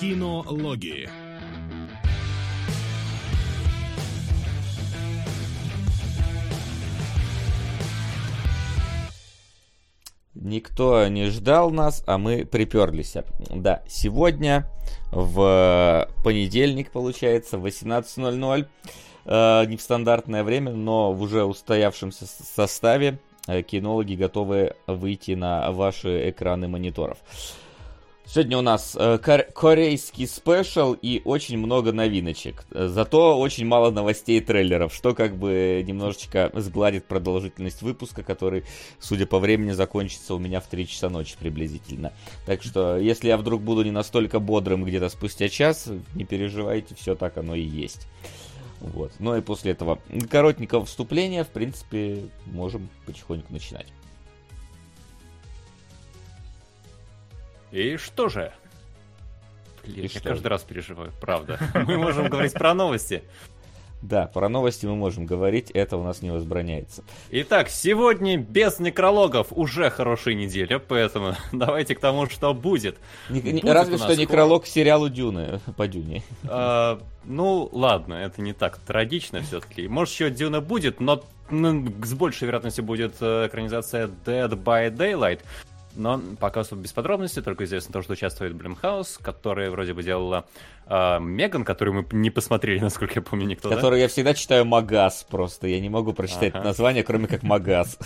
Кинологии. Никто не ждал нас, а мы приперлись. Да, сегодня в понедельник, получается, в 18.00. Э, не в стандартное время, но в уже устоявшемся составе э, кинологи готовы выйти на ваши экраны мониторов. Сегодня у нас э, корейский спешл и очень много новиночек. Зато очень мало новостей и трейлеров, что как бы немножечко сгладит продолжительность выпуска, который, судя по времени, закончится у меня в 3 часа ночи приблизительно. Так что, если я вдруг буду не настолько бодрым где-то спустя час, не переживайте, все так оно и есть. Вот. Ну и после этого коротенького вступления, в принципе, можем потихоньку начинать. И что же? Блин, я что каждый раз переживаю, правда. Мы можем говорить про новости. Да, про новости мы можем говорить, это у нас не возбраняется. Итак, сегодня без некрологов уже хорошая неделя, поэтому давайте к тому, что будет. Не, будет разве что некролог к сериалу Дюны по Дюне. А, ну, ладно, это не так трагично все-таки. Может, еще Дюна будет, но ну, с большей вероятностью будет э, экранизация Dead by Daylight. Но пока особо без подробностей, только известно то, что участвует Блимхаус, которая вроде бы делала э, Меган, которую мы не посмотрели, насколько я помню, никто, Которую да? я всегда читаю Магаз просто, я не могу прочитать ага. название, кроме как Магаз.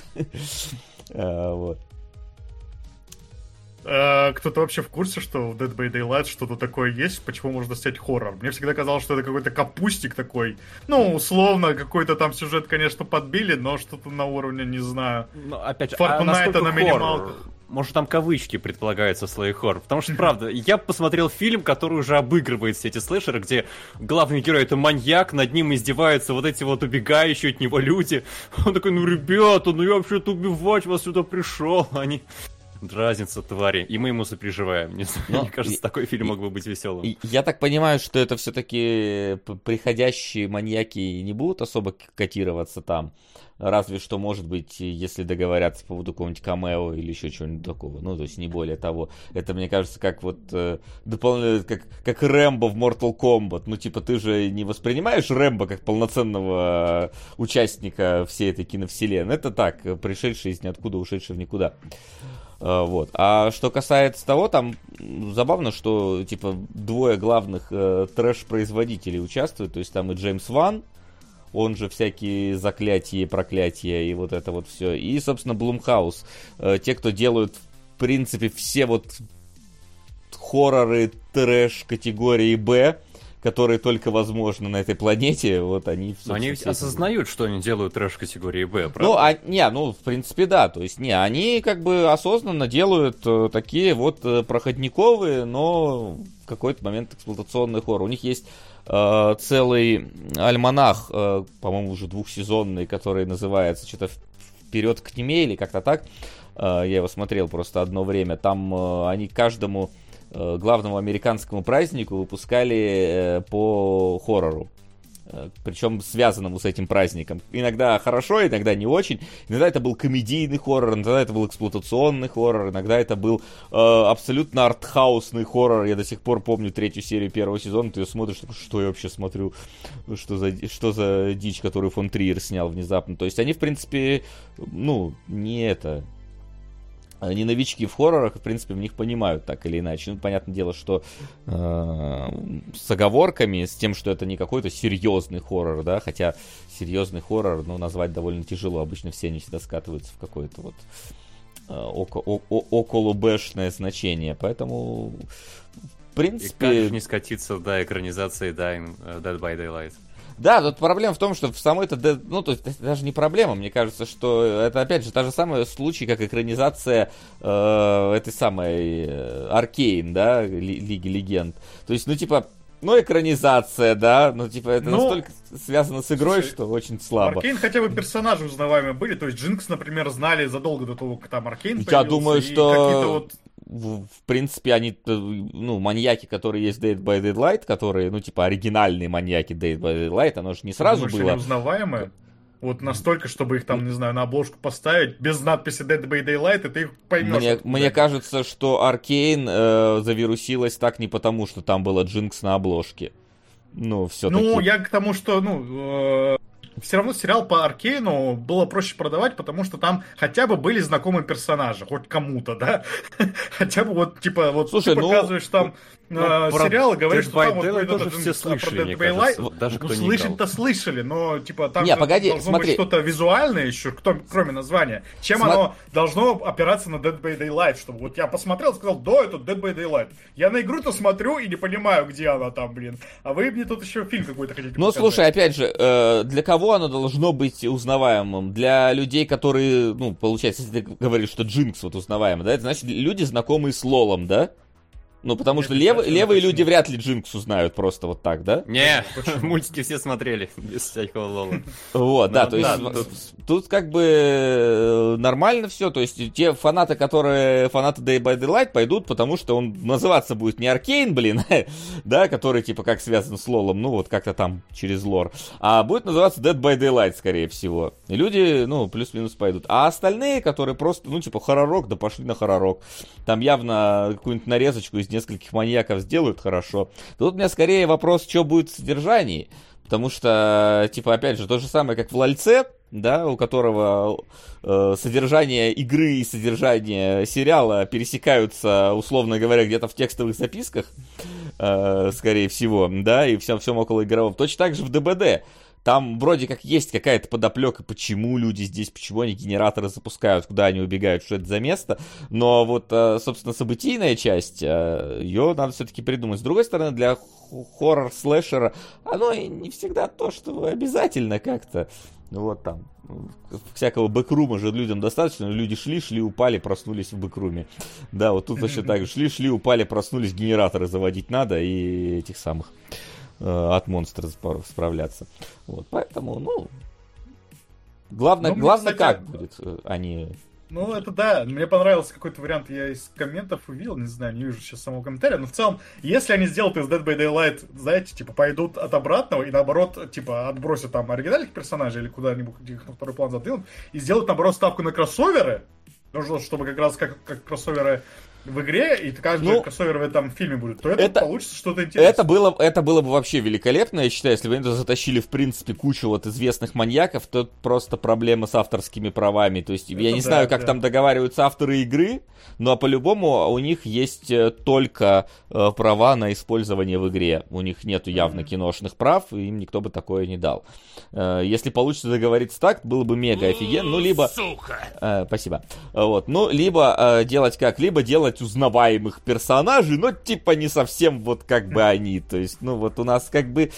Э, вот. А, кто-то вообще в курсе, что в Dead by Daylight что-то такое есть, почему можно снять хоррор? Мне всегда казалось, что это какой-то капустик такой. Ну, условно, какой-то там сюжет, конечно, подбили, но что-то на уровне, не знаю. Ну, опять же, Fortnite а на минималках. Может, там кавычки предполагаются хоррор. Потому что, правда, я посмотрел фильм, который уже обыгрывает все эти слэшеры, где главный герой это маньяк, над ним издеваются вот эти вот убегающие от него люди. Он такой, ну, ребята, ну я вообще-то убивать вас сюда пришел. Они разница твари, и мы ему сопереживаем. Мне, Но, мне кажется, и, такой фильм и, мог бы быть веселым. И, я так понимаю, что это все-таки приходящие маньяки не будут особо котироваться там. Разве что, может быть, если договорятся по поводу какого-нибудь камео или еще чего-нибудь такого. Ну, то есть не более того. Это, мне кажется, как вот э, дополнительно, как, как Рэмбо в Mortal Kombat. Ну, типа, ты же не воспринимаешь Рэмбо как полноценного участника всей этой киновселенной. Это так, пришедший из ниоткуда, ушедший в никуда. Э, вот. А что касается того, там забавно, что типа двое главных э, трэш-производителей участвуют. То есть там и Джеймс Ван, он же всякие заклятия, проклятия и вот это вот все. И, собственно, Блумхаус. Э, те, кто делают, в принципе, все вот хорроры трэш категории Б которые только возможны на этой планете, вот они... Но они ведь осознают, что они делают трэш категории Б, правда? Ну, а, не, ну, в принципе, да, то есть, не, они как бы осознанно делают э, такие вот э, проходниковые, но в какой-то момент эксплуатационный хоррор. У них есть э, целый альманах, э, по-моему, уже двухсезонный, который называется что-то «Вперед к тьме» или как-то так. Э, я его смотрел просто одно время. Там э, они каждому главному американскому празднику выпускали э, по хоррору. Э, Причем связанному с этим праздником. Иногда хорошо, иногда не очень. Иногда это был комедийный хоррор, иногда это был эксплуатационный хоррор, иногда это был э, абсолютно артхаусный хоррор. Я до сих пор помню третью серию первого сезона. Ты ее смотришь, что я вообще смотрю, что за, что за дичь, которую фон Триер снял внезапно. То есть они, в принципе, ну, не это, они новички в хоррорах, в принципе, в них понимают так или иначе. Ну, понятное дело, что э, с оговорками, с тем, что это не какой-то серьезный хоррор, да, хотя серьезный хоррор, ну, назвать довольно тяжело. Обычно все они всегда скатываются в какое-то вот э, око, о, около бэшное значение. Поэтому, в принципе... И как не скатиться до экранизации Dying, uh, Dead by Daylight? Да, тут проблема в том, что в самой это, ну, то есть это даже не проблема, мне кажется, что это, опять же, та же самая случай, как экранизация э, этой самой Аркейн, да, Лиги Легенд. То есть, ну, типа, ну, экранизация, да, ну, типа, это ну, настолько связано с игрой, слушай, что очень слабо. Аркейн хотя бы персонажи узнаваемые были, то есть Джинкс, например, знали задолго до того, как там Аркейн Я думаю, что... Вот в, в принципе, они, э, ну, маньяки, которые есть Dead by Daylight, которые, ну, типа, оригинальные маньяки Dead by Daylight, оно же не сразу Думаешь, было... узнаваемые? Вот настолько, чтобы их там, не знаю, на обложку поставить, без надписи Dead by Daylight, и ты их поймешь. Мне, мне кажется, что Аркейн э, завирусилась так не потому, что там было Джинкс на обложке. Ну, все-таки. Ну, я к тому, что, ну, э, все равно сериал по Аркейну было проще продавать, потому что там хотя бы были знакомые персонажи, хоть кому-то, да? хотя бы вот, типа, вот Слушай, ты ну, показываешь там ну, э, сериал и говоришь, что там вот тоже все а, слышали, про Dead даже ну, кто не слышать-то слышали, но, типа, там Не, погоди, должно смотри. быть что-то визуальное еще, кроме названия. Чем Сма- оно должно опираться на Dead by Daylight, чтобы вот я посмотрел, сказал, да, это Dead by Daylight. Я на игру-то смотрю и не понимаю, где она там, блин. А вы мне тут еще фильм какой-то хотите Ну, слушай, опять же, э, для кого оно должно быть узнаваемым? Для людей, которые, ну, получается, если ты говоришь, что Джинкс вот узнаваемый, да, это значит люди, знакомые с Лолом, да? Ну, потому что лев- левые почему? люди вряд ли Джинкс узнают просто вот так, да? Не, мультики все смотрели, без всякого лола. Вот, да, то есть тут- как бы э, нормально все, то есть те фанаты, которые фанаты Day by Daylight пойдут, потому что он называться будет не Аркейн, блин, да, который типа как связан с Лолом, ну вот как-то там через лор, а будет называться Dead by Daylight, скорее всего. И люди, ну, плюс-минус пойдут. А остальные, которые просто, ну, типа, хоророк, да пошли на хоророк. Там явно какую-нибудь нарезочку из нескольких маньяков сделают хорошо. Тут у меня скорее вопрос, что будет в содержании. Потому что, типа, опять же, то же самое, как в Лальце, да, у которого э, содержание игры и содержание сериала пересекаются, условно говоря, где-то в текстовых записках, э, скорее всего, да, и всем, всем около игровом. Точно так же в ДБД. Там вроде как есть какая-то подоплека, почему люди здесь, почему они генераторы запускают, куда они убегают, что это за место. Но вот, э, собственно, событийная часть, э, ее надо все-таки придумать. С другой стороны, для хо- хоррор-слэшера оно не всегда то, что обязательно как-то. Ну вот там, ну, всякого бэкрума же людям достаточно. Люди шли, шли, упали, проснулись в бэкруме. Да, вот тут вообще так. Шли, шли, упали, проснулись, генераторы заводить надо и этих самых от монстра справляться. Вот, поэтому, ну, главное, Ну, главное кстати, как будет, э, а не... Ну, это да. Мне понравился какой-то вариант, я из комментов увидел, не знаю, не вижу сейчас самого комментария, но в целом, если они сделают из Dead by Daylight, знаете, типа, пойдут от обратного и наоборот, типа, отбросят там оригинальных персонажей или куда-нибудь их на второй план задвинут, и сделают, наоборот, ставку на кроссоверы, нужно, чтобы как раз как, как кроссоверы в игре, и каждый Ну, кроссовер в этом фильме будет, то это, это- получится что-то интересное. Это было, это было бы вообще великолепно, я считаю, если бы они туда затащили, в принципе, кучу вот известных маньяков, то это просто проблема с авторскими правами. То есть, я Это не да, знаю, как да. там договариваются авторы игры, но по-любому у них есть э, только э, права на использование в игре. У них нету явно Мгм. киношных прав, и им никто бы такое не дал. Э, если получится договориться так, было бы мега офигенно. Ну, либо... Э, спасибо. Вот. Ну, либо э, делать как? Либо делать узнаваемых персонажей, но типа не совсем вот как бы они. То есть, ну вот у нас как бы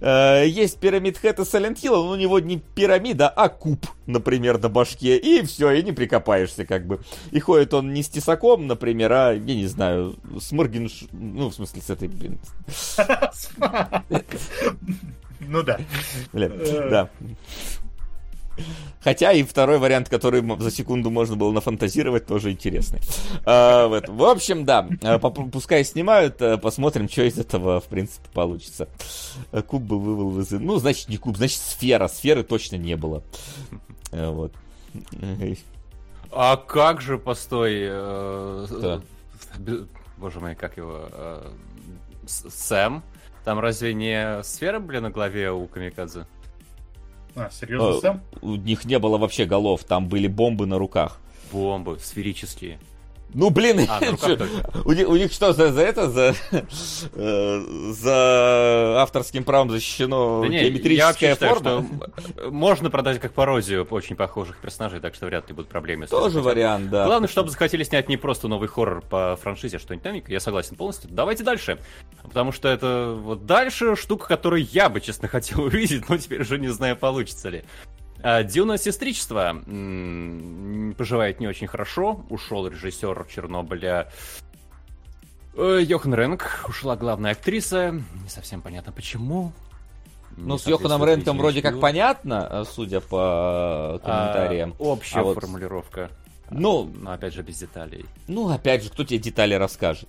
э, есть Пирамид Хэт и Silent Hill, но у него не пирамида, а куб, например, на башке. И все, и не прикопаешься как бы. И ходит он не с тесаком, например, а, я не знаю, с Моргенш... Ну, в смысле, с этой, блин, Ну да. Да. Хотя и второй вариант, который за секунду можно было нафантазировать, тоже интересный. А, в, общем, да, а, пускай снимают, а, посмотрим, что из этого, в принципе, получится. А, Куб был вывел из- Ну, значит, не куб, значит, сфера. Сферы точно не было. А, Вот. А как же, постой... э, Кто? Боже мой, как его... э, Сэм? Там разве не сфера, блин, на голове у Камикадзе? А, серьезно, Э, Сэм? У них не было вообще голов, там были бомбы на руках. Бомбы сферические. Ну, блин, А, у, них, у них что, за, за это, за, э, за авторским правом защищено Да не, я геометрическая считаю, форма? что можно продать как пародию очень похожих персонажей, так что вряд ли будут проблемы. с этим. Тоже вариант, да. Главное, чтобы захотели снять не просто новый хоррор по франшизе, а что-нибудь новенькое. Я согласен полностью. Давайте дальше. Потому что это вот дальше штука, которую я бы, честно, хотел увидеть, но теперь уже не знаю, получится ли. А, Дюна сестричество поживает не очень хорошо. Ушел режиссер Чернобыля э, Йохан Ренк. Ушла главная актриса. Не совсем понятно почему. Ну, с Йоханом Ренком вроде как понятно, э, судя по э, комментариям. А, общая А вот- формулировка. Ну, но опять же без деталей. Ну, опять же, кто тебе детали расскажет?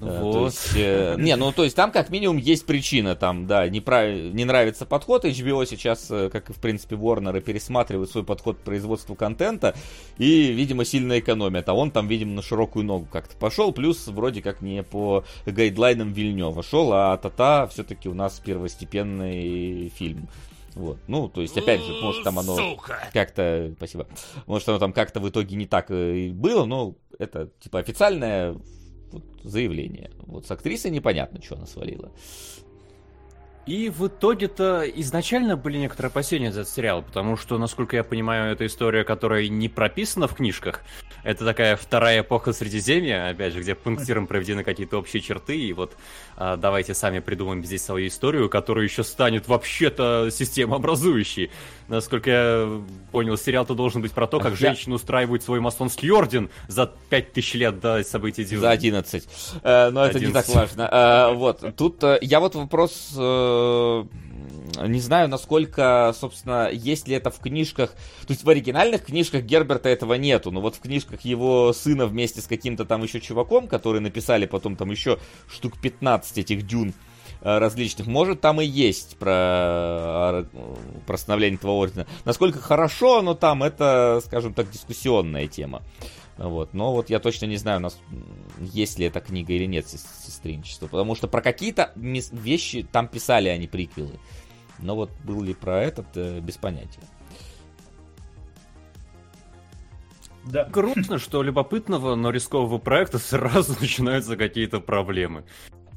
Ну, э, вот. То есть, э, не, ну то есть там как минимум есть причина, там, да, не, прав... не нравится подход. HBO сейчас, э, как и в принципе Warner, пересматривает свой подход к производству контента и, видимо, сильно экономят. А он там, видимо, на широкую ногу как-то пошел. Плюс вроде как не по гайдлайнам Вильнева шел, а Тата все-таки у нас первостепенный фильм. Вот. Ну, то есть, опять же, может, там оно как-то... Спасибо. Может, оно там как-то в итоге не так и было, но это, типа, официальное вот, заявление. Вот с актрисой непонятно, что она свалила. И в итоге-то изначально были некоторые опасения за этот сериал, потому что, насколько я понимаю, это история, которая не прописана в книжках. Это такая вторая эпоха Средиземья, опять же, где пунктиром проведены какие-то общие черты, и вот а, давайте сами придумаем здесь свою историю, которая еще станет вообще-то системообразующей. Насколько я понял, сериал-то должен быть про то, как женщины устраивают свой масонский орден за 5000 лет до событий Дюны. За 11. Э, но 11. это не так важно. Э, вот, тут э, я вот вопрос... Э, не знаю, насколько, собственно, есть ли это в книжках. То есть в оригинальных книжках Герберта этого нету, но вот в книжках его сына вместе с каким-то там еще чуваком, которые написали потом там еще штук 15 этих дюн, Э, различных. Может, там и есть про, про становление этого ордена. Насколько хорошо оно там, это, скажем так, дискуссионная тема. Вот. Но вот я точно не знаю, у нас есть ли эта книга или нет сестринчество. Потому что про какие-то вещи там писали они приквелы. Но вот был ли про этот, э, без понятия. Да. Грустно, что любопытного, но рискового проекта сразу начинаются какие-то проблемы.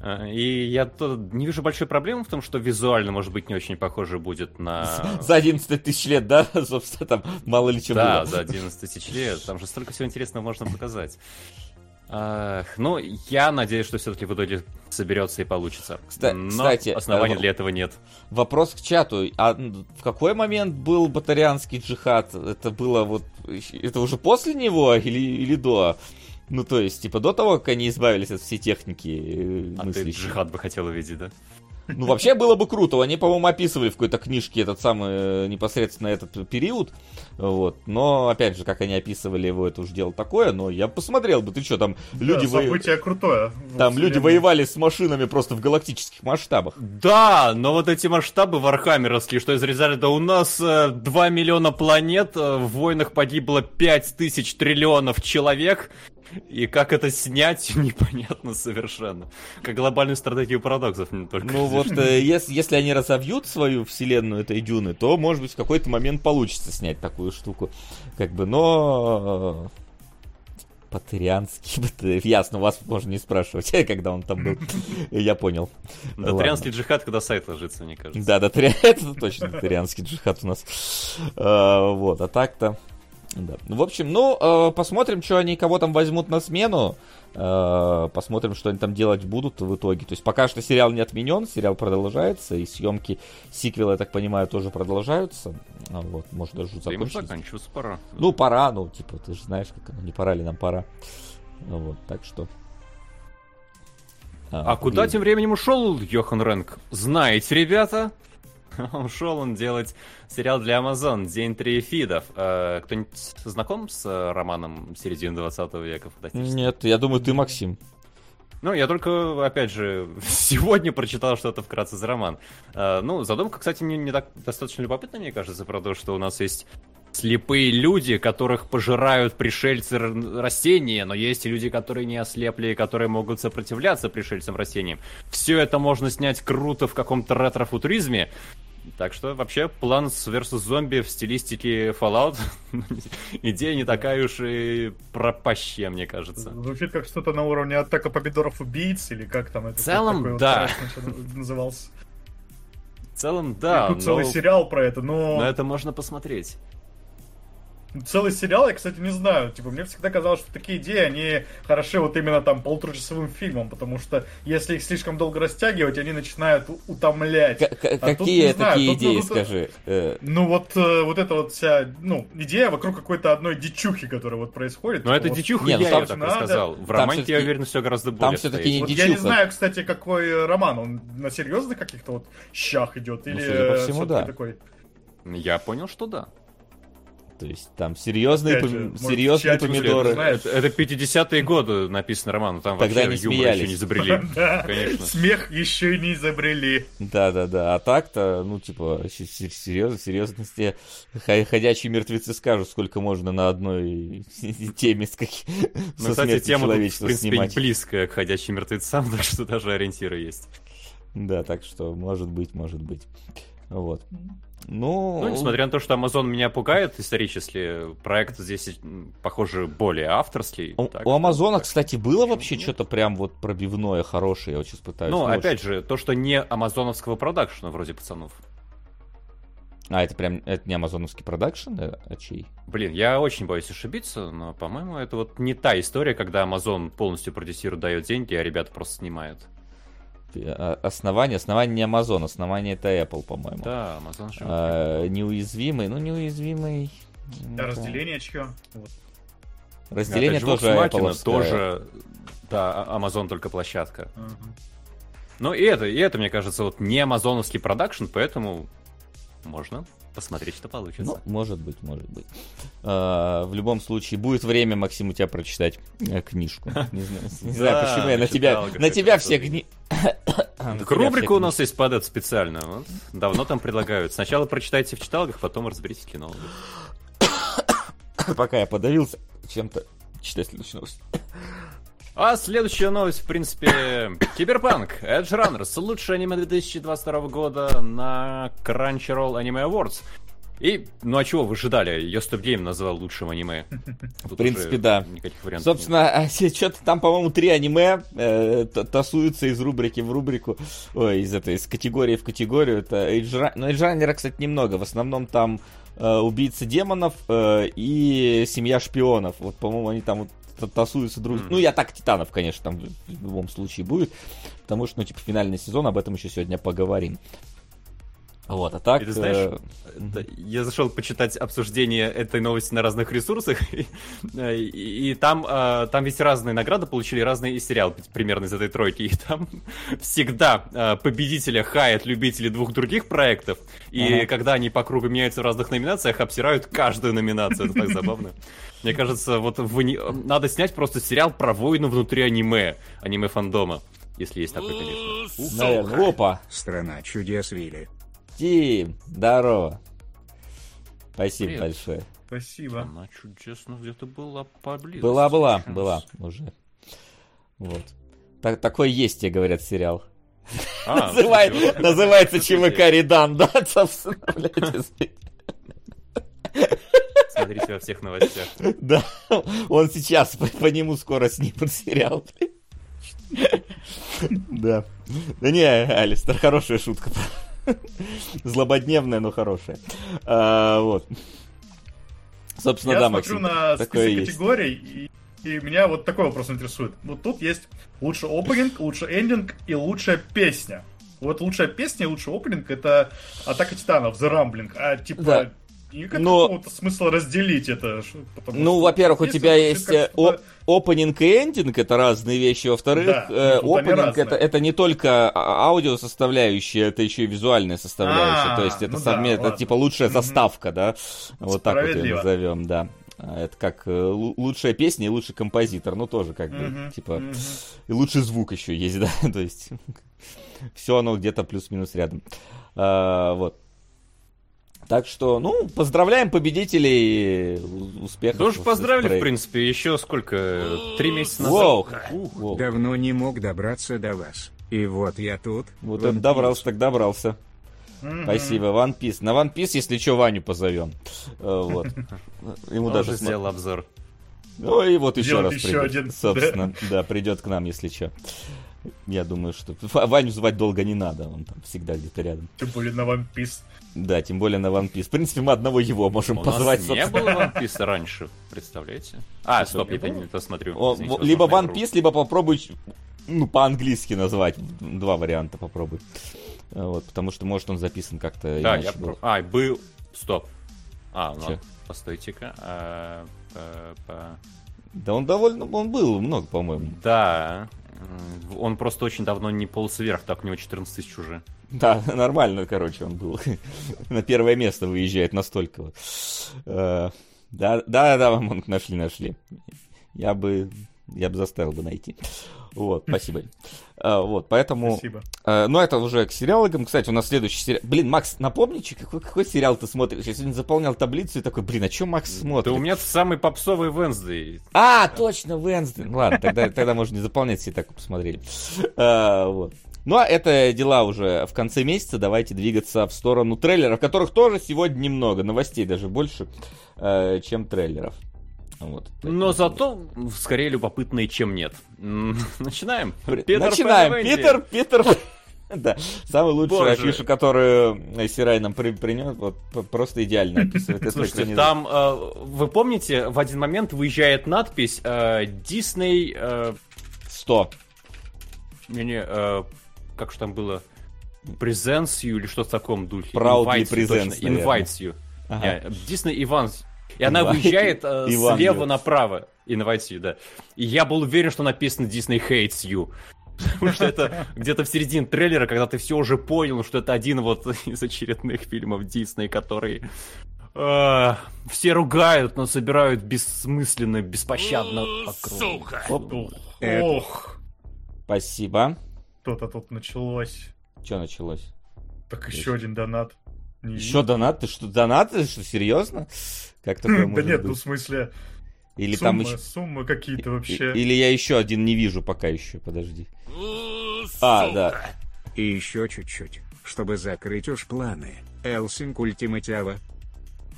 А, и я тут не вижу большой проблемы в том, что визуально, может быть, не очень похоже будет на... За 11 тысяч лет, да? Собственно, там мало ли чего Да, было. за 11 тысяч лет. Там же столько всего интересного можно показать. Ну, я надеюсь, что все-таки в итоге соберется и получится. Кстати, Но кстати оснований э, для этого нет. Вопрос к чату. А в какой момент был батарианский джихад? Это было вот... Это уже после него или, или до? Ну, то есть, типа, до того, как они избавились от всей техники э, А ты джихад бы хотел увидеть, да? Ну, вообще было бы круто. Они, по-моему, описывали в какой-то книжке этот самый э, непосредственно этот период. Вот. Но, опять же, как они описывали его, это уже дело такое. Но я посмотрел бы, ты что, там люди... Да, событие во... крутое. Там люди воевали с машинами просто в галактических масштабах. Да, но вот эти масштабы вархаммеровские, что изрезали, да у нас э, 2 миллиона планет, э, в войнах погибло 5 тысяч триллионов человек. И как это снять, непонятно совершенно. Как глобальную стратегию парадоксов не только. Ну вот, э, если, если они разовьют свою вселенную этой Дюны, то, может быть, в какой-то момент получится снять такую штуку. Как бы, но... Э, Патерианский, ясно, вас можно не спрашивать, когда он там был. Я понял. Патерианский джихад, когда сайт ложится, мне кажется. Да, да, это точно патерианский джихад у нас. Э, вот, а так-то... Да. В общем, ну, э, посмотрим, что они кого там возьмут на смену. Э, посмотрим, что они там делать будут в итоге. То есть пока что сериал не отменен, сериал продолжается, и съемки сиквела, я так понимаю, тоже продолжаются. А, вот, может даже закончиться. заканчиваться пора. Ну, пора, ну, типа, ты же знаешь, как оно, не пора ли нам пора. Ну, вот, так что... А, а куда тем временем ушел Йохан Рэнк? Знаете, ребята? Ушел он делать сериал для Amazon «День фидов». Э, кто-нибудь знаком с э, романом середины 20 века? Нет, я думаю, ты Максим. Ну, я только, опять же, сегодня прочитал что-то вкратце за роман. Э, ну, задумка, кстати, не, не так достаточно любопытная, мне кажется, про то, что у нас есть слепые люди, которых пожирают пришельцы растения, но есть и люди, которые не ослепли, которые могут сопротивляться пришельцам растениям. Все это можно снять круто в каком-то ретро-футуризме, так что вообще Plants vs. Зомби в стилистике Fallout идея не такая уж и пропащая, мне кажется. Звучит как что-то на уровне атака помидоров убийц, или как там это? В целом, да. назывался. В целом, да. тут целый сериал про это, но... Но это можно посмотреть целый сериал, я, кстати, не знаю. Типа, мне всегда казалось, что такие идеи, они хороши вот именно там полуторачасовым фильмом, потому что если их слишком долго растягивать, они начинают утомлять. К- а какие тут, такие знаю, идеи, тут, скажи? Э. Ну вот, э, вот эта вот вся, ну, идея вокруг какой-то одной дичухи, которая вот происходит. Ну это вот, дичуха, не, ну, я ее так надо. рассказал. В романе, я уверен, все гораздо более Там все-таки не вот дичуха. Я не знаю, кстати, какой роман, он на серьезных каких-то вот щах идет, ну, или судя по всему, да. такой... Я понял, что да. То есть там серьезные, пом... серьезные помидоры. Это, это 50-е годы написано роман, там Тогда вообще не смеялись. еще не изобрели. Конечно. Смех еще и не изобрели. Да-да-да, а так-то, ну, типа, серьезно, серьезности, ходячие мертвецы скажут, сколько можно на одной теме с каким Ну, кстати, тема, в принципе, близкая к ходячим мертвецам, так что даже ориентиры есть. Да, так что, может быть, может быть. Вот. Ну... ну, несмотря на то, что Amazon меня пугает исторически, проект здесь, похоже, более авторский. У, у Амазона, кстати, было вообще что-то прям вот пробивное, хорошее, я вот сейчас пытаюсь... Ну, слушать. опять же, то, что не амазоновского продакшена вроде пацанов. А, это прям, это не амазоновский продакшн, а чей? Блин, я очень боюсь ошибиться, но, по-моему, это вот не та история, когда Amazon полностью продюсирует, дает деньги, а ребята просто снимают. А, основание, основание не Amazon, основание это Apple, по-моему. Да, Amazon же. А, неуязвимый, ну неуязвимый. Да, разделение чье? Вот. Разделение да, тоже Apple. Тоже, да, а, Amazon только площадка. Угу. Ну и это, и это, мне кажется, вот не амазоновский продакшн, поэтому можно посмотреть, что получится. Ну, может быть, может быть. А, в любом случае, будет время, Максим, у тебя прочитать э, книжку. Не знаю, не знаю почему я на тебя, на тебя все кни... Так рубрика у нас есть под это специально. Вот. Давно там предлагают. Сначала прочитайте в читалках, потом разберитесь в кинологах. Пока я подавился чем-то, читай следующую новость. А следующая новость, в принципе, Cyberpunk: Edgerunners, лучшее аниме 2022 года на Crunchyroll Anime Awards. И, ну а чего вы ожидали? Just of Game назвал лучшим аниме. Тут в принципе, да. Никаких вариантов Собственно, нет. что-то там, по-моему, три аниме э, тасуются из рубрики в рубрику. Ой, из этой, из категории в категорию. Это Edgera... Ну, Edgerunner а, кстати, немного. В основном там э, убийцы демонов э, и семья шпионов. Вот, по-моему, они там вот тасуются друг... Ну, я так Титанов, конечно, там в любом случае будет. Потому что, ну, типа, финальный сезон, об этом еще сегодня поговорим. Вот, а так... И ты знаешь, э... я зашел почитать обсуждение этой новости на разных ресурсах, и, и, и там, э, там ведь разные награды получили разные сериалы, примерно из этой тройки, и там всегда э, победителя хаят любители двух других проектов, и ага. когда они по кругу меняются в разных номинациях, обсирают каждую номинацию, это так забавно. Мне кажется, вот надо снять просто сериал про войну внутри аниме, аниме-фандома. Если есть такой, конечно. Наверное. Опа! Страна чудес Вилли. Тим, здорово. Спасибо Привет. большое. Спасибо. Она чудесно где-то была поблизости. Была, была, была уже. Вот. Так, такой есть, тебе говорят, сериал. А, Называет, называется ЧВК Редан, да, собственно, Смотрите во всех новостях. Да, он сейчас, по, по нему скоро снимут сериал. Да. Да не, Алистер, хорошая шутка. Злободневная, но хорошая. А, вот. Собственно, Я да, смотрю Максим, на список категорий, и, и меня вот такой вопрос интересует. Вот тут есть лучший опенинг, лучший эндинг и лучшая песня. Вот лучшая песня и лучший опенинг это Атака Титанов, The Rumbling. А типа да. Нет Но... смысла разделить это. Ну, во-первых, у тебя есть э, опенинг и эндинг, это разные вещи. Во-вторых, да, э, опенинг это, это не только а, аудио составляющая, это еще и визуальная составляющая. А, То есть это ну совместно, да, это типа лучшая заставка, да? Вот так вот ее назовем, да. А, это как э, лучшая песня и лучший композитор, ну тоже как бы, типа, и лучший звук еще есть, да, то есть все оно где-то плюс-минус рядом. А, вот. Так что, ну, поздравляем победителей успехов. Ну уж поздравили, в принципе, еще сколько? Три месяца назад. Воу. Воу. Давно не мог добраться до вас. И вот я тут. Вот он добрался, так добрался. Mm-hmm. Спасибо, One Piece. На One Piece, если что, Ваню позовем. Э, вот. Ему даже сделал обзор. Ну и вот еще раз придет. Собственно, да, придет к нам, если что. Я думаю, что Ваню звать долго не надо, он там всегда где-то рядом. Тем более на One Piece. Да, тем более на One Piece. В принципе, мы одного его можем У позвать. Нас не было One Piece раньше, представляете? А, стоп, я не то смотрю. О, Извините, либо One Piece, либо попробуй, ну, по-английски назвать. Два варианта попробуй. Вот, потому что, может, он записан как-то Да, я... Был. А, был... Стоп. А, ну, постойте-ка. А, по, по... Да он довольно... Он был много, по-моему. Да. Он просто очень давно не полз вверх, так у него 14 тысяч уже. Да, нормально, короче, он был. На первое место выезжает настолько. Э, Да, да, да, Монг, нашли, нашли. Я бы, я бы заставил бы найти. Вот, спасибо. А, вот, поэтому... Спасибо. А, ну, это уже к сериалам. Кстати, у нас следующий сериал... Блин, Макс, напомни, какой, какой сериал ты смотришь? Я сегодня заполнял таблицу и такой, блин, а что Макс смотрит? Да у меня самый попсовый Венсдей. А, точно, Венсдей. Ладно, тогда, тогда можно не заполнять, все так посмотрели. А, вот. Ну, а это дела уже в конце месяца. Давайте двигаться в сторону трейлеров, которых тоже сегодня немного. Новостей даже больше, чем трейлеров. Вот. Но зато скорее любопытные, чем нет. Начинаем. Питер Начинаем. Питер, Питер. Да, самую лучшую Боже. афишу, которую Сирай нам при, принес, вот просто идеально описывает. Слушайте, там, э, вы помните, в один момент выезжает надпись э, Disney... Э, 100. Не-не, э, как же там было? Presents you или что-то в таком духе. Proudly presents, you, Invites you. Ага. Disney Evans и она выезжает э, слева направо. You, да. И я был уверен, что написано Disney hates you. Потому что это где-то в середине трейлера, когда ты все уже понял, что это один вот из очередных фильмов Дисней, который э, все ругают, но собирают бессмысленно, беспощадно Сука! Ох! Спасибо. Что-то тут началось. Что началось? Так еще один донат. Еще донат? Ты что, донат? Ты что, серьезно? Как такое может Да нет, ну в смысле... Или суммы, там еще... суммы какие-то вообще. Или я еще один не вижу пока еще, подожди. А, да. И еще чуть-чуть, чтобы закрыть уж планы. Элсинг Ультиматива.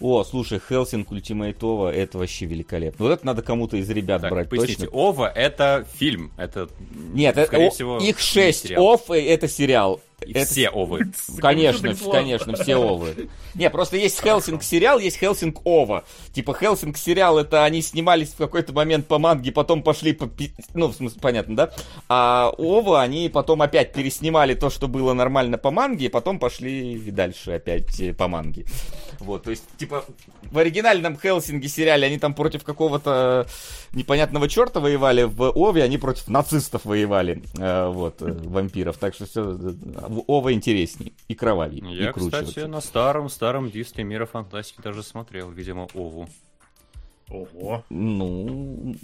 О, слушай, Hellsing Ultimate OVA, это вообще великолепно. Вот это надо кому-то из ребят так, брать, точно. OVA это фильм, это... Нет, это, о, всего, их шесть, OVA это сериал. И это... все OVA. Конечно, конечно, все OVA. Не, просто есть Hellsing сериал, есть Hellsing OVA. Типа Hellsing сериал, это они снимались в какой-то момент по манге, потом пошли по... Ну, в смысле, понятно, да? А OVA, они потом опять переснимали то, что было нормально по манге, и потом пошли дальше опять э, по манге. Вот, то есть, типа, в оригинальном Хелсинге сериале они там против какого-то непонятного черта воевали, в Ове они против нацистов воевали, э, вот, э, вампиров. Так что все Ова интересней и кровавее. Я, и круче кстати, на старом-старом диске Мира Фантастики даже смотрел, видимо, Ову. Ого. Ну,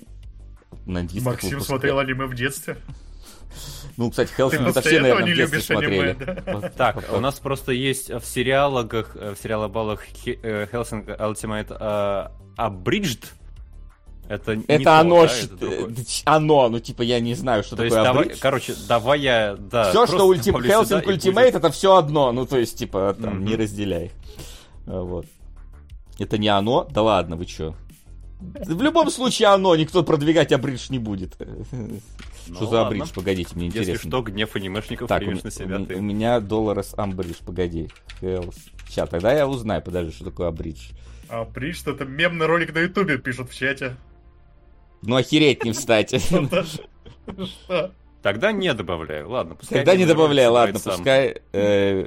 на дисках Максим выпуска. смотрел аниме в детстве? Ну, кстати, Хелсинг это все, наверное, в детстве смотрели. Аниме, да? так, у нас просто есть в сериалах, в сериалобалах Хелсинг Ultimate Abridged, это, это то, оно, да, это оно, ну типа я не знаю, что то такое. Есть, давай, короче, давай я, да. Все, что ультим, Hellsing Ultimate, будет... это все одно, ну то есть типа там mm-hmm. не разделяй. А, вот. Это не оно? Да ладно, вы чё? В любом случае оно, никто продвигать абридж не будет. Ну, что за абридж? Погодите, мне интересно. Если что, гнев анимешников так, примешь на себя. У, ты. у меня доллар с амбридж, погоди. Сейчас, тогда я узнаю, подожди, что такое абридж. Абридж, это мемный ролик на ютубе, пишут в чате. Ну, охереть не встать. Тогда не добавляю. Ладно, пускай. Тогда не добавляю, ладно, пускай. Э,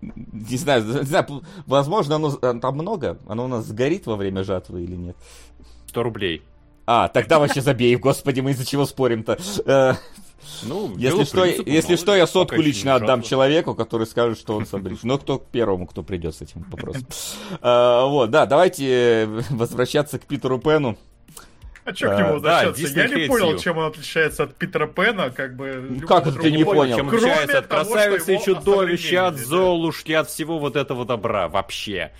не знаю, не знаю, возможно, оно там много. Оно у нас сгорит во время жатвы или нет? 100 рублей. А, тогда вообще забей, господи, мы из-за чего спорим-то? Э, ну, если что, принципу, если что, я сотку лично отдам человеку, который скажет, что он собрит. Но кто первому, кто придет с этим вопросом. А, вот, да, давайте возвращаться к Питеру Пену. А что к нему возвращаться? Да, Я не понял, чем он отличается от Питера Пэна, как бы... Ну, как это ты не понял? Чем отличается от красавицы и чудовища, от Золушки, от всего вот этого добра вообще.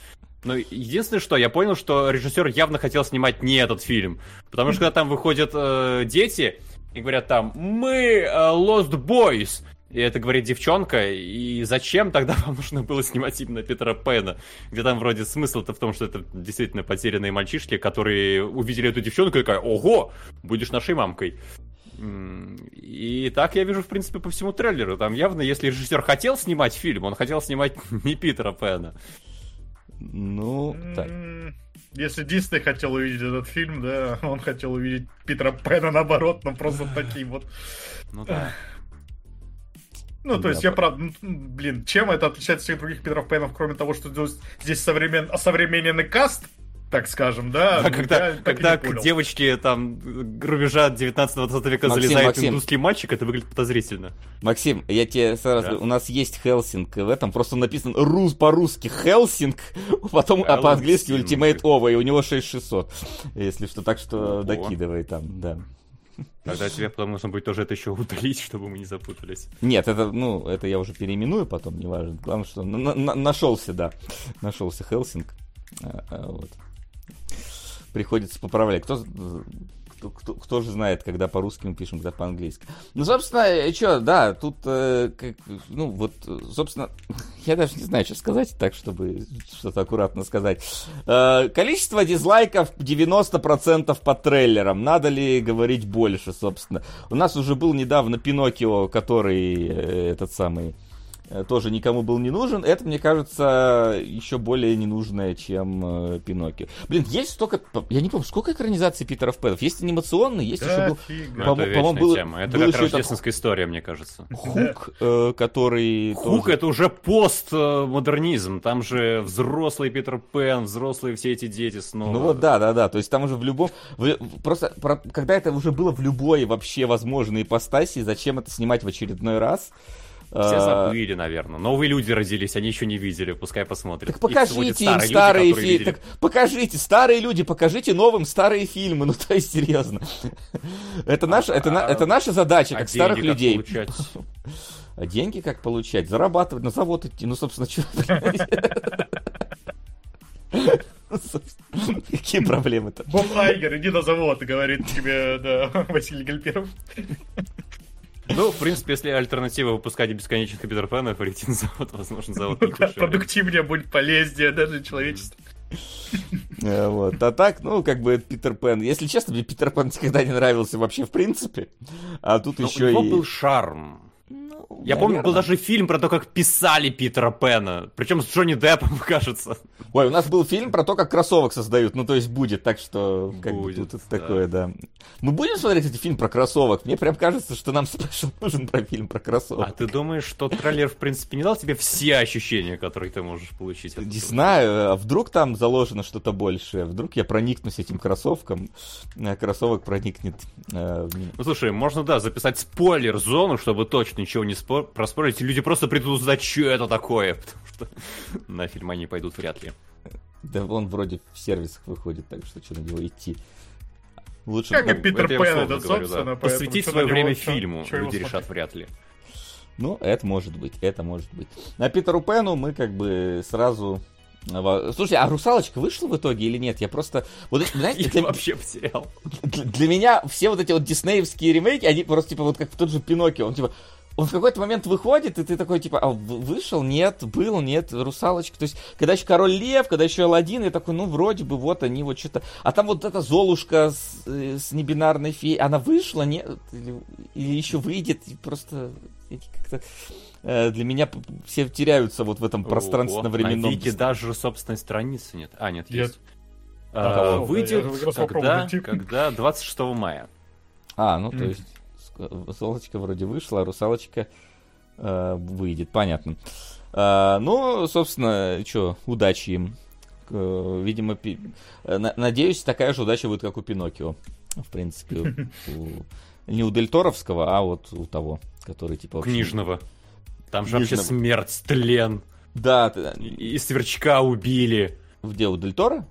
Но единственное, что я понял, что режиссер явно хотел снимать не этот фильм. Потому что когда там выходят э, дети и говорят там, мы э, Lost Boys, и это говорит девчонка, и зачем тогда вам нужно было снимать именно Питера Пэна? Где там вроде смысл-то в том, что это действительно потерянные мальчишки, которые увидели эту девчонку и такая, ого, будешь нашей мамкой. И так я вижу, в принципе, по всему трейлеру. Там явно, если режиссер хотел снимать фильм, он хотел снимать не Питера Пэна. Ну, так. Если Дисней хотел увидеть этот фильм, да, он хотел увидеть Питера Пэна наоборот, но просто таким вот. Ну да. Ну, то есть я правда, ну, блин, чем это отличается от всех других Питеров Пенов, кроме того, что здесь современ... современный каст, так скажем, да? А когда, когда к девочке там рубежа 19-20 века Максим, залезает Максим. индусский мальчик, это выглядит подозрительно. Максим, я тебе сразу... Да? У нас есть Хелсинг в этом, просто написан рус по-русски Хелсинг, потом а по-английски Ultimate Ова, и у него 6600. Если что, так что Ого. докидывай там, да. Тогда тебе потом нужно будет тоже это еще удалить, чтобы мы не запутались. Нет, это, ну, это я уже переименую потом, неважно. Главное, что на на нашелся, да. Нашелся Хелсинг. А, а, вот. Приходится поправлять. Кто кто, кто, кто же знает, когда по-русски мы пишем, когда по-английски. Ну, собственно, что, да, тут, э, как, ну, вот, собственно, я даже не знаю, что сказать так, чтобы что-то аккуратно сказать. Э, количество дизлайков 90% по трейлерам. Надо ли говорить больше, собственно? У нас уже был недавно Пиноккио, который э, этот самый Э, тоже никому был не нужен. Это, мне кажется, еще более ненужное, чем э, Пиноккио. Блин, есть столько... Я не помню, сколько экранизаций Питеров Пэтов? Есть анимационный, есть да, еще был... По- это по-моему, был, тема. Это был как рождественская этот... история, мне кажется. Хук, э, который... Хук тоже... это уже постмодернизм. Там же взрослый Питер Пен, взрослые все эти дети снова. Ну вот да, да, да. То есть там уже в любом... В... Просто про... когда это уже было в любой вообще возможной ипостаси, зачем это снимать в очередной раз? Все а, забыли, наверное. Новые люди родились, они еще не видели, пускай посмотрят. Так покажите им старые, фильмы. Так покажите, старые люди, покажите новым старые фильмы. Ну, то есть, серьезно. Это наша, это, это наша задача, а как старых людей. А деньги как получать? Зарабатывать, на завод идти. Ну, собственно, что... Какие проблемы-то? Боб Айгер, иди на завод, говорит тебе, да, Василий Гальперов. Ну, в принципе, если альтернатива выпускать бесконечных Питер Пенов, перейти на завод, возможно, завод не Продуктивнее будет, полезнее даже человечеству. Э, вот. А так, ну, как бы Питер Пен. Если честно, мне Питер Пен никогда не нравился вообще в принципе. А тут Но еще у него и... был шарм. Я наверное. помню, был даже фильм про то, как писали Питера Пена. Причем с Джонни Деппом, кажется. Ой, у нас был фильм про то, как кроссовок создают. Ну, то есть будет, так что как будет, бы тут да. такое, да. Мы будем смотреть этот фильм про кроссовок? Мне прям кажется, что нам спешл нужен про фильм про кроссовок. А ты думаешь, что трейлер, в принципе, не дал тебе все ощущения, которые ты можешь получить? Не знаю, а вдруг там заложено что-то большее? Вдруг я проникнусь этим кроссовком, а кроссовок проникнет э, Ну, слушай, можно, да, записать спойлер-зону, чтобы точно ничего не спор... проспорить, люди просто придут узнать, что это такое, потому что на фильм они пойдут вряд ли. Да он вроде в сервисах выходит, так что что на него идти. Лучше как и Питер Пен, это, собственно. Да. Посвятить свое время фильму люди решат вряд ли. Ну, это может быть, это может быть. На Питеру Пену мы как бы сразу Слушай, а русалочка вышла в итоге или нет? Я просто. Вот, знаете, Я для... вообще потерял. Для, для меня все вот эти вот диснеевские ремейки, они просто типа вот как в тот же Пиноккио. Он типа, он в какой-то момент выходит, и ты такой, типа, а вышел, нет, был, нет, русалочка. То есть, когда еще Король Лев, когда еще Алладин, я такой, ну, вроде бы, вот они вот что-то... А там вот эта Золушка с, э, с небинарной феей, она вышла, нет? Или, или еще выйдет, и просто как-то э, для меня все теряются вот в этом пространственно-временном... На Вики даже собственной страницы нет. А, нет, нет. есть. А, выйдет когда, когда 26 мая. А, ну, то есть Солочка вроде вышла, а русалочка э, выйдет, понятно. Э, ну, собственно, что, удачи им. Э, видимо, пи... Э, надеюсь, такая же удача будет, как у Пиноккио. В принципе, у... не у Дельторовского, а вот у того, который типа... Вообще... Книжного. Там же Книжного. вообще смерть, тлен. Да. И, и сверчка убили. Где, у Дельтора?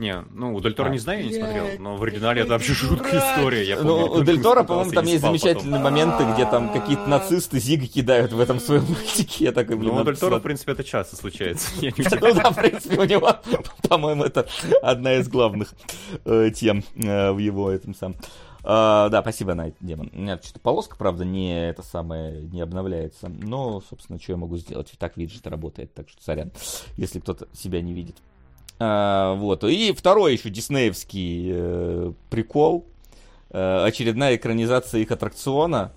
Не, ну, у Дель Торо а. не знаю, я не смотрел, но в оригинале это вообще жуткая история. Я помню, ну, у Дель Торо, по-моему, там есть замечательные моменты, где там какие-то нацисты зига кидают в этом своем мультике. Я такой, блин, ну, у Дель Торо, в принципе, это часто случается. Ну да, в принципе, у него, по-моему, это одна из главных э, тем э, в его этом самом. Uh, да, спасибо, Найт Демон. У меня что-то полоска, правда, не это самое не обновляется. Но, собственно, что я могу сделать? Так виджет работает, так что сорян, если кто-то себя не видит. А, вот. И второй еще диснеевский э, прикол. Э, очередная экранизация их аттракциона.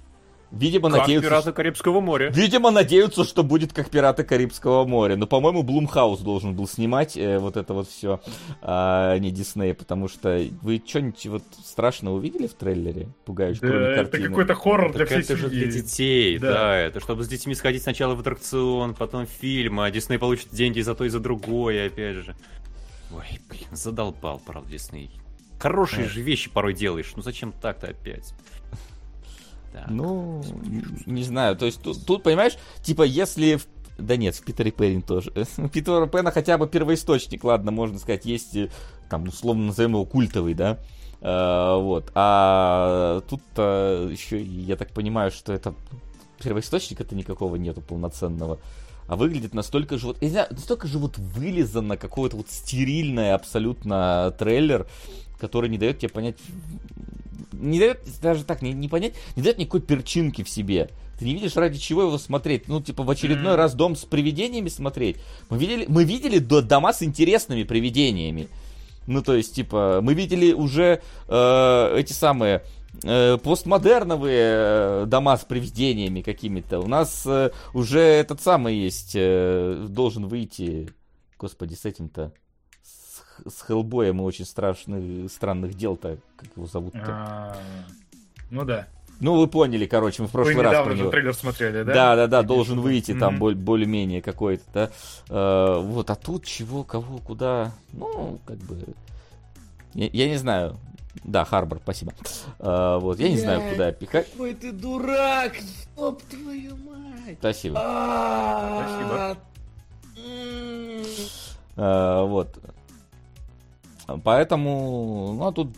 Видимо, как надеются... «Пираты Карибского моря». Видимо, надеются, что будет как «Пираты Карибского моря». Но, по-моему, Блумхаус должен был снимать э, вот это вот все, а не Дисней, потому что вы что-нибудь вот страшно увидели в трейлере, пугающее, да, кроме это какой-то хоррор так для всей это семьи. же для детей, да. да. Это чтобы с детьми сходить сначала в аттракцион, потом фильм, а Дисней получит деньги за то и за другое, опять же. Ой, блин, задолбал, правда, Дисней. Хорошие же вещи порой делаешь, ну зачем так-то опять? Так, ну, не знаю, то есть тут, тут, понимаешь, типа, если да нет, в Питере Пэне тоже. У Питера Пэна хотя бы первоисточник, ладно, можно сказать, есть, э, там, условно назовем его культовый, да, а, вот. А тут еще, я так понимаю, что это первоисточника-то никакого нету полноценного. А выглядит настолько же вот, я не знаю, настолько же вот вылизанно, какой-то вот стерильный абсолютно трейлер, который не дает тебе понять, не дает даже так, не, не понять, не дает никакой перчинки в себе. Ты не видишь, ради чего его смотреть. Ну, типа, в очередной mm-hmm. раз дом с привидениями смотреть. Мы видели, мы видели дома с интересными привидениями. Ну, то есть, типа, мы видели уже э, эти самые э, постмодерновые э, дома с привидениями какими-то. У нас э, уже этот самый есть, э, должен выйти, господи, с этим-то, с, с Хеллбоем и очень страшных, странных дел-то, как его зовут-то? А, ну да. Ну, вы поняли, короче, мы в прошлый вы раз про него... трейлер смотрели, да? Да, да, да, должен выйти mm-hmm. там более-менее какой-то, да. Э, вот, а тут чего, кого, куда, ну, как бы... Я, я не знаю. Да, Харбор, спасибо. Э, вот, я не знаю, куда пихать. Какой ты дурак, ёб твою мать. Спасибо. А, спасибо. Э, вот. Поэтому, ну, а тут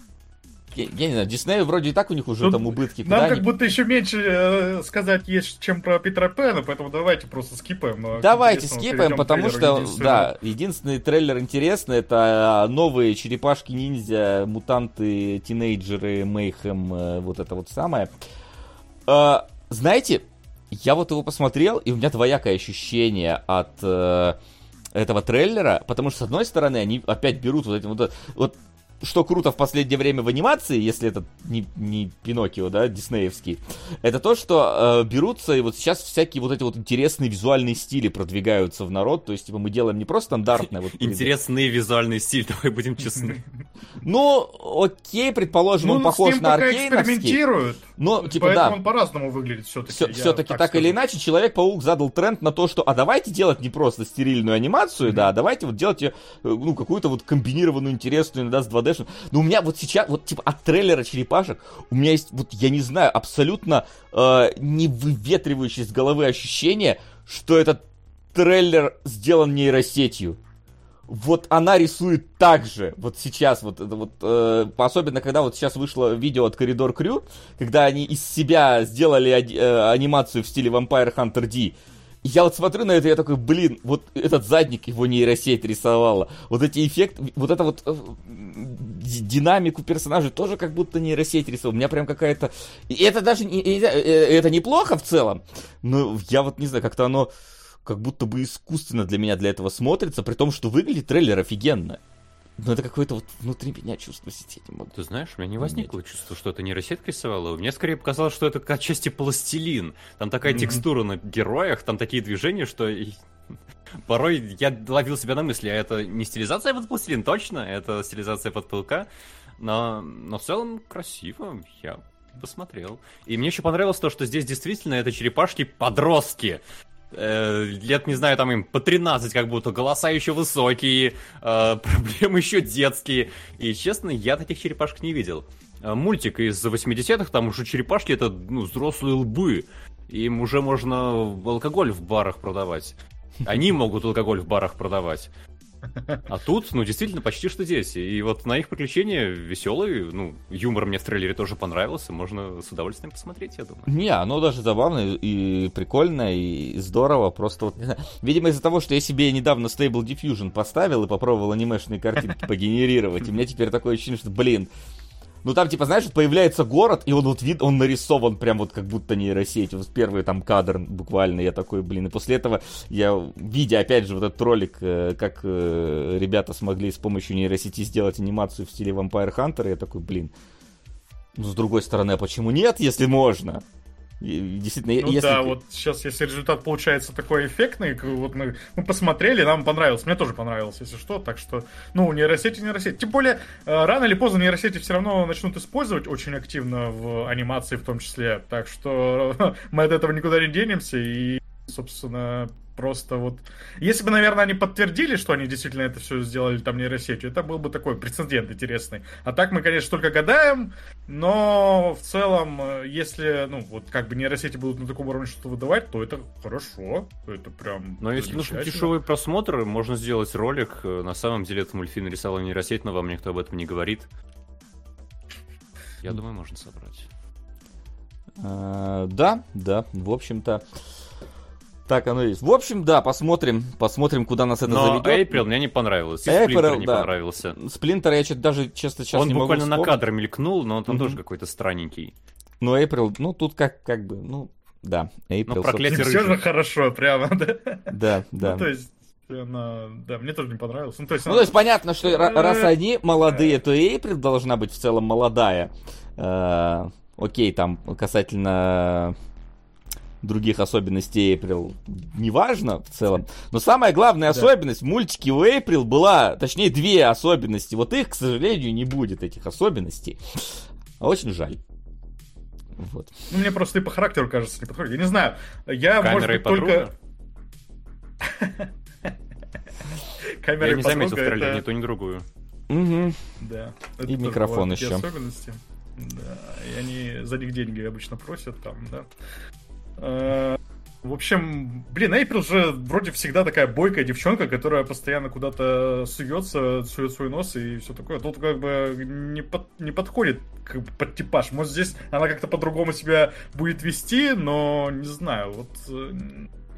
я, я не знаю, Дисней вроде и так у них уже Тут там убытки. Нам как они... будто еще меньше э, сказать есть, чем про Питера Пэна, поэтому давайте просто скипаем. Давайте скипаем, потому что, да, единственный трейлер интересный, это а, новые черепашки-ниндзя, мутанты, тинейджеры, Мейхем, э, вот это вот самое. Э, знаете, я вот его посмотрел, и у меня двоякое ощущение от э, этого трейлера, потому что, с одной стороны, они опять берут вот эти вот... вот что круто в последнее время в анимации, если это не, не Пиноккио, да, диснеевский, это то, что э, берутся и вот сейчас всякие вот эти вот интересные визуальные стили продвигаются в народ, то есть типа мы делаем не просто стандартное вот... Интересные визуальные стили, давай будем честны. Ну, окей, предположим, он ну, похож на аркейновский. экспериментируют. Но, типа, да. он по-разному выглядит все-таки. Все-таки так или иначе, Человек-паук задал тренд на то, что, а давайте делать не просто стерильную анимацию, да, а давайте вот делать, э, ну, какую-то вот комбинированную, интересную, иногда с 2D Foundation. Но у меня вот сейчас, вот типа от трейлера черепашек, у меня есть, вот я не знаю, абсолютно э, не выветривающее из головы ощущение, что этот трейлер сделан нейросетью. Вот она рисует так же, вот сейчас, вот, вот э, особенно когда вот сейчас вышло видео от Коридор Крю, когда они из себя сделали э, анимацию в стиле Vampire Hunter D, я вот смотрю на это, я такой, блин, вот этот задник его нейросеть рисовала. Вот эти эффекты, вот это вот э, динамику персонажей тоже как будто нейросеть рисовала. У меня прям какая-то... И это даже не... Э, это неплохо в целом, но я вот не знаю, как-то оно как будто бы искусственно для меня для этого смотрится, при том, что выглядит трейлер офигенно. Но это какое-то вот внутри меня чувство сети не могу. Ты знаешь, у меня не возникло Нет. чувство, что это нейросетка рисовала. Мне скорее показалось, что это отчасти пластилин. Там такая mm-hmm. текстура на героях, там такие движения, что порой я ловил себя на мысли, а это не стилизация под пластилин, точно, это стилизация под пылка. Но, но в целом красиво, я посмотрел. И мне еще понравилось то, что здесь действительно это черепашки-подростки э, лет, не знаю, там им по 13 как будто, голоса еще высокие, э, проблемы еще детские. И, честно, я таких черепашек не видел. Э, мультик из 80-х, там уже черепашки это, ну, взрослые лбы. Им уже можно алкоголь в барах продавать. Они могут алкоголь в барах продавать. А тут, ну, действительно, почти что дети. И вот на их приключения веселые, ну, юмор мне в трейлере тоже понравился, можно с удовольствием посмотреть, я думаю. Не, оно даже забавно и прикольно, и здорово, просто вот, видимо, из-за того, что я себе недавно Stable Diffusion поставил и попробовал анимешные картинки погенерировать, у меня теперь такое ощущение, что, блин, ну там, типа, знаешь, появляется город, и он вот вид, он нарисован прям вот как будто нейросеть. Вот первый там кадр буквально, я такой, блин. И после этого я, видя опять же вот этот ролик, э, как э, ребята смогли с помощью нейросети сделать анимацию в стиле Vampire Hunter, я такой, блин. Ну, с другой стороны, а почему нет, если можно? Действительно, ну если... да, вот сейчас, если результат получается такой эффектный, вот мы, мы посмотрели, нам понравилось, мне тоже понравилось, если что, так что, ну, нейросети, нейросети. Тем более, э, рано или поздно нейросети все равно начнут использовать очень активно в анимации в том числе, так что мы от этого никуда не денемся, и, собственно, просто вот... Если бы, наверное, они подтвердили, что они действительно это все сделали там нейросетью, это был бы такой прецедент интересный. А так мы, конечно, только гадаем, но в целом, э, если, ну, вот как бы нейросети будут на таком уровне что-то выдавать, то это хорошо. Это прям Но если нужны дешевые просмотры, можно сделать ролик. На самом деле, это мультфильм нарисовал нейросеть, но вам никто об этом не говорит. Я думаю, можно собрать. А, да, да, в общем-то. Так оно есть. В общем, да, посмотрим, посмотрим, куда нас это Но заведет. April мне не понравилось. И April, не да. понравился. Сплинтер я что-то даже, честно, сейчас он не могу буквально на кадр мелькнул, но он там mm-hmm. тоже какой-то странненький. Ну, April, ну, тут как, как бы, ну, да. April, ну, проклятие Все же хорошо, прямо, да? Да, да. Ну, то есть, она, да, мне тоже не понравилось. Ну, то есть, ну, она... то есть понятно, что раз они молодые, то и April должна быть в целом молодая. Э, окей, там, касательно других особенностей April неважно в целом. Но самая главная да. особенность в мультике у April была, точнее, две особенности. Вот их, к сожалению, не будет, этих особенностей. Очень жаль. Вот. Ну, мне просто и по характеру кажется не подходит. Я не знаю. Я, Камера может быть, только... Камера Я не заметил в трейлере ни ту, ни другую. Угу. Да. И микрофон еще. Особенности. Да, и они за них деньги обычно просят там, да. Э, в общем, блин, Эйприл же вроде всегда такая бойкая девчонка, которая постоянно куда-то суется, сует свой нос и все такое. Тут как бы не, под, не подходит бы, под типаж. Может, здесь она как-то по-другому себя будет вести, но не знаю, вот э,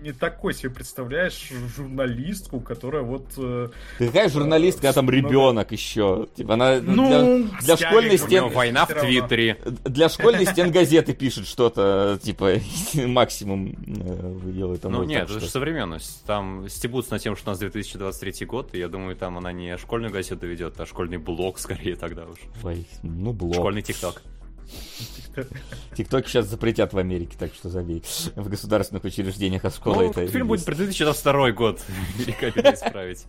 не такой себе представляешь журналистку, которая вот... Э, какая журналистка, когда там ну ребенок еще? Типа она ну, для, для школьной стен... Война в Твиттере. Для школьной стен газеты пишет что-то, типа, максимум э, делает. Ну нет, это же современность. Там стебутся на тем, что у нас 2023 год, и я думаю, там она не школьную газету ведет, а школьный блог скорее тогда уж. Ой, ну блог. Школьный ТикТок. ТикТок сейчас запретят в Америке, так что забей. В государственных учреждениях, а школа ну, это... Фильм будет про 2022 год. Велика беда исправить.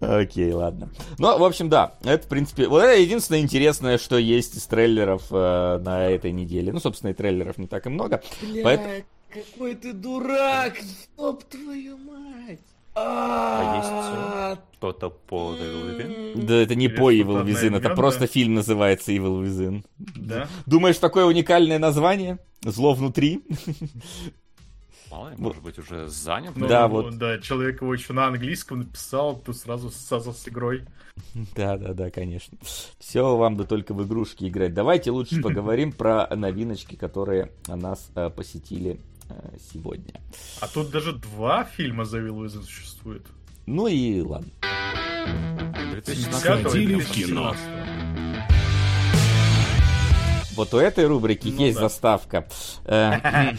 Окей, ладно. Ну, в общем, да. Это, в принципе... Вот это единственное интересное, что есть из трейлеров э, на этой неделе. Ну, собственно, и трейлеров не так и много. Бля, Поэтому... какой ты дурак! Ёб твою мать! А есть что-то по Evil Within? Да это не по Evil Within, это просто фильм называется Evil Within. Да? Думаешь, такое уникальное название? Зло внутри? Мало может быть, уже занят. Ну, да, вот. Да, человек его еще на английском написал, тут сразу сразу с игрой. Да, да, да, конечно. Все вам бы только в игрушки играть. Давайте лучше поговорим про новиночки, которые нас э, посетили сегодня. А тут даже два фильма за Will существует. Ну и ладно. Сходили в кино. Вот у этой рубрики ну, есть да. заставка. Э,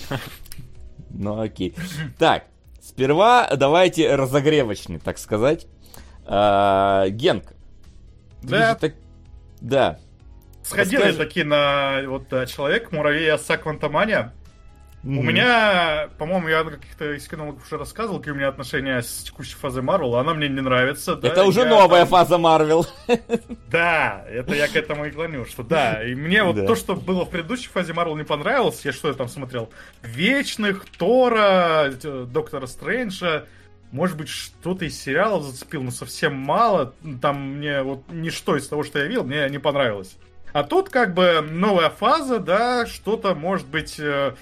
ну окей. Так, сперва давайте разогревочный, так сказать. Э, Генк. Да. Да. Сходили таки на вот человек муравей оса Квантомания. Mm-hmm. У меня, по-моему, я на каких-то из кинологов уже рассказывал, какие у меня отношения с текущей фазой Марвел, она мне не нравится. Да, это уже я, новая там... фаза Марвел. Да, это я к этому и клоню, что да. И мне вот да. то, что было в предыдущей фазе Марвел, не понравилось. Я что я там смотрел? Вечных, Тора, Доктора Стрэнджа. Может быть, что-то из сериалов зацепил, но совсем мало. Там мне вот ничто из того, что я видел, мне не понравилось. А тут как бы новая фаза, да, что-то может быть э,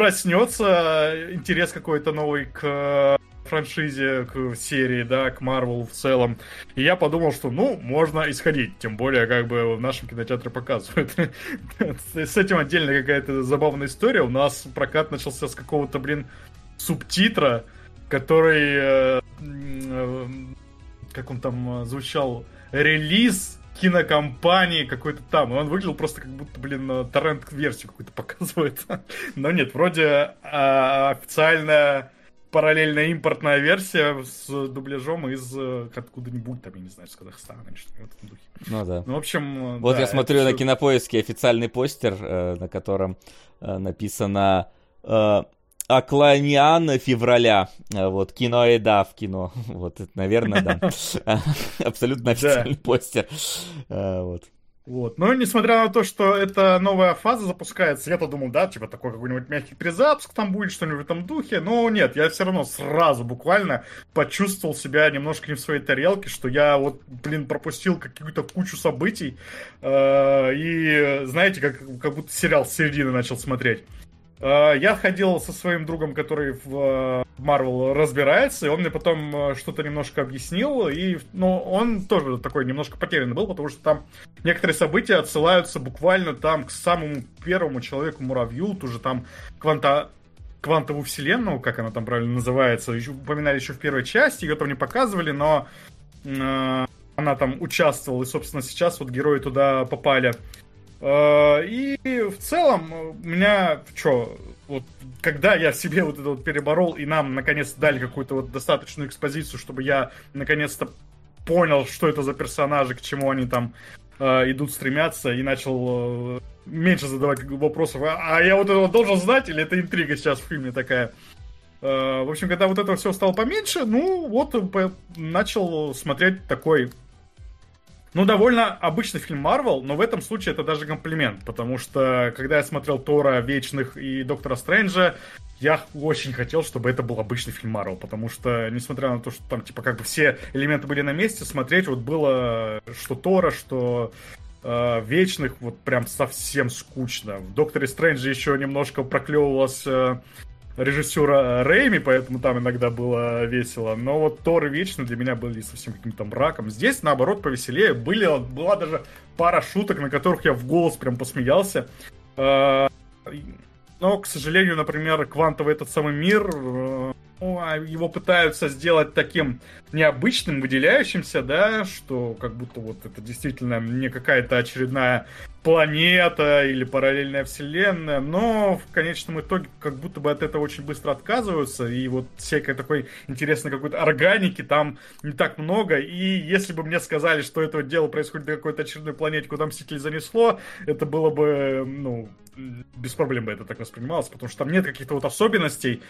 проснется интерес какой-то новый к франшизе, к серии, да, к Марвел в целом. И я подумал, что, ну, можно исходить. Тем более, как бы в нашем кинотеатре показывают. С этим отдельно какая-то забавная история. У нас прокат начался с какого-то, блин, субтитра, который, э, э, как он там звучал, релиз кинокомпании какой-то там. И он выглядел просто как будто, блин, торрент-версию какую-то показывает. Но нет, вроде а, официальная параллельная импортная версия с дубляжом из э, откуда-нибудь, там, я не знаю, с Казахстана или что-то в этом духе. Ну да. Ну, в общем, Вот да, я смотрю на кинопоиске официальный постер, э, на котором э, написано Акланиан февраля. Э, вот, кино и да в кино. Вот, это, наверное, да. Абсолютно официальный постер. Э, вот. Вот. Но несмотря на то, что эта новая фаза запускается, я-то думал, да, типа такой какой-нибудь мягкий перезапуск там будет, что-нибудь в этом духе. Но нет, я все равно сразу буквально почувствовал себя немножко не в своей тарелке, что я вот, блин, пропустил какую-то кучу событий. Э, и, знаете, как, как будто сериал с середины начал смотреть. Э, я ходил со своим другом, который в Marvel разбирается, и он мне потом э, что-то немножко объяснил, и, ну, он тоже такой немножко потерянный был, потому что там некоторые события отсылаются буквально там к самому первому человеку-муравью, тоже там кванта квантовую вселенную, как она там правильно называется, еще, упоминали еще в первой части, ее там не показывали, но э, она там участвовала, и, собственно, сейчас вот герои туда попали. Э, и в целом у меня, что, вот, когда я себе вот это вот переборол, и нам наконец-то дали какую-то вот достаточную экспозицию, чтобы я наконец-то понял, что это за персонажи, к чему они там э, идут, стремятся, и начал э, меньше задавать вопросов. А, а я вот это должен знать, или это интрига сейчас в фильме такая? Э, в общем, когда вот этого все стало поменьше, ну вот по- начал смотреть такой ну, довольно обычный фильм Марвел, но в этом случае это даже комплимент, потому что, когда я смотрел Тора, Вечных и Доктора Стрэнджа, я очень хотел, чтобы это был обычный фильм Марвел, потому что, несмотря на то, что там, типа, как бы все элементы были на месте, смотреть вот было что Тора, что э, Вечных, вот прям совсем скучно. В Докторе Стрэнджа еще немножко проклевывалось э, режиссера Рэйми, поэтому там иногда было весело. Но вот Тор Вечно для меня были совсем каким-то мраком. Здесь, наоборот, повеселее. Были, была даже пара шуток, на которых я в голос прям посмеялся. А, но, к сожалению, например, квантовый этот самый мир, э, его пытаются сделать таким необычным, выделяющимся, да, что как будто вот это действительно не какая-то очередная планета или параллельная вселенная, но в конечном итоге как будто бы от этого очень быстро отказываются, и вот всякой такой интересной какой-то органики там не так много, и если бы мне сказали, что это дело происходит на какой-то очередной планете, куда Мстители занесло, это было бы, ну, без проблем бы это так воспринималось, потому что там нет каких-то вот особенностей,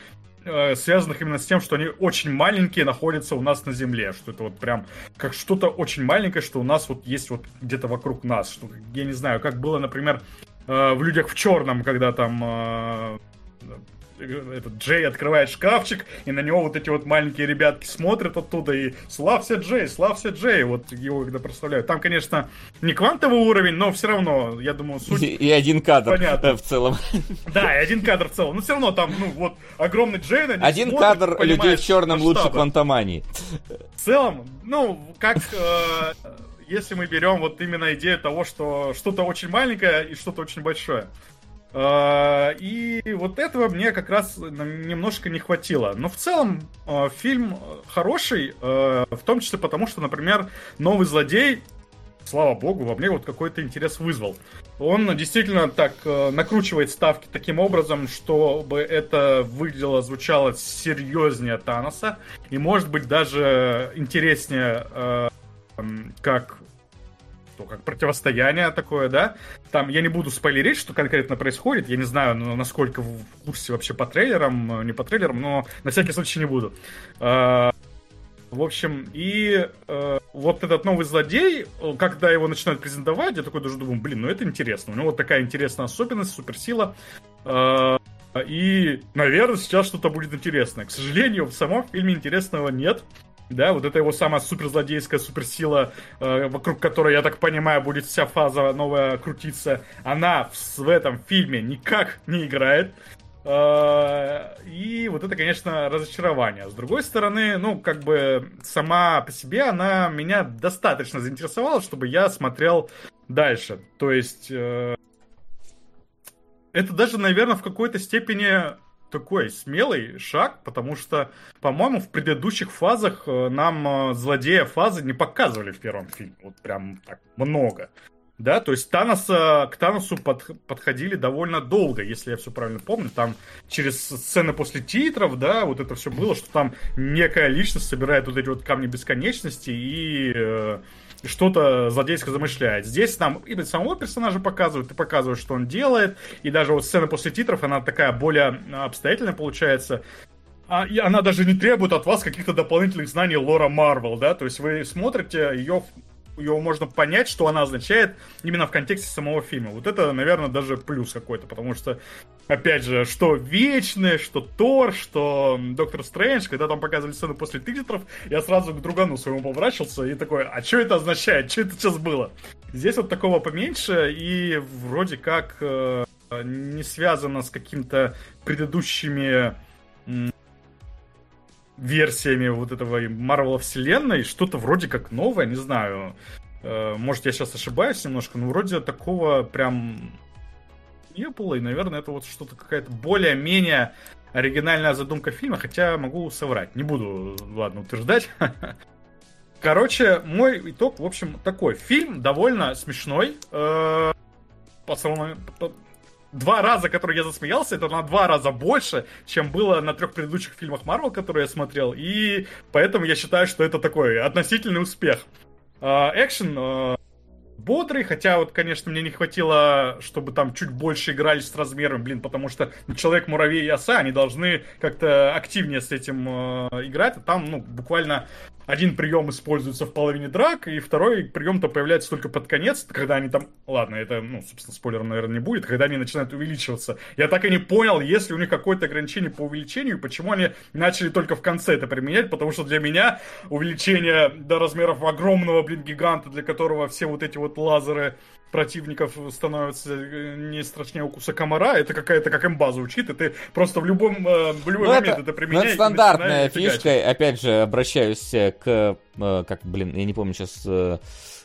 связанных именно с тем, что они очень маленькие, находятся у нас на Земле, что это вот прям как что-то очень маленькое, что у нас вот есть вот где-то вокруг нас, что, я не знаю, как было, например, э, в «Людях в черном», когда там э, этот Джей открывает шкафчик, и на него вот эти вот маленькие ребятки смотрят оттуда, и славься Джей, славься Джей, вот его когда проставляют. Там, конечно, не квантовый уровень, но все равно, я думаю, суть... И, и один кадр понятно. в целом. Да, и один кадр в целом. Но все равно там, ну, вот, огромный Джей на Один смотрит, кадр людей в черном масштабы. лучше квантомании. В целом, ну, как... Э, если мы берем вот именно идею того, что что-то очень маленькое и что-то очень большое. А, и вот этого мне как раз немножко не хватило. Но в целом а, фильм хороший, а, в том числе потому, что, например, новый злодей, слава богу, во мне вот какой-то интерес вызвал. Он действительно так накручивает ставки таким образом, чтобы это выглядело, звучало серьезнее Таноса, и может быть даже интереснее как что, как противостояние такое, да. Там я не буду спойлерить, что конкретно происходит. Я не знаю, насколько в курсе вообще по трейлерам, не по трейлерам, но на всякий случай не буду. А, в общем, и э, вот этот новый злодей, когда его начинают презентовать, я такой даже думаю, блин, ну это интересно. У него вот такая интересная особенность, суперсила. Э, и, наверное, сейчас что-то будет интересное. К сожалению, в самом фильме интересного нет. Да, вот это его самая суперзлодейская суперсила, э, вокруг которой, я так понимаю, будет вся фаза новая крутиться. Она в, в этом фильме никак не играет. Э, и вот это, конечно, разочарование. С другой стороны, ну, как бы сама по себе она меня достаточно заинтересовала, чтобы я смотрел дальше. То есть э, это даже, наверное, в какой-то степени такой смелый шаг, потому что, по-моему, в предыдущих фазах э, нам э, злодея фазы не показывали в первом фильме. Вот прям так много. Да, то есть Таноса, к Таносу под, подходили довольно долго, если я все правильно помню. Там через сцены после титров, да, вот это все было, что там некая личность собирает вот эти вот камни бесконечности и э, что-то злодейское замышляет. Здесь нам и самого персонажа показывают, и показывают, что он делает, и даже вот сцена после титров, она такая более обстоятельная получается. А, и она даже не требует от вас каких-то дополнительных знаний лора Марвел, да, то есть вы смотрите ее его можно понять, что она означает именно в контексте самого фильма. Вот это, наверное, даже плюс какой-то, потому что, опять же, что Вечное, что Тор, что Доктор Стрэндж, когда там показывали сцену после титров, я сразу к другану своему поворачивался и такой, а что это означает, что это сейчас было? Здесь вот такого поменьше, и вроде как э, не связано с каким-то предыдущими версиями вот этого Марвела вселенной, что-то вроде как новое, не знаю. Э, может, я сейчас ошибаюсь немножко, но вроде такого прям не было, и, наверное, это вот что-то какая-то более-менее оригинальная задумка фильма, хотя могу соврать. Не буду, ладно, утверждать. Короче, мой итог, в общем, такой. Фильм довольно смешной. Э, по самому, два раза, которые я засмеялся, это на два раза больше, чем было на трех предыдущих фильмах Марвел, которые я смотрел. И поэтому я считаю, что это такой относительный успех. А, экшен а, бодрый, хотя вот, конечно, мне не хватило, чтобы там чуть больше играли с размером, блин, потому что Человек-муравей и Оса, они должны как-то активнее с этим э, играть, там, ну, буквально один прием используется в половине драк, и второй прием-то появляется только под конец, когда они там... Ладно, это, ну, собственно, спойлером, наверное, не будет, когда они начинают увеличиваться. Я так и не понял, есть ли у них какое-то ограничение по увеличению, почему они начали только в конце это применять, потому что для меня увеличение до размеров огромного, блин, гиганта, для которого все вот эти вот лазеры противников становятся э, не страшнее укуса комара, это какая-то как имба звучит, и ты просто в любом э, в любой ну, момент это, это применяешь. Ну, это стандартная фишка, опять же, обращаюсь к, э, как, блин, я не помню сейчас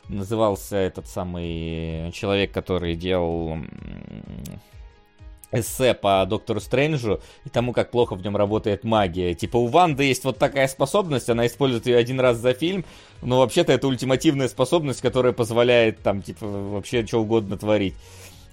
назывался этот самый человек, который делал эссе по Доктору Стрэнджу и тому, как плохо в нем работает магия. Типа, у Ванды есть вот такая способность, она использует ее один раз за фильм, но вообще-то это ультимативная способность, которая позволяет там, типа, вообще что угодно творить.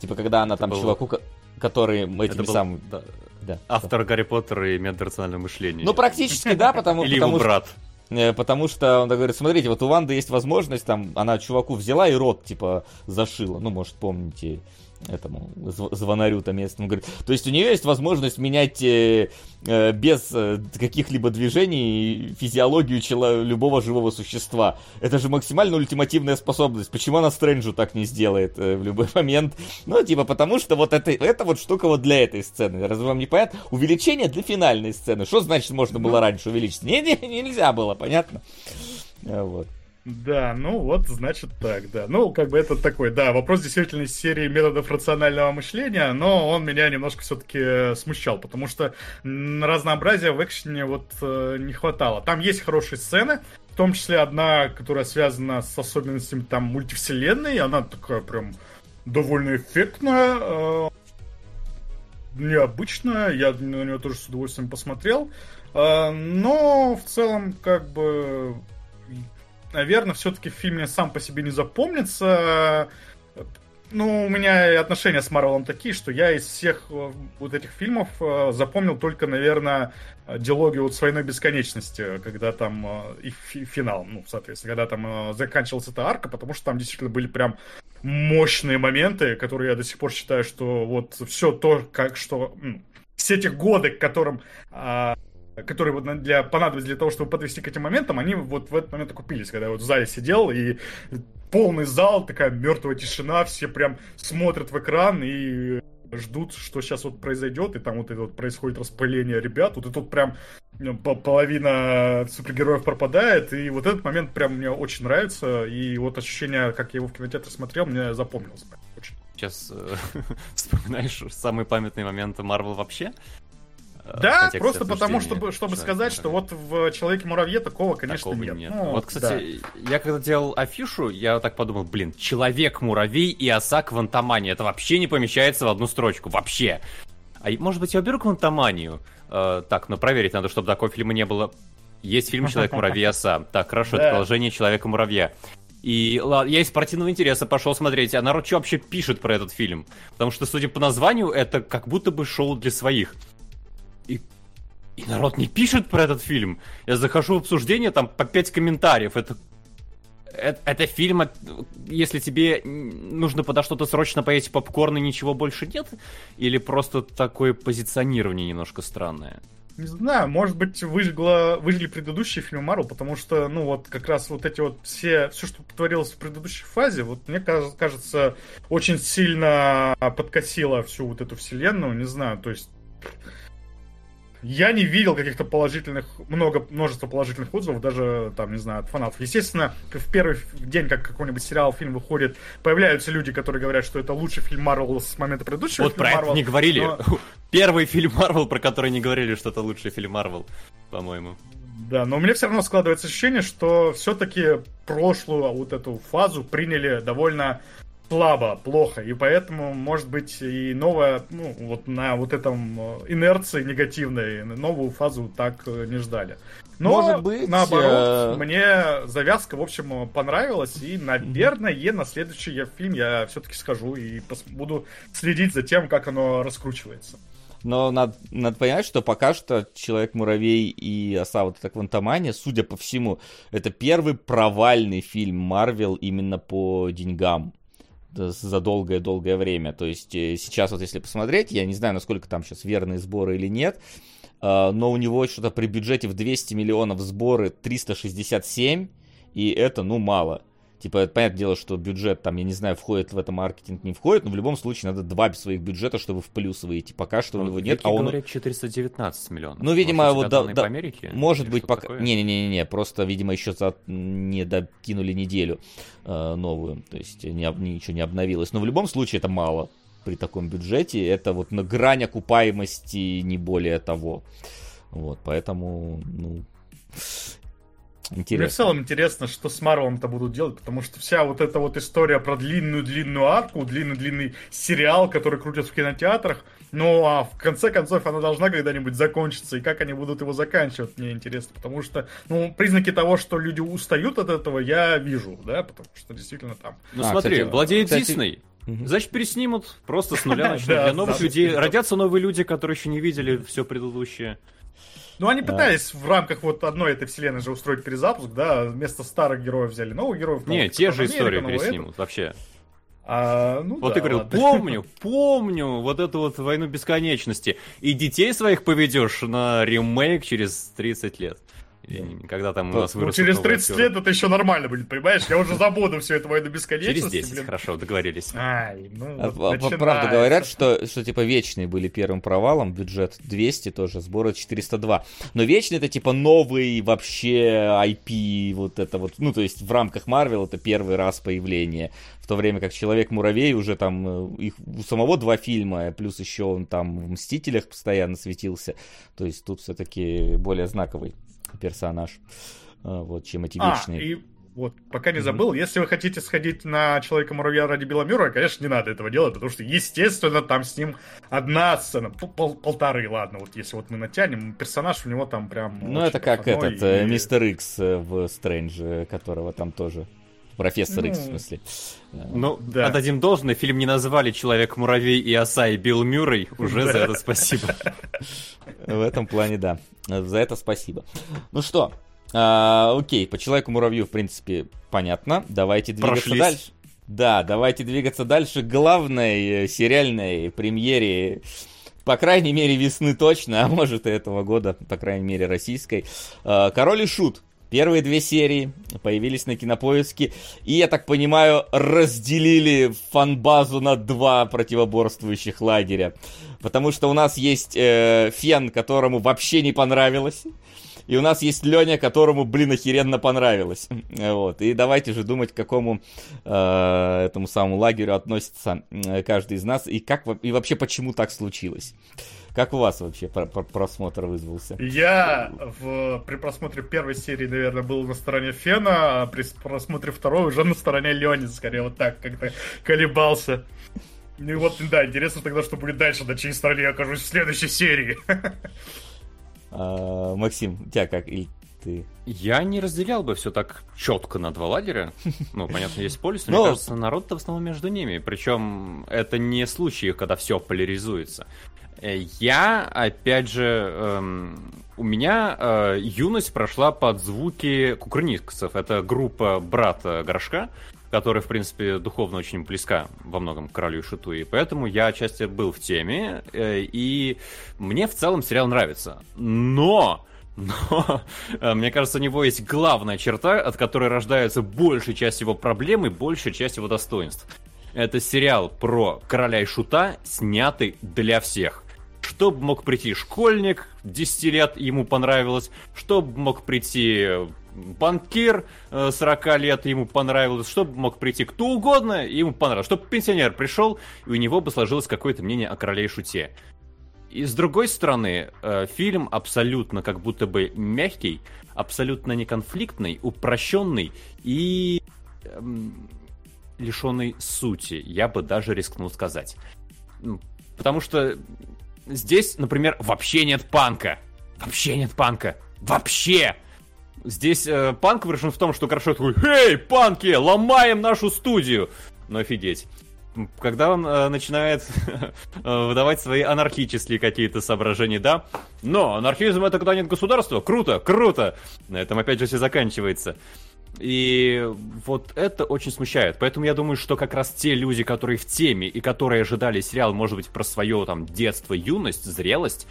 Типа, когда она это там было... чуваку, который этим был... самым... Да. Да, Автор что? Гарри Поттера и метод рационального мышления. Ну, практически, да, потому, Или потому его брат. Что, э, потому что он говорит, смотрите, вот у Ванды есть возможность, там, она чуваку взяла и рот, типа, зашила. Ну, может, помните, этому звонарю-то местному. Говорит, то есть у нее есть возможность менять э, э, без э, каких-либо движений физиологию чело- любого живого существа. Это же максимально ультимативная способность. Почему она Стрэнджу так не сделает э, в любой момент? Ну, типа, потому что вот это, это вот штука вот для этой сцены. Разве вам не понятно? Увеличение для финальной сцены. Что значит можно было раньше увеличить? Не, не, нельзя было, понятно? Вот. Да, ну вот, значит так, да. Ну, как бы это такой, да, вопрос действительно из серии методов рационального мышления, но он меня немножко все-таки э, смущал, потому что разнообразия в экшене вот э, не хватало. Там есть хорошие сцены, в том числе одна, которая связана с особенностями там мультивселенной, она такая прям довольно эффектная, э, необычная, я на нее тоже с удовольствием посмотрел, э, но в целом как бы наверное, все-таки фильм мне сам по себе не запомнится. Ну, у меня отношения с Марвелом такие, что я из всех э, вот этих фильмов э, запомнил только, наверное, диалогию вот с войной бесконечности, когда там э, и финал, ну, соответственно, когда там заканчивалась эта арка, потому что там действительно были прям мощные моменты, которые я до сих пор считаю, что вот все то, как что все эти годы, к которым а, которые вот для, понадобились для того, чтобы подвести к этим моментам, они вот в этот момент окупились, когда я вот в зале сидел, и полный зал, такая мертвая тишина, все прям смотрят в экран и ждут, что сейчас вот произойдет, и там вот это вот происходит распыление ребят, вот и тут прям ну, половина супергероев пропадает, и вот этот момент прям мне очень нравится, и вот ощущение, как я его в кинотеатре смотрел, мне запомнилось. Очень. Сейчас э, вспоминаешь самые памятные моменты Марвел вообще? Э, да, просто потому, чтобы, чтобы сказать, что вот в Человеке-муравье такого, конечно, такого нет. нет. Ну, вот, кстати, да. я когда делал афишу, я так подумал, блин, Человек-муравей и оса Квантомания, это вообще не помещается в одну строчку, вообще. А может быть, я уберу Квантоманию? Э, так, но проверить надо, чтобы такого фильма не было. Есть фильм Человек-муравей оса. Так, хорошо, это продолжение Человека-муравья. И ладно, я из спортивного интереса пошел смотреть, а народ что вообще пишет про этот фильм? Потому что, судя по названию, это как будто бы шоу для своих. И, и народ не пишет про этот фильм. Я захожу в обсуждение, там по 5 комментариев. Это это, это фильм, если тебе нужно подо что-то срочно поесть попкорн и ничего больше нет? Или просто такое позиционирование немножко странное? Не знаю, может быть, выжгло, выжгли предыдущие фильмы Марвел, потому что, ну, вот как раз вот эти вот все, все, что творилось в предыдущей фазе, вот мне кажется, очень сильно подкосило всю вот эту вселенную, не знаю, то есть я не видел каких-то положительных, много, множество положительных отзывов, даже, там, не знаю, от фанатов. Естественно, в первый день, как какой-нибудь сериал, фильм выходит, появляются люди, которые говорят, что это лучший фильм Марвел с момента предыдущего вот про Marvel, это не говорили. но... Первый фильм Марвел, про который не говорили, что это лучший фильм Марвел, по-моему. Да, но у меня все равно складывается ощущение, что все-таки прошлую вот эту фазу приняли довольно слабо, плохо, и поэтому, может быть, и новая, ну, вот на вот этом э, инерции негативной, новую фазу так э, не ждали. Но, может быть, наоборот, э... мне завязка, в общем, понравилась, и, наверное, на следующий фильм я все-таки схожу и буду следить за тем, как оно раскручивается. Но надо, надо понять, что пока что Человек-муравей и Оса вот эта Квантомания, судя по всему, это первый провальный фильм Марвел именно по деньгам за долгое-долгое время. То есть э, сейчас вот если посмотреть, я не знаю, насколько там сейчас верные сборы или нет, а, но у него что-то при бюджете в 200 миллионов сборы 367, и это, ну, мало. Типа, понятное дело, что бюджет там, я не знаю, входит в это маркетинг, не входит, но в любом случае надо два своих бюджета, чтобы в плюс выйти. Пока что ну, у него нет. А он... говорят 419 миллионов. Ну, видимо, может, вот да, да, по Америке, может быть, пока... Не-не-не, просто, видимо, еще за... не докинули неделю э, новую. То есть не, ничего не обновилось. Но в любом случае это мало при таком бюджете. Это вот на грань окупаемости, не более того. Вот, поэтому, ну, Интересно. Мне в целом интересно, что с Марвелом-то будут делать, потому что вся вот эта вот история про длинную-длинную арку, длинный-длинный сериал, который крутят в кинотеатрах, ну а в конце концов она должна когда-нибудь закончиться, и как они будут его заканчивать, мне интересно, потому что, ну, признаки того, что люди устают от этого, я вижу, да, потому что действительно там... Ну а, смотри, кстати, владеет кстати... Дисней. Значит, переснимут, просто с нуля начнут. Для новых людей родятся новые люди, которые еще не видели все предыдущее. Ну, они пытались в рамках вот одной этой вселенной же устроить перезапуск, да, вместо старых героев взяли новых героев. Не, те же истории переснимут, вообще. А, ну, вот да, ты говорил, ладно. помню, помню вот эту вот войну бесконечности. И детей своих поведешь на ремейк через 30 лет. Когда там у нас ну, через 30 актеры. лет это еще нормально будет, понимаешь? Я уже забуду все это войну бесконечности. Через 10, блин. хорошо, договорились. Ай, ну, а, правда говорят, что, что типа вечные были первым провалом, бюджет 200 тоже, сборы 402. Но вечный это типа новый вообще IP, вот это вот, ну то есть в рамках Марвел это первый раз появление. В то время как Человек-муравей уже там, э, их у самого два фильма, плюс еще он там в Мстителях постоянно светился. То есть тут все-таки более знаковый персонаж, а, вот, чем эти а, вечные. И вот, пока не забыл, mm-hmm. если вы хотите сходить на Человека-муравья ради Беломюра, конечно, не надо этого делать, потому что, естественно, там с ним одна сцена, пол полторы, ладно, вот если вот мы натянем, персонаж у него там прям... Ну, это как этот, э, и... Мистер Икс э, в Стрэндже, которого там тоже... Профессор Икс, в смысле. Ну, да. отдадим должное, фильм не назвали Человек-муравей и Оса и Билл Мюррей, уже за это спасибо. В этом плане, да. За это спасибо. Ну что, а, окей, по Человеку-муравью, в принципе, понятно. Давайте двигаться дальше. Да, давайте двигаться дальше к главной э, сериальной премьере по крайней мере, весны точно, а может и этого года, по крайней мере, российской. А, Король и Шут. Первые две серии появились на кинопоиске и, я так понимаю, разделили фанбазу на два противоборствующих лагеря. Потому что у нас есть э, Фен, которому вообще не понравилось. И у нас есть Леня, которому, блин, охеренно понравилось. Вот. И давайте же думать, к какому э, этому самому лагерю относится э, каждый из нас, и как и вообще почему так случилось. Как у вас вообще про про просмотр вызвался? Я в, при просмотре первой серии, наверное, был на стороне Фена, а при просмотре второй уже на стороне Леони, скорее вот так как-то колебался. Ну и вот, да, интересно тогда, что будет дальше, на чьей стороне я окажусь в следующей серии. А, Максим, у тебя как? И ты? Я не разделял бы все так четко на два лагеря. Ну, понятно, есть полюс, но, но... мне кажется, народ-то в основном между ними. Причем это не случаи, когда все поляризуется. Э, я, опять же, эм, у меня э, юность прошла под звуки кукрыниксов. Это группа брата Горшка, которая, в принципе, духовно очень близка во многом к королю и шуту, и поэтому я отчасти был в теме, э, и мне в целом сериал нравится. Но но, э, мне кажется, у него есть главная черта, от которой рождается большая часть его проблем и большая часть его достоинств. Это сериал про короля и шута, снятый для всех. Чтоб мог прийти школьник, 10 лет ему понравилось, чтоб мог прийти банкир 40 э, лет, ему понравилось, чтобы мог прийти кто угодно, ему понравилось, чтобы пенсионер пришел, и у него бы сложилось какое-то мнение о короле и шуте. И с другой стороны, э, фильм абсолютно как будто бы мягкий, абсолютно неконфликтный, упрощенный и эм, лишенный сути, я бы даже рискнул сказать. Потому что здесь, например, вообще нет панка. Вообще нет панка. Вообще! Здесь э, панк выражен в том, что Крашот такой, «Эй, панки, ломаем нашу студию!» Ну офигеть когда он э, начинает э, выдавать свои анархические какие-то соображения, да. Но анархизм это когда нет государства. Круто, круто. На этом опять же все заканчивается. И вот это очень смущает. Поэтому я думаю, что как раз те люди, которые в теме и которые ожидали сериал, может быть, про свое там детство, юность, зрелость,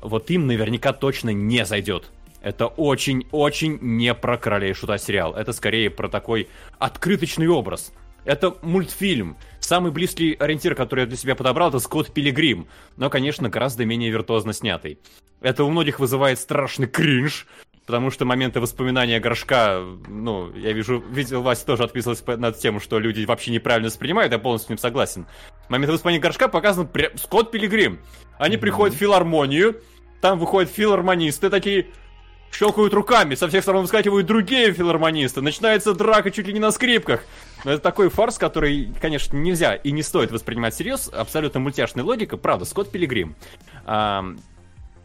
вот им наверняка точно не зайдет. Это очень-очень не про короля и шута сериал. Это скорее про такой открыточный образ. Это мультфильм. Самый близкий ориентир, который я для себя подобрал, это Скотт Пилигрим. Но, конечно, гораздо менее виртуозно снятый. Это у многих вызывает страшный кринж, потому что моменты воспоминания горшка, ну, я вижу, видел, Вася тоже отписывалась на тему, что люди вообще неправильно воспринимают, я полностью с ним согласен. Моменты воспоминания горшка показан прям Скотт Пилигрим. Они mm-hmm. приходят в филармонию, там выходят филармонисты такие, щелкают руками, со всех сторон выскакивают другие филармонисты, начинается драка чуть ли не на скрипках. Но это такой фарс, который, конечно, нельзя и не стоит воспринимать всерьез, абсолютно мультяшная логика, правда, Скотт Пилигрим.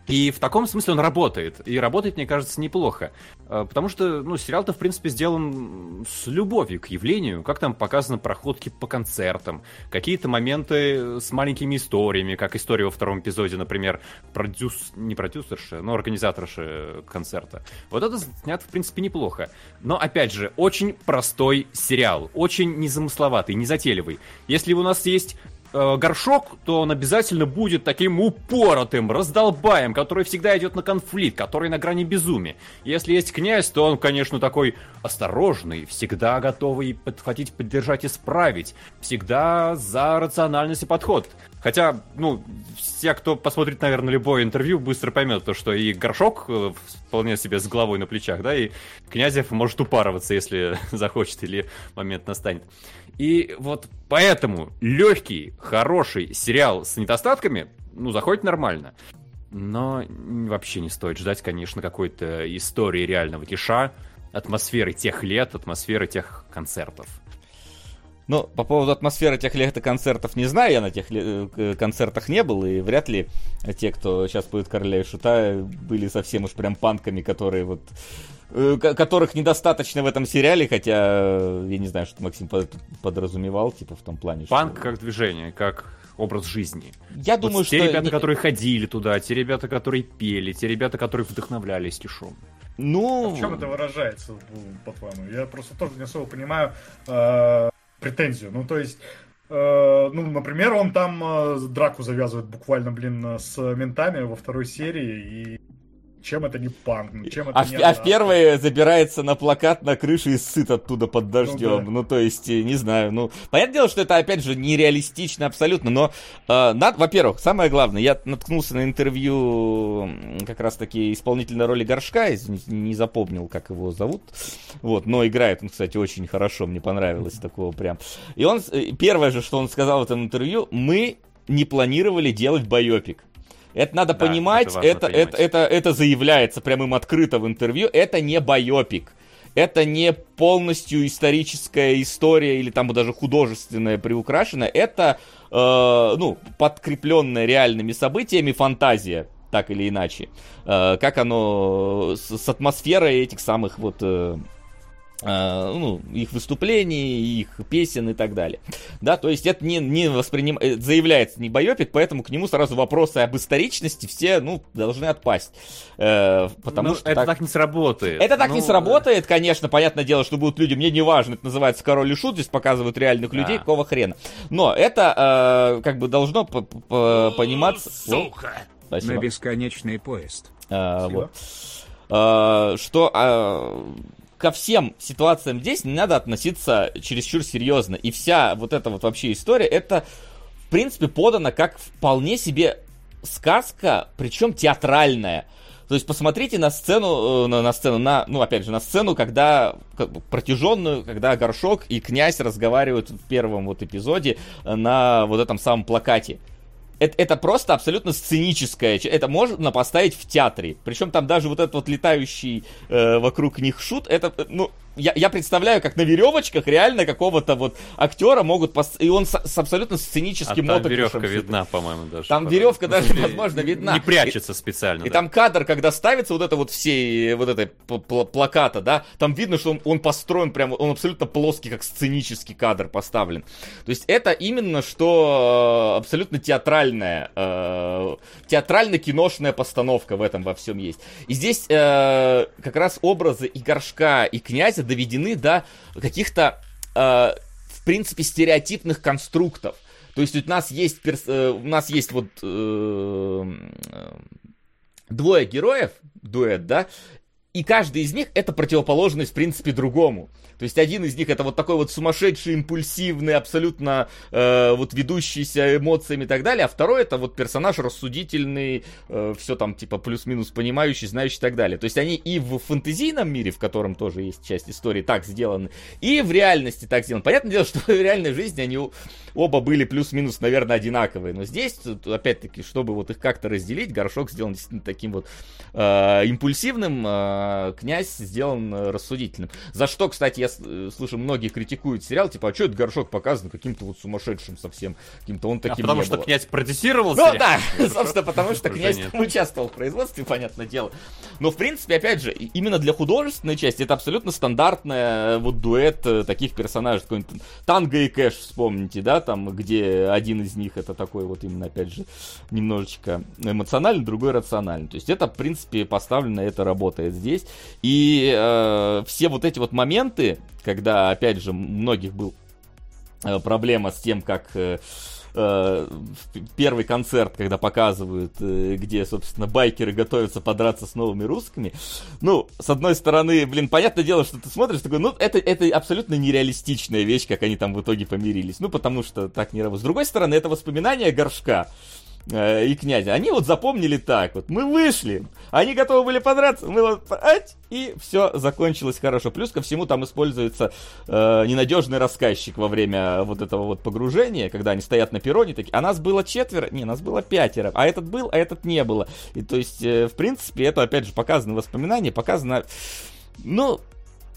И в таком смысле он работает. И работает, мне кажется, неплохо. А, потому что, ну, сериал-то, в принципе, сделан с любовью к явлению. Как там показаны проходки по концертам. Какие-то моменты с маленькими историями, как история во втором эпизоде, например, продюс... не продюсерши, но организаторши концерта. Вот это снято, в принципе, неплохо. Но, опять же, очень простой сериал. Очень незамысловатый, незатейливый. Если у нас есть э, горшок, то он обязательно будет таким упоротым, раздолбаем, который всегда идет на конфликт, который на грани безумия. Если есть князь, то он, конечно, такой осторожный, всегда готовый подхватить, поддержать, исправить, всегда за рациональность и подход. Хотя, ну, все, кто посмотрит, наверное, любое интервью, быстро поймет то, что и горшок э, вполне себе с головой на плечах, да, и Князев может упарываться, если захочет или момент настанет. И вот поэтому легкий, хороший сериал с недостатками, ну, заходит нормально. Но вообще не стоит ждать, конечно, какой-то истории реального киша, атмосферы тех лет, атмосферы тех концертов. Ну, по поводу атмосферы тех лет и концертов не знаю, я на тех э, концертах не был, и вряд ли те, кто сейчас будет Короля и Шута, были совсем уж прям панками, которые вот Э, которых недостаточно в этом сериале, хотя э, я не знаю, что Максим подразумевал, типа в том плане. Панк что... как движение, как образ жизни. Я вот думаю, те что... Те ребята, которые ходили туда, те ребята, которые пели, те ребята, которые вдохновлялись кишом. Ну... А в чем это выражается, по-твоему? Я просто тоже не особо понимаю э, претензию. Ну, то есть... Э, ну, например, он там э, драку завязывает буквально, блин, с ментами во второй серии, и чем это не панк? Ну, чем это а, не в, а в первой забирается на плакат на крыше и сыт оттуда под дождем. Ну, да. ну, то есть, э, не знаю. Ну, понятное дело, что это, опять же, нереалистично абсолютно, но, э, над, во-первых, самое главное, я наткнулся на интервью как раз-таки исполнительной роли Горшка, извините, не запомнил, как его зовут, вот, но играет он, кстати, очень хорошо, мне понравилось такого прям. И он, э, первое же, что он сказал в этом интервью, мы не планировали делать байопик. Это надо да, понимать, это, это, это, это, это заявляется прямым открыто в интервью, это не байопик. Это не полностью историческая история или там даже художественная приукрашенная. Это, э, ну, подкрепленная реальными событиями фантазия, так или иначе. Э, как оно с, с атмосферой этих самых вот... Э, ну, их выступлений, их песен и так далее. Да, то есть это не, не восприним... Э, заявляется не байопик, поэтому к нему сразу вопросы об историчности все, ну, должны отпасть. Uh, потому ну, что это так... так не сработает. Это так ну, не сработает, конечно, понятное дело, что будут люди, мне не важно, это называется король и шут, здесь показывают реальных да. людей, какого хрена. Но это, uh, как бы, должно пониматься... Сука! Спасибо. На бесконечный поезд. А, вот. А, что а, ко всем ситуациям здесь не надо относиться чересчур серьезно. И вся вот эта вот вообще история, это, в принципе, подана как вполне себе сказка, причем театральная. То есть посмотрите на сцену, э, на, на сцену, на, ну опять же, на сцену, когда протяженную, когда Горшок и князь разговаривают в первом вот эпизоде на вот этом самом плакате это, это просто абсолютно сценическое. Это можно поставить в театре. Причем там даже вот этот вот летающий э, вокруг них шут, это, э, ну, я, я представляю, как на веревочках реально какого-то вот актера могут... Пос... И он с, с абсолютно сценическим а там веревка видна, по-моему, даже. Там веревка даже, возможно, видна. Не прячется и, специально. И да. там кадр, когда ставится вот это вот все вот это плаката, да, там видно, что он, он построен прям, он абсолютно плоский, как сценический кадр поставлен. То есть это именно что э, абсолютно театральная, э, театрально-киношная постановка в этом во всем есть. И здесь э, как раз образы и горшка, и князя доведены до каких-то, э, в принципе, стереотипных конструктов. То есть у нас есть, перс... Э, у нас есть вот э, двое героев, дуэт, да, и каждый из них это противоположность, в принципе, другому. То есть один из них это вот такой вот сумасшедший, импульсивный, абсолютно э, вот ведущийся эмоциями и так далее, а второй это вот персонаж рассудительный, э, все там типа плюс-минус понимающий, знающий и так далее. То есть они и в фэнтезийном мире, в котором тоже есть часть истории, так сделаны, и в реальности так сделаны. Понятное дело, что в реальной жизни они оба были плюс-минус, наверное, одинаковые, но здесь, опять-таки, чтобы вот их как-то разделить, горшок сделан действительно таким вот э, импульсивным, э, князь сделан рассудительным. За что, кстати, я я э, слышу, многие критикуют сериал, типа, а что этот горшок показан каким-то вот сумасшедшим совсем, каким-то он а таким а потому что было. князь продюсировал Ну да, собственно, потому что князь там участвовал в производстве, понятное дело. Но, в принципе, опять же, именно для художественной части это абсолютно стандартная э, вот дуэт э, таких персонажей. Какой-нибудь Танго и Кэш, вспомните, да, там, где один из них это такой вот именно, опять же, немножечко эмоциональный, другой рациональный. То есть это, в принципе, поставлено, это работает здесь. И э, все вот эти вот моменты, когда, опять же, многих был э, проблема с тем, как э, э, первый концерт, когда показывают, где, собственно, байкеры готовятся подраться с новыми русскими. Ну, с одной стороны, блин, понятное дело, что ты смотришь, такой, ну, это, это абсолютно нереалистичная вещь, как они там в итоге помирились. Ну, потому что так не работает. С другой стороны, это воспоминание горшка. Э, и князя. Они вот запомнили так вот. Мы вышли, они готовы были подраться, мы вот ать, и все закончилось хорошо. Плюс ко всему там используется э, ненадежный рассказчик во время вот этого вот погружения, когда они стоят на перроне, такие, а нас было четверо, не, нас было пятеро, а этот был, а этот не было. И то есть, э, в принципе, это опять же показано воспоминания, показано, ну,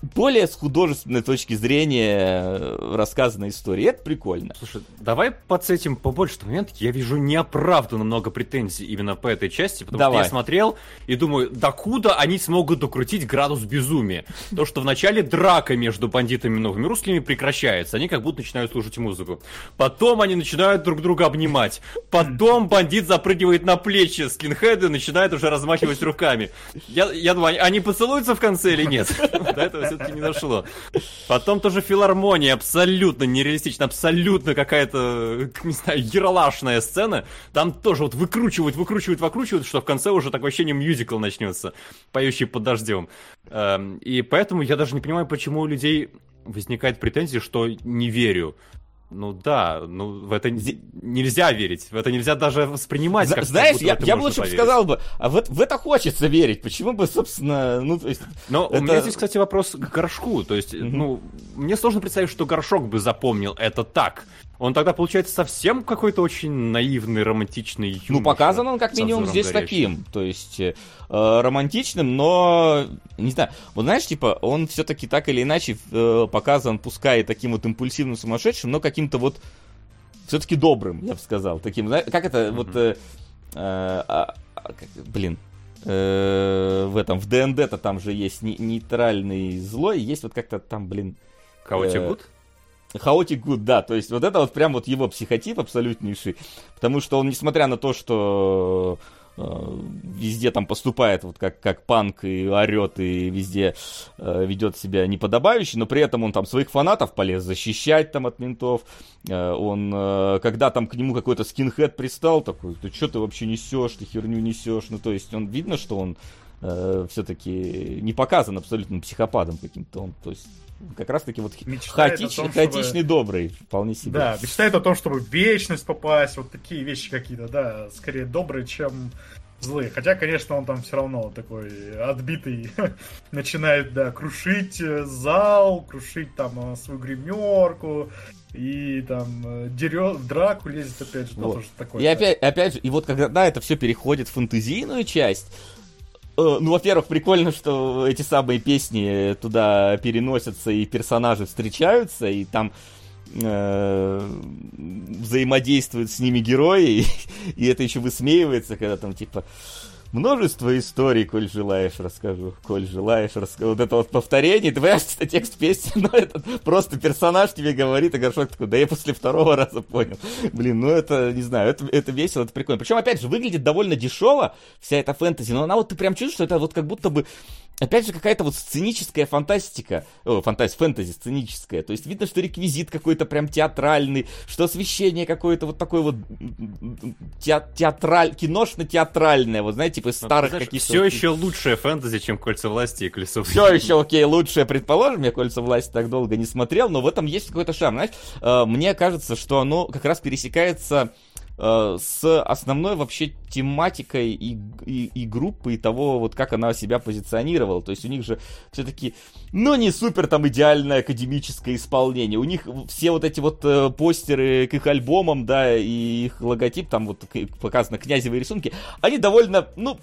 более с художественной точки зрения э, рассказанной истории. Это прикольно. Слушай, давай подсетим побольше момент. Я вижу неоправданно много претензий именно по этой части, потому давай. что я смотрел и думаю, докуда они смогут докрутить градус безумия? То, что вначале драка между бандитами и новыми русскими прекращается, они как будто начинают слушать музыку. Потом они начинают друг друга обнимать. Потом бандит запрыгивает на плечи скинхеда и начинает уже размахивать руками. Я, я думаю, они поцелуются в конце или нет? До этого все-таки не дошло. Потом тоже филармония, абсолютно нереалистично, абсолютно какая-то, не знаю, ералашная сцена. Там тоже вот выкручивают, выкручивают, выкручивают, что в конце уже такое ощущение мюзикл начнется, поющий под дождем. Эм, и поэтому я даже не понимаю, почему у людей возникает претензия, что не верю. Ну да, ну в это нельзя верить, в это нельзя даже воспринимать. Как знаешь, я, я бы лучше поверить. сказал бы, а в, в это хочется верить, почему бы, собственно, ну то есть. Но это... у меня здесь, кстати, вопрос к горшку, то есть, mm-hmm. ну мне сложно представить, что горшок бы запомнил это так. Он тогда получается совсем какой-то очень наивный, романтичный юноша. Ну, показан он как минимум здесь горячим. таким. То есть э, романтичным, но не знаю. Вот знаешь, типа, он все-таки так или иначе э, показан, пускай таким вот импульсивным сумасшедшим, но каким-то вот все-таки добрым, я бы сказал. Таким, как это, mm-hmm. вот. Э, э, э, блин, э, в этом, в ДНД-то там же есть нейтральный злой, есть вот как-то там, блин... Хаотик Гуд? Хаотик Гуд, да, то есть вот это вот прям вот его психотип абсолютнейший, потому что он, несмотря на то, что Э, везде там поступает вот как, как панк и орет, и везде э, ведет себя неподобающе, но при этом он там своих фанатов полез защищать там от ментов. Э, он, э, когда там к нему какой-то скинхед пристал, такой, ты что ты вообще несешь, ты херню несешь, ну то есть он видно, что он э, все-таки не показан абсолютно психопатом каким-то, он, то есть как раз таки вот хаотич, том, хаотичный чтобы... добрый, вполне себе. Да, мечтает о том, чтобы в вечность попасть, вот такие вещи какие-то, да, скорее добрые, чем злые. Хотя, конечно, он там все равно такой отбитый, начинает, да, крушить э, зал, крушить там э, свою гримерку, и там э, дерет, в драку лезет опять же, вот. тоже такое. И опять, опять же, и вот когда это все переходит в фантазийную часть, ну, во-первых, прикольно, что эти самые песни туда переносятся, и персонажи встречаются, и там э, взаимодействуют с ними герои, и, и это еще высмеивается, когда там типа Множество историй, коль желаешь, расскажу. Коль желаешь, расскажу. Вот это вот повторение, ты понимаешь, это текст песни, но это просто персонаж тебе говорит, и горшок такой, да я после второго раза понял. Блин, ну это, не знаю, это, это весело, это прикольно. Причем, опять же, выглядит довольно дешево, вся эта фэнтези, но она вот, ты прям чувствуешь, что это вот как будто бы опять же, какая-то вот сценическая фантастика, о, фантазия, фэнтези сценическая, то есть видно, что реквизит какой-то прям театральный, что освещение какое-то вот такое вот те, театраль, киношно-театральное, вот знаете, типа старых знаешь, каких-то... Все еще лучшее фэнтези, чем Кольца власти и Колесо Все еще, окей, лучшее, предположим, я Кольца власти так долго не смотрел, но в этом есть какой-то шарм, знаешь, э, мне кажется, что оно как раз пересекается Э, с основной вообще тематикой и, и, и группы, и того, вот как она себя позиционировала. То есть у них же все-таки, ну, не супер там идеальное академическое исполнение. У них все вот эти вот э, постеры к их альбомам, да, и их логотип, там вот показано князевые рисунки, они довольно, ну,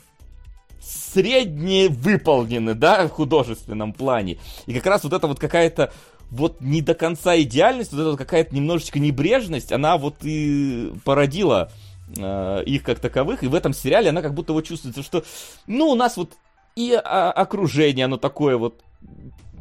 средне выполнены, да, в художественном плане. И как раз вот это вот какая-то вот не до конца идеальность, вот эта какая-то немножечко небрежность, она вот и породила э, их как таковых, и в этом сериале она как будто вот чувствуется, что, ну, у нас вот и окружение, оно такое вот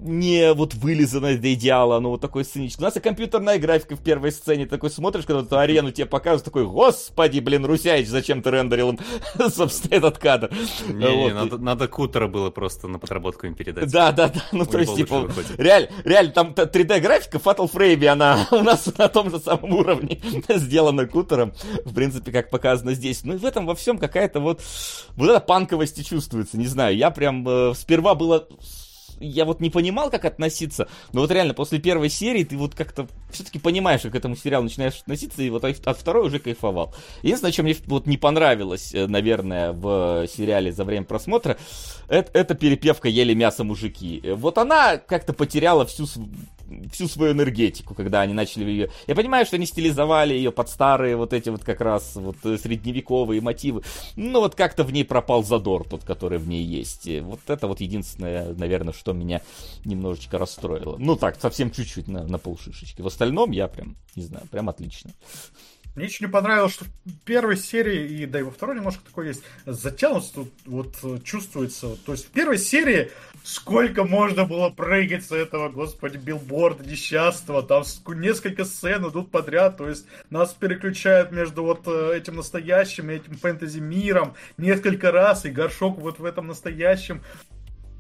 не вот вылизанное до идеала, оно вот такое сценическое. У нас и компьютерная графика в первой сцене. Такой смотришь, когда эту арену тебе показывают, такой, господи, блин, Русяич, зачем ты рендерил собственно, этот кадр? Не, вот. не, надо, надо кутера было просто на подработку им передать. Да, да, да, ну то есть, типа, реально, реально, там 3D графика Fatal Frame, она у нас на том же самом уровне сделана кутером, в принципе, как показано здесь. Ну и в этом во всем какая-то вот, вот эта панковость и чувствуется, не знаю, я прям э, сперва было я вот не понимал, как относиться, но вот реально после первой серии ты вот как-то все-таки понимаешь, как к этому сериалу начинаешь относиться, и вот от второй уже кайфовал. Единственное, что мне вот не понравилось, э, наверное, в сериале за время просмотра, это, это перепевка «Ели мясо мужики». Вот она как-то потеряла всю всю свою энергетику, когда они начали ее... Я понимаю, что они стилизовали ее под старые вот эти вот как раз вот э, средневековые мотивы, но вот как-то в ней пропал задор тот, который в ней есть. И вот это вот единственное, наверное, что меня немножечко расстроило. Ну так, совсем чуть-чуть на, на полшишечки. В остальном я прям, не знаю, прям отлично. Мне очень не понравилось, что в первой серии, и да и во второй немножко такое есть, затянутость тут вот чувствуется. То есть в первой серии сколько можно было прыгать с этого, господи, билборда несчастного, там несколько сцен идут подряд, то есть нас переключают между вот э, этим настоящим и этим фэнтези-миром несколько раз, и горшок вот в этом настоящем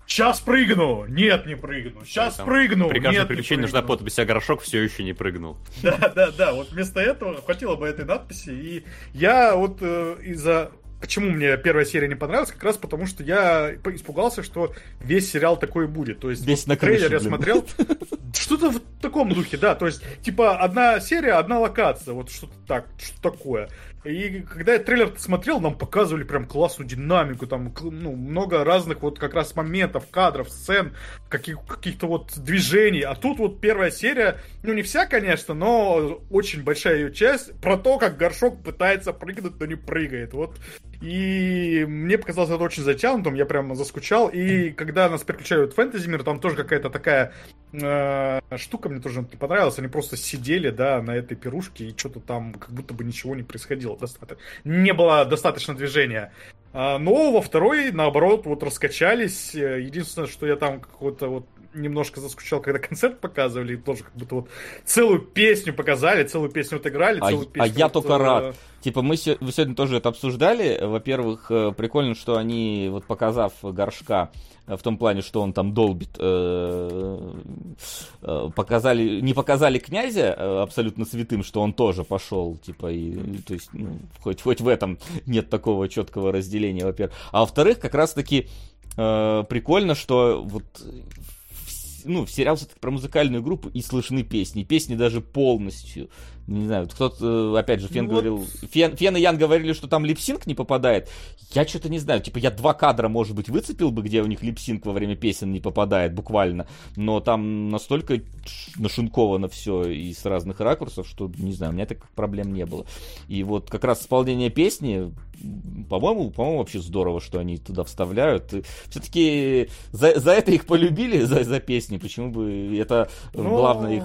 Сейчас прыгну! Нет, не прыгну. Сейчас Там прыгну! При каждом приключении нужна подпись, а горошок все еще не прыгнул. Да, да, да. Вот вместо этого хватило бы этой надписи. И я вот э, из-за Почему мне первая серия не понравилась? Как раз потому, что я испугался, что весь сериал такой будет. То есть весь на крыше, трейлер я смотрел. Что-то в таком духе, да. То есть, типа, одна серия, одна локация. Вот что-то так, что такое. И когда я трейлер смотрел, нам показывали прям классную динамику, там ну, много разных вот как раз моментов, кадров, сцен, каких, каких-то вот движений. А тут вот первая серия, ну не вся, конечно, но очень большая ее часть про то, как горшок пытается прыгнуть, но не прыгает. Вот И мне показалось это очень затянутым, я прямо заскучал. И когда нас переключают в фэнтези мир, там тоже какая-то такая э, штука мне тоже не понравилась. Они просто сидели, да, на этой пирушке, и что-то там как будто бы ничего не происходило. Достаточно. Не было достаточно движения. А, но во второй, наоборот, вот раскачались. Единственное, что я там какого-то вот немножко заскучал, когда концерт показывали, и тоже как будто вот целую песню показали, целую песню отыграли, а, целую песню... А я вот, только э... рад. Типа мы сегодня тоже это обсуждали. Во-первых, э, прикольно, что они, вот показав горшка, э, в том плане, что он там долбит, показали, не показали князя абсолютно святым, что он тоже пошел, типа, и, то есть, ну, хоть, хоть в этом нет такого четкого разделения, во-первых. А во-вторых, как раз-таки прикольно, что вот ну, сериал все-таки про музыкальную группу и слышны песни. Песни даже полностью не знаю, кто-то, опять же, Фен ну, говорил, вот... Фен, Фен и Ян говорили, что там липсинг не попадает. Я что-то не знаю, типа я два кадра, может быть, выцепил бы, где у них липсинг во время песен не попадает, буквально, но там настолько нашинковано все и с разных ракурсов, что, не знаю, у меня таких проблем не было. И вот как раз исполнение песни, по-моему, по-моему, вообще здорово, что они туда вставляют. Все-таки за, за это их полюбили, за, за песни, почему бы это ну... главное их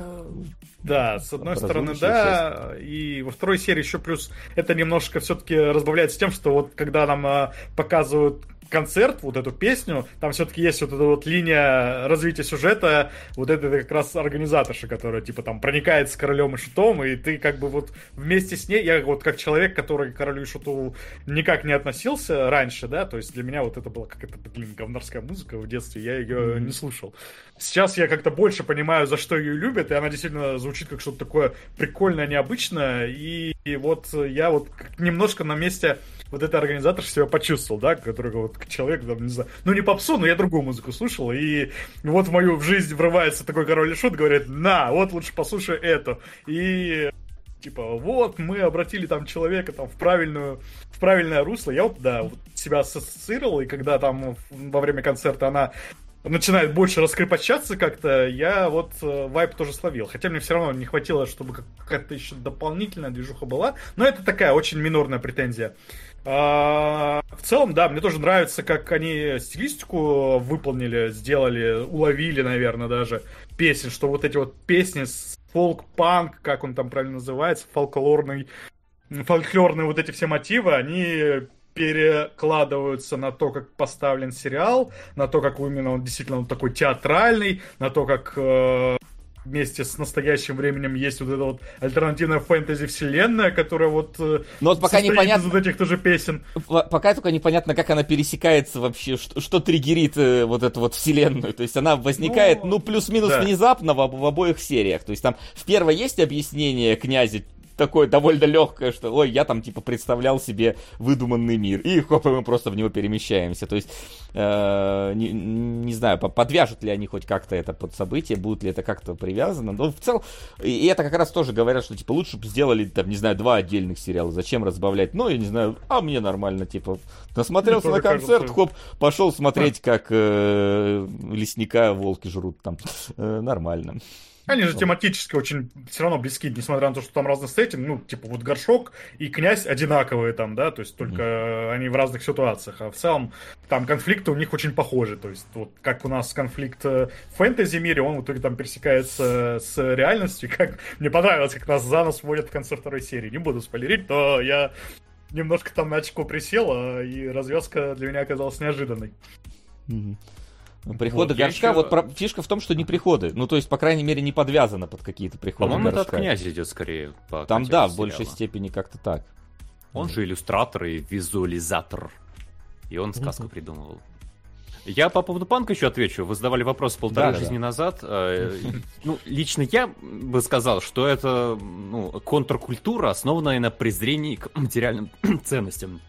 да, с одной стороны, да, и во второй серии еще плюс это немножко все-таки разбавляется тем, что вот когда нам а, показывают концерт, вот эту песню, там все-таки есть вот эта вот линия развития сюжета, вот это как раз организаторша, которая, типа, там, проникает с королем и шутом, и ты как бы вот вместе с ней, я вот как человек, который к королю и шуту никак не относился раньше, да, то есть для меня вот это была какая-то, блин, говнарская музыка в детстве, я ее mm-hmm. не слушал. Сейчас я как-то больше понимаю, за что ее любят, и она действительно звучит как что-то такое прикольное, необычное, и, и вот я вот немножко на месте вот эта организатор себя почувствовал, да, который вот человек, там, не знаю, ну не попсу, но я другую музыку слушал, и вот в мою жизнь врывается такой король и шут, говорит, на, вот лучше послушай эту. И типа, вот, мы обратили там человека там в правильную, в правильное русло. Я вот, да, вот себя ассоциировал, и когда там во время концерта она начинает больше раскрепощаться как-то, я вот э, вайп тоже словил. Хотя мне все равно не хватило, чтобы какая-то еще дополнительная движуха была. Но это такая очень минорная претензия. А, в целом, да, мне тоже нравится, как они стилистику выполнили, сделали, уловили, наверное, даже песен, что вот эти вот песни с фолк-панк, как он там правильно называется, фолклорный, фольклорные вот эти все мотивы, они перекладываются на то, как поставлен сериал, на то, как именно он действительно он такой театральный, на то, как э, вместе с настоящим временем есть вот эта вот альтернативная фэнтези вселенная, которая вот Но вот пока непонятно... из вот этих тоже песен. Пока только непонятно, как она пересекается вообще, что, что триггерит э, вот эту вот вселенную. То есть она возникает, ну, ну плюс-минус да. внезапно в, в обоих сериях. То есть там в первой есть объяснение князя такое довольно легкое, что, ой, я там, типа, представлял себе выдуманный мир. И хоп, мы просто в него перемещаемся. То есть, э, не, не знаю, подвяжут ли они хоть как-то это под событие, будет ли это как-то привязано. Но в целом, и это как раз тоже говорят, что, типа, лучше бы сделали, там, не знаю, два отдельных сериала. Зачем разбавлять? Ну, я не знаю, а мне нормально, типа, насмотрелся на концерт, кажется... хоп, пошел смотреть, как э, лесника волки жрут там. Э, нормально. Они же тематически очень все равно близки, несмотря на то, что там разный сеттинг, ну, типа вот горшок и князь одинаковые там, да, то есть только mm-hmm. они в разных ситуациях, а в целом там конфликты у них очень похожи, то есть вот как у нас конфликт э, в фэнтези мире, он в итоге там пересекается с реальностью, как мне понравилось, как нас за нос вводят в конце второй серии, не буду спойлерить, то я немножко там на очко присел, а и развязка для меня оказалась неожиданной. Mm-hmm. Приходы вот, горшка, еще... вот про... фишка в том, что не приходы. Ну, то есть, по крайней мере, не подвязано под какие-то приходы По-моему, это от князя идет скорее. По Там, да, в большей степени как-то так. Он же иллюстратор и визуализатор. И он сказку придумывал. Я по поводу панка еще отвечу. Вы задавали вопрос полторы да, жизни да. назад. Э, ну, лично я бы сказал, что это ну, контркультура, основанная на презрении к материальным ценностям.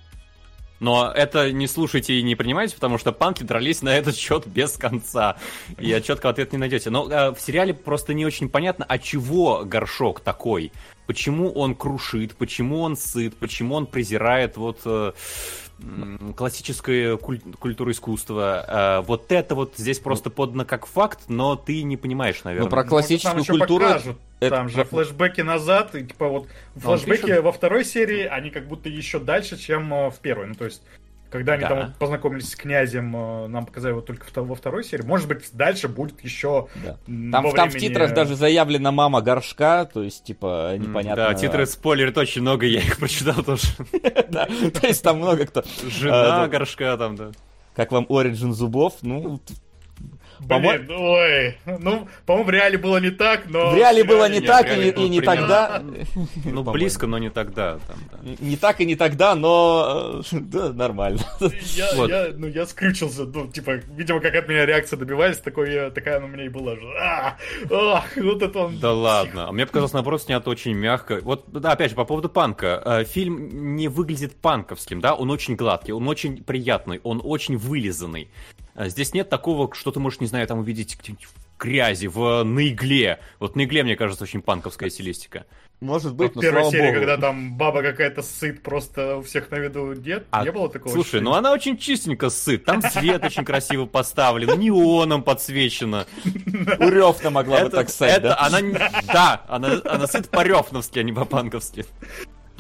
Но это не слушайте и не принимайте, потому что панки дрались на этот счет без конца. И четкого ответа не найдете. Но э, в сериале просто не очень понятно, а чего горшок такой. Почему он крушит, почему он сыт, почему он презирает вот... Э, классическая куль- культура искусства. А, вот это вот здесь просто подано как факт, но ты не понимаешь, наверное. Ну, про классическую Может, культуру... Покажут. Это... Там же флешбеки назад, и типа вот флешбеки во второй серии, они как будто еще дальше, чем э, в первой. Ну, то есть когда они да. там вот познакомились с князем, э, нам показали вот только во второй серии. Может быть, дальше будет еще. Да. Там, времени... там в титрах даже заявлена мама горшка, то есть, типа, непонятно. Да, титры спойлерит очень много, я их прочитал тоже. То есть там много кто. Жена горшка там, да. Как вам Origin зубов? Ну, Блин, ой. Ну, по-моему, в реале было не так, но... В реале было не так и, не тогда. Ну, близко, но не тогда. Не так и не тогда, но... Э, да, нормально. Ну, я скрючился. Ну, типа, видимо, как от меня реакция добивались, такой, такая она у меня и была. Ах, вот это он... Да ладно. А мне показалось, наоборот, снято очень мягко. Вот, да, опять же, по поводу панка. Э, фильм не выглядит панковским, да? Он очень гладкий, он очень приятный, он очень вылизанный. А здесь нет такого, что ты можешь, не знаю, там увидеть где-нибудь в грязи, в на игле. Вот на игле, мне кажется, очень панковская стилистика. Может быть, но первая серия, богу. когда там баба какая-то сыт просто у всех на виду, нет? А, не было такого? Слушай, ощущения? ну она очень чистенько сыт. Там свет очень красиво поставлен, неоном подсвечено. Уревна могла бы так сказать, да? Она, да, она сыт по-ревновски, а не по-панковски.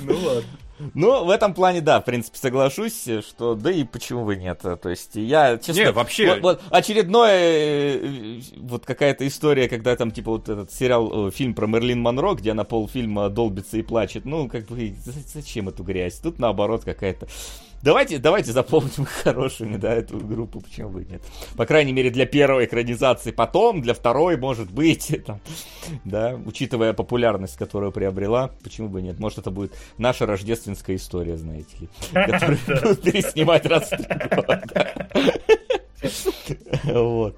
Ну ладно. Ну, в этом плане, да, в принципе, соглашусь, что да и почему бы нет. То есть я, честно... Не, вообще... Вот, вот очередное, э, вот какая-то история, когда там, типа, вот этот сериал, э, фильм про Мерлин Монро, где она полфильма долбится и плачет. Ну, как бы, зачем эту грязь? Тут, наоборот, какая-то Давайте, давайте заполним хорошими, да, эту группу, почему бы нет. По крайней мере, для первой экранизации потом, для второй, может быть, там, да, учитывая популярность, которую приобрела, почему бы нет. Может, это будет наша рождественская история, знаете ли, которую переснимать раз в три года. Вот.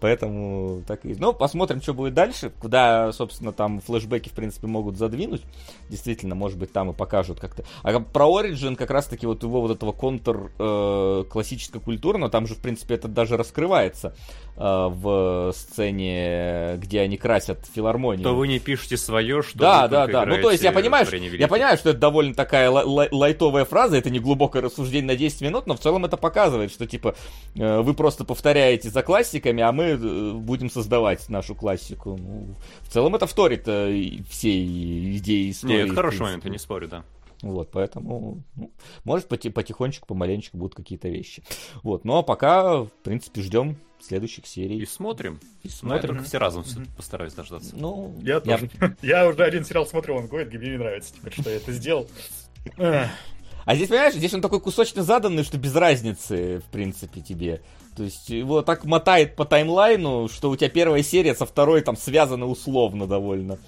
Поэтому так и... Ну, посмотрим, что будет дальше. Куда, собственно, там флешбеки, в принципе, могут задвинуть. Действительно, может быть, там и покажут как-то. А про Origin как раз-таки вот его вот этого контр э, классической культуры, но там же, в принципе, это даже раскрывается э, в сцене, где они красят филармонию. То вы не пишете свое, что Да, да, да. Ну, то есть я понимаю, что, я понимаю, что это довольно такая лай лайтовая фраза, это не глубокое рассуждение на 10 минут, но в целом это показывает, что, типа, э, вы просто повторяете за классиками, а мы э, будем создавать нашу классику. Ну, в целом это вторит э, всей идеи истории. Нет, это хороший момент, я не спорю, да. Вот, поэтому, ну, может, потихонечку, помаленечку будут какие-то вещи. Вот, ну, а пока, в принципе, ждем следующих серий. И смотрим. И смотрим. Ну, все разом mm-hmm. постараюсь дождаться. Ну, я, я тоже. Я уже один сериал смотрю, он говорит, мне не нравится теперь, что я это сделал. А здесь, понимаешь, здесь он такой кусочно заданный, что без разницы, в принципе, тебе. То есть его так мотает по таймлайну, что у тебя первая серия со второй там связаны условно довольно.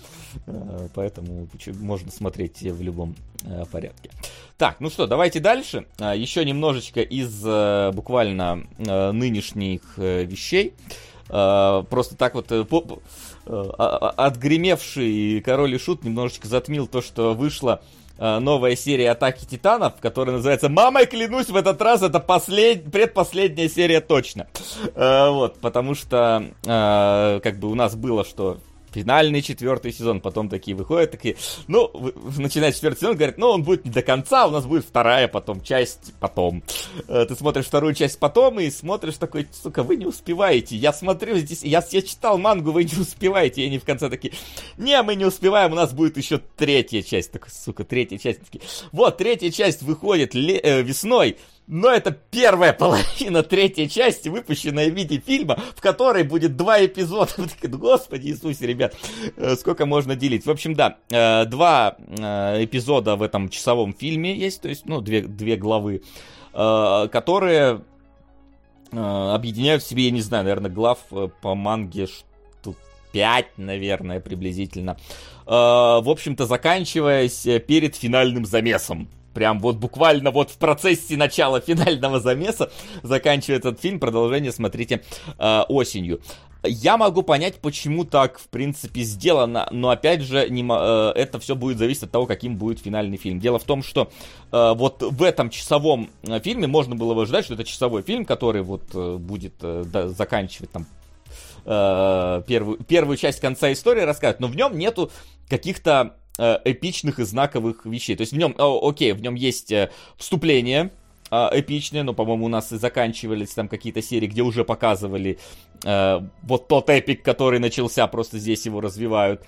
Э, поэтому можно смотреть в любом э, порядке. Так, ну что, давайте дальше. А, еще немножечко из э, буквально нынешних вещей. Просто так вот отгремевший король и шут немножечко затмил то, что вышло новая серия Атаки Титанов, которая называется «Мамой клянусь, в этот раз это послед... предпоследняя серия точно». Э, вот, потому что э, как бы у нас было, что финальный четвертый сезон. Потом такие выходят, такие, ну, начинает четвертый сезон, говорят, ну, он будет не до конца, у нас будет вторая потом часть потом. Э, ты смотришь вторую часть потом и смотришь такой, сука, вы не успеваете. Я смотрю здесь, я, я читал мангу, вы не успеваете. И они в конце такие, не, мы не успеваем, у нас будет еще третья часть. Такой, сука, третья часть. Такие, вот, третья часть выходит ле- э, весной. Но это первая половина третьей части, выпущенная в виде фильма, в которой будет два эпизода. Господи Иисусе, ребят, э, сколько можно делить. В общем, да, э, два э, эпизода в этом часовом фильме есть, то есть, ну, две, две главы, которые объединяют в себе, я не знаю, наверное, глав по манге штук 5, наверное, приблизительно. В общем-то, заканчиваясь перед финальным замесом прям вот буквально вот в процессе начала финального замеса заканчивает этот фильм. Продолжение смотрите э, осенью. Я могу понять, почему так, в принципе, сделано, но опять же, не, э, это все будет зависеть от того, каким будет финальный фильм. Дело в том, что э, вот в этом часовом э, фильме можно было бы ожидать, что это часовой фильм, который вот э, будет э, да, заканчивать там э, первую, первую часть конца истории рассказывать, но в нем нету каких-то эпичных и знаковых вещей. То есть в нем, о, окей, в нем есть э, вступление, э, эпичные, но, по-моему, у нас и заканчивались там какие-то серии, где уже показывали э, вот тот эпик, который начался, просто здесь его развивают.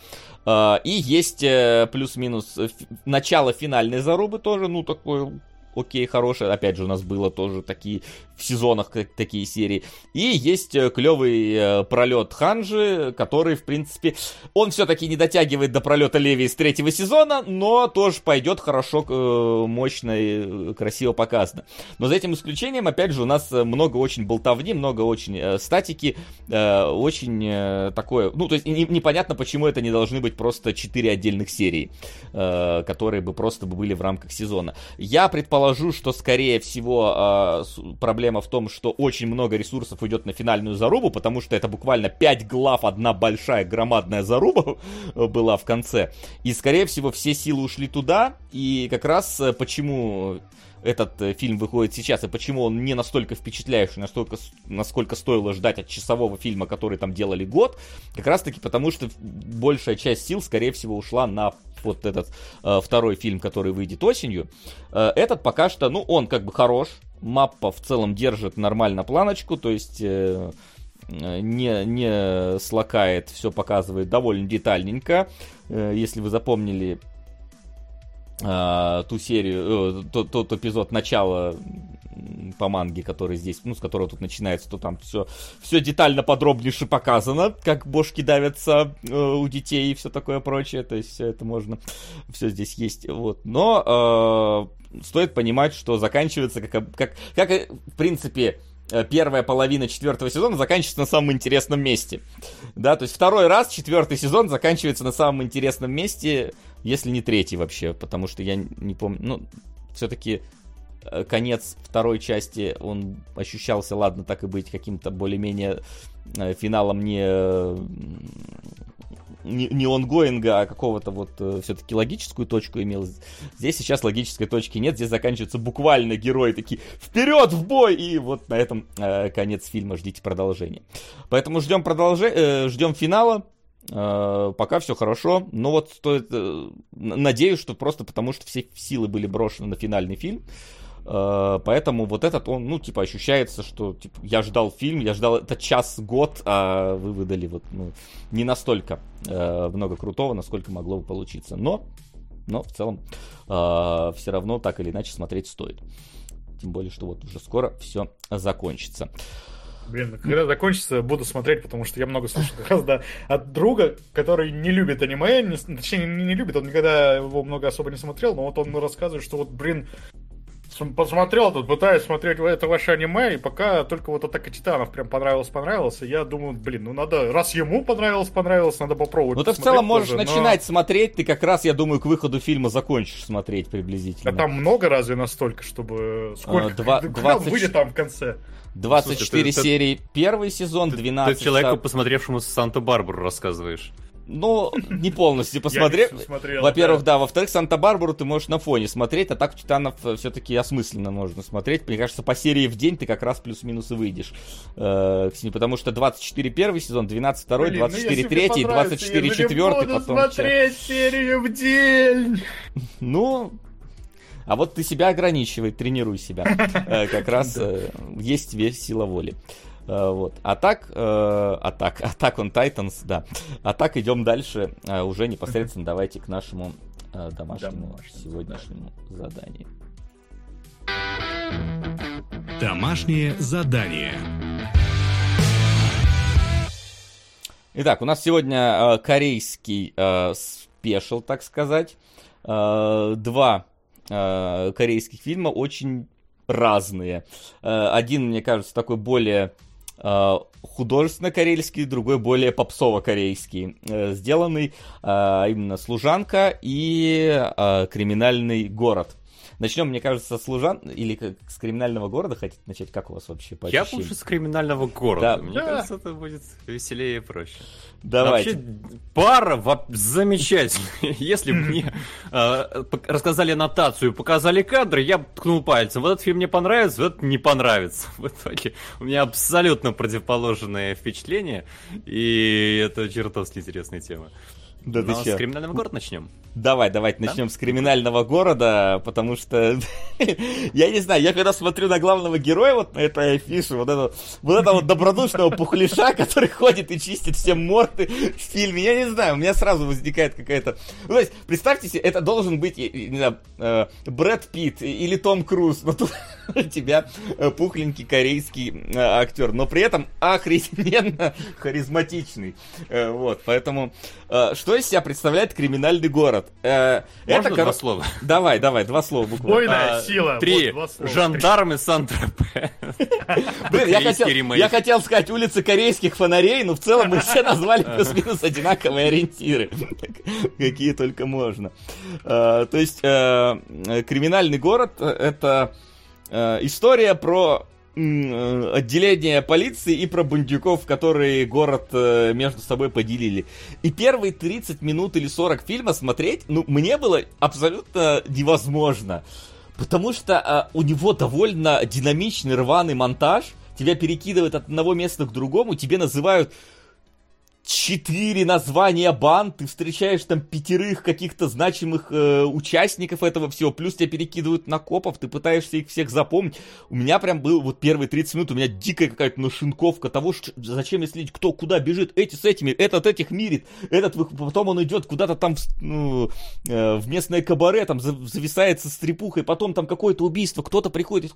Э, и есть э, плюс-минус э, начало финальной зарубы тоже, ну, такой окей, хорошее. Опять же, у нас было тоже такие в сезонах такие серии. И есть э, клевый э, пролет Ханжи, который, в принципе, он все-таки не дотягивает до пролета Леви из третьего сезона, но тоже пойдет хорошо, э, мощно и красиво показано. Но за этим исключением, опять же, у нас много очень болтовни, много очень статики, очень такое, ну, то есть не, непонятно, почему это не должны быть просто четыре отдельных серии, которые бы просто бы были в рамках сезона. Я предположу, что, скорее всего, проблема проблема в том, что очень много ресурсов идет на финальную зарубу, потому что это буквально 5 глав, одна большая громадная заруба была в конце. И, скорее всего, все силы ушли туда, и как раз э, почему этот э, фильм выходит сейчас, и почему он не настолько впечатляющий, настолько, насколько стоило ждать от часового фильма, который там делали год, как раз таки потому, что большая часть сил, скорее всего, ушла на вот этот э, второй фильм, который выйдет осенью. Э, этот пока что, ну, он как бы хорош, маппа в целом держит нормально планочку, то есть э, не, не слакает, все показывает довольно детальненько. Э, если вы запомнили э, ту серию, э, тот, тот эпизод начала по манге, который здесь, ну, с которого тут начинается, то там все, все детально, подробнейше показано, как бошки давятся э, у детей и все такое прочее, то есть все это можно, все здесь есть, вот. Но э, стоит понимать, что заканчивается, как, как, как в принципе, э, первая половина четвертого сезона заканчивается на самом интересном месте. Да, то есть второй раз четвертый сезон заканчивается на самом интересном месте, если не третий вообще, потому что я не помню, ну, все-таки Э, конец второй части, он ощущался, ладно, так и быть, каким-то более-менее э, финалом не не, онгоинга, а какого-то вот э, все-таки логическую точку имел. Здесь сейчас логической точки нет, здесь заканчивается буквально герои такие вперед в бой, и вот на этом э, конец фильма, ждите продолжения. Поэтому ждем продолжения, э, ждем финала, пока все хорошо, но вот стоит, uh, надеюсь, что просто потому, что все силы были брошены на финальный фильм, Э, поэтому вот этот, он, ну, типа, ощущается, что, типа, я ждал фильм, я ждал это час-год, а вы выдали вот, ну, не настолько э, много крутого, насколько могло бы получиться. Но, но в целом, э, все равно так или иначе смотреть стоит. Тем более, что вот уже скоро все закончится. Блин, когда закончится, буду смотреть, потому что я много слышал как раз да, от друга, который не любит аниме, не, точнее, не, не любит, он никогда его много особо не смотрел, но вот он рассказывает, что вот, блин, посмотрел тут, пытаюсь смотреть это ваше аниме, и пока только вот Атака Титанов прям понравилось, понравилось, и я думаю, блин, ну надо, раз ему понравилось, понравилось, надо попробовать. Ну ты в целом можешь тоже, начинать но... смотреть, ты как раз, я думаю, к выходу фильма закончишь смотреть приблизительно. А там много разве настолько, чтобы... Сколько? А, два, 20... выйдет там в конце? 24 Слушай, ты, серии первый сезон, 12... Ты человеку, посмотревшему Санта-Барбару, рассказываешь. Ну, не полностью посмотрел. Во-первых, да. Во-вторых, Санта-Барбару ты можешь на фоне смотреть, а так Титанов э, все-таки осмысленно можно смотреть. Мне кажется, по серии в день ты как раз плюс-минус и выйдешь. Э, потому что 24 первый сезон, 12 второй, 24 ну, третий, 24 четвертый, потом... смотреть серию в день! Ну, а вот ты себя ограничивай, тренируй себя. Э, как раз есть тебе сила воли. Э, вот. А так, э, а так, Attack on Titans, да. А так идем дальше. Э, уже непосредственно давайте к нашему э, домашнему сегодняшнему заданию. Домашнее задание. Итак, у нас сегодня э, корейский э, спешл, так сказать. Э, два э, корейских фильма очень разные. Э, один, мне кажется, такой более художественно-корейский, другой более попсово-корейский, э, сделанный э, именно «Служанка» и «Криминальный город». Начнем, мне кажется, с служан или как, с криминального города хотите начать? Как у вас вообще по Я лучше с криминального города. Да. Мне да. кажется, это будет веселее и проще. Давайте. Вообще, пара замечательная. Если бы мне э, рассказали аннотацию показали кадры, я бы ткнул пальцем. Вот этот фильм мне понравится, вот этот не понравится. В итоге у меня абсолютно противоположное впечатление. И это чертовски интересная тема. Да, Но с криминального города начнем. Давай, давайте начнем с криминального города, потому что я не знаю, я когда смотрю на главного героя вот на этой афише, вот это вот этого вот добродушного пухляша, который ходит и чистит все морды в фильме, я не знаю, у меня сразу возникает какая-то... Ну, то есть, представьте себе, это должен быть, не знаю, э, Брэд Питт или Том Круз, но тут у тебя э, пухленький корейский э, актер, но при этом охрененно харизматичный. Вот, поэтому что из себя представляет криминальный город? Можно это два кор... слова? Давай, давай, два слова буквально. Бойная а, сила. Три. Вот, Жандармы Сан-Тропе. Блин, я хотел, я хотел сказать улицы корейских фонарей, но в целом мы все назвали плюс-минус одинаковые ориентиры. Какие только можно. То есть, криминальный город — это история про Э, отделение полиции и про бандюков, которые город э, между собой поделили. И первые 30 минут или 40 фильма смотреть, ну, мне было абсолютно невозможно. Потому что а, у него довольно динамичный рваный монтаж, тебя перекидывают от одного места к другому, тебе называют четыре названия банд, ты встречаешь там пятерых каких-то значимых э, участников этого всего, плюс тебя перекидывают на копов, ты пытаешься их всех запомнить. У меня прям был вот первые 30 минут, у меня дикая какая-то нашинковка того, что, зачем я кто куда бежит, эти с этими, этот этих мирит, этот потом он идет куда-то там ну, э, в местное кабаре, там зависается с трепухой, потом там какое-то убийство, кто-то приходит,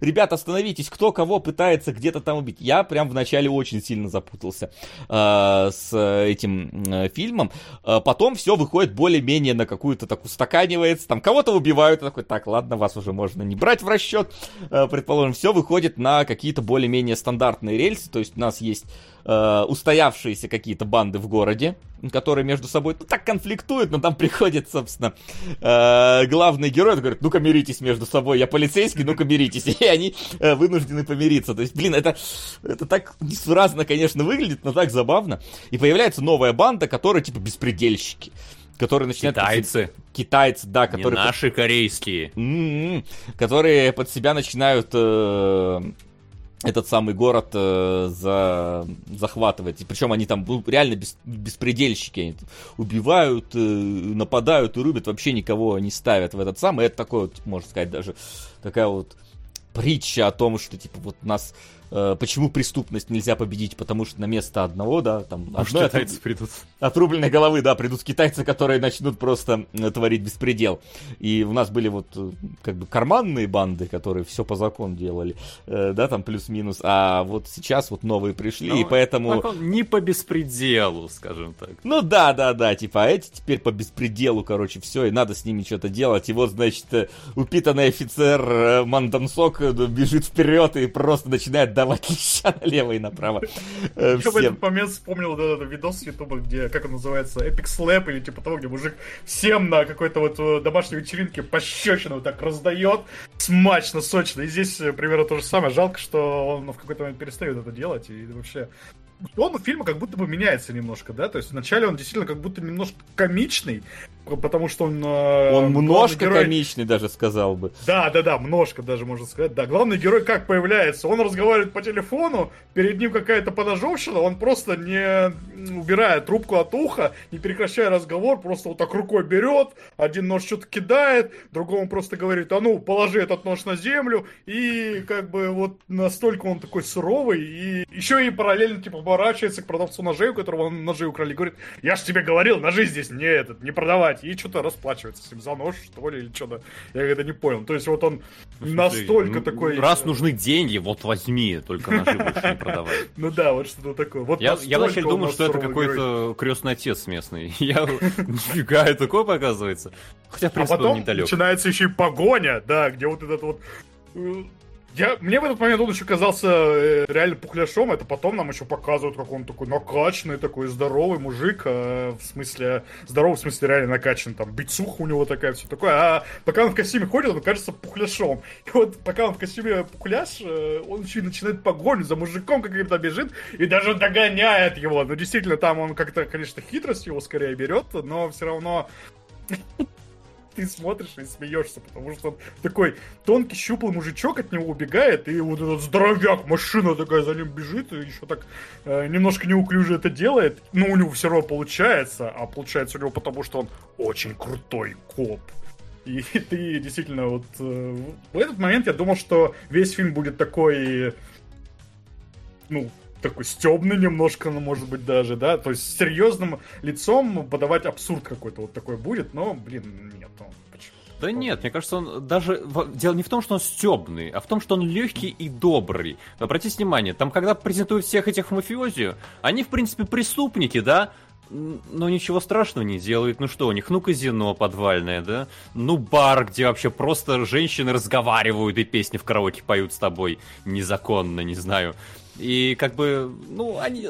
ребята, остановитесь, кто кого пытается где-то там убить. Я прям вначале очень сильно запутался э, с этим э, фильмом. Э, потом все выходит более-менее на какую-то так устаканивается. Там кого-то убивают, такой, так, ладно, вас уже можно не брать в расчет. Э, предположим, все выходит на какие-то более-менее стандартные рельсы. То есть у нас есть э, устоявшиеся какие-то банды в городе, которые между собой ну, так конфликтуют, но там приходит, собственно, э, главный герой, говорит, ну-ка миритесь между собой, я полицейский, ну-ка миритесь, и они э, вынуждены помириться. То есть, блин, это, это так несуразно, конечно, выглядит, но так забавно. И появляется новая банда, которая типа беспредельщики которые начинают... Китайцы. Китайцы, да, которые... Не наши корейские. М-м-м, которые под себя начинают э, этот самый город э, за, захватывать. И причем они там ну, реально бес, беспредельщики. Они убивают, э, нападают и рубят, вообще никого не ставят в этот самый. Это такой вот, можно сказать, даже такая вот притча о том, что типа вот нас почему преступность нельзя победить? Потому что на место одного, да, там... А что китайцы придут? Отрубленной головы, да, придут китайцы, которые начнут просто э, творить беспредел. И у нас были вот э, как бы карманные банды, которые все по закону делали, да, там плюс-минус. А вот сейчас вот новые пришли, Но, и поэтому... Не по беспределу, скажем так. Ну да, да, да, типа, а эти теперь по беспределу, короче, все, и надо с ними что-то делать. И вот, значит, упитанный офицер Мандамсок бежит вперед и просто начинает давать леща налево и направо. Э, Я в этот момент вспомнил этот видос с Ютуба, где, как он называется, Epic Slap или типа того, где мужик всем на какой-то вот э, домашней вечеринке пощечину так раздает, смачно, сочно. И здесь э, примерно то же самое. Жалко, что он в какой-то момент перестает это делать и вообще тон фильма как будто бы меняется немножко, да, то есть вначале он действительно как будто немножко комичный, потому что он... Э, он множко герой... комичный даже сказал бы. Да, да, да, множко даже можно сказать. Да, главный герой как появляется? Он разговаривает по телефону, перед ним какая-то поножовщина, он просто не убирая трубку от уха, не прекращая разговор, просто вот так рукой берет, один нож что-то кидает, другому просто говорит, а ну, положи этот нож на землю, и как бы вот настолько он такой суровый, и еще и параллельно типа поворачивается к продавцу ножей, у которого он ножи украли, говорит, я ж тебе говорил, ножи здесь не этот, не продавать брать и что-то расплачивается с ним за нож, что ли, или что-то. Я это не понял. То есть вот он ну, настолько ну, такой... Раз нужны деньги, вот возьми, только ножи больше не продавай. Ну да, вот что-то такое. Вот я, я вначале думал, что это какой-то крестный отец местный. Я, нифига, это такое оказывается. Хотя, в принципе, а потом начинается еще и погоня, да, где вот этот вот э, я, мне в этот момент он еще казался э, реально пухляшом, это потом нам еще показывают, как он такой накачанный, такой здоровый мужик, э, в смысле, здоровый в смысле реально накачан, там, бицуха у него такая, все такое, а пока он в костюме ходит, он кажется пухляшом. И вот пока он в костюме пухляш, э, он еще и начинает погоню за мужиком каким-то бежит, и даже догоняет его. Ну, действительно, там он как-то, конечно, хитрость его скорее берет, но все равно ты смотришь и смеешься, потому что он такой тонкий, щуплый мужичок от него убегает, и вот этот здоровяк, машина такая за ним бежит, и еще так э, немножко неуклюже это делает, но у него все равно получается, а получается у него потому, что он очень крутой коп. И ты действительно вот э, в этот момент я думал, что весь фильм будет такой, ну, такой стебный немножко, ну, может быть, даже, да, то есть с серьезным лицом подавать абсурд какой-то вот такой будет, но, блин, нет, он да нет, мне кажется, он даже... Дело не в том, что он стебный, а в том, что он легкий и добрый. Обратите внимание, там, когда презентуют всех этих мафиози, они, в принципе, преступники, да? но ничего страшного не делают. Ну что у них? Ну казино подвальное, да? Ну бар, где вообще просто женщины разговаривают и песни в караоке поют с тобой незаконно, не знаю. И как бы, ну, они...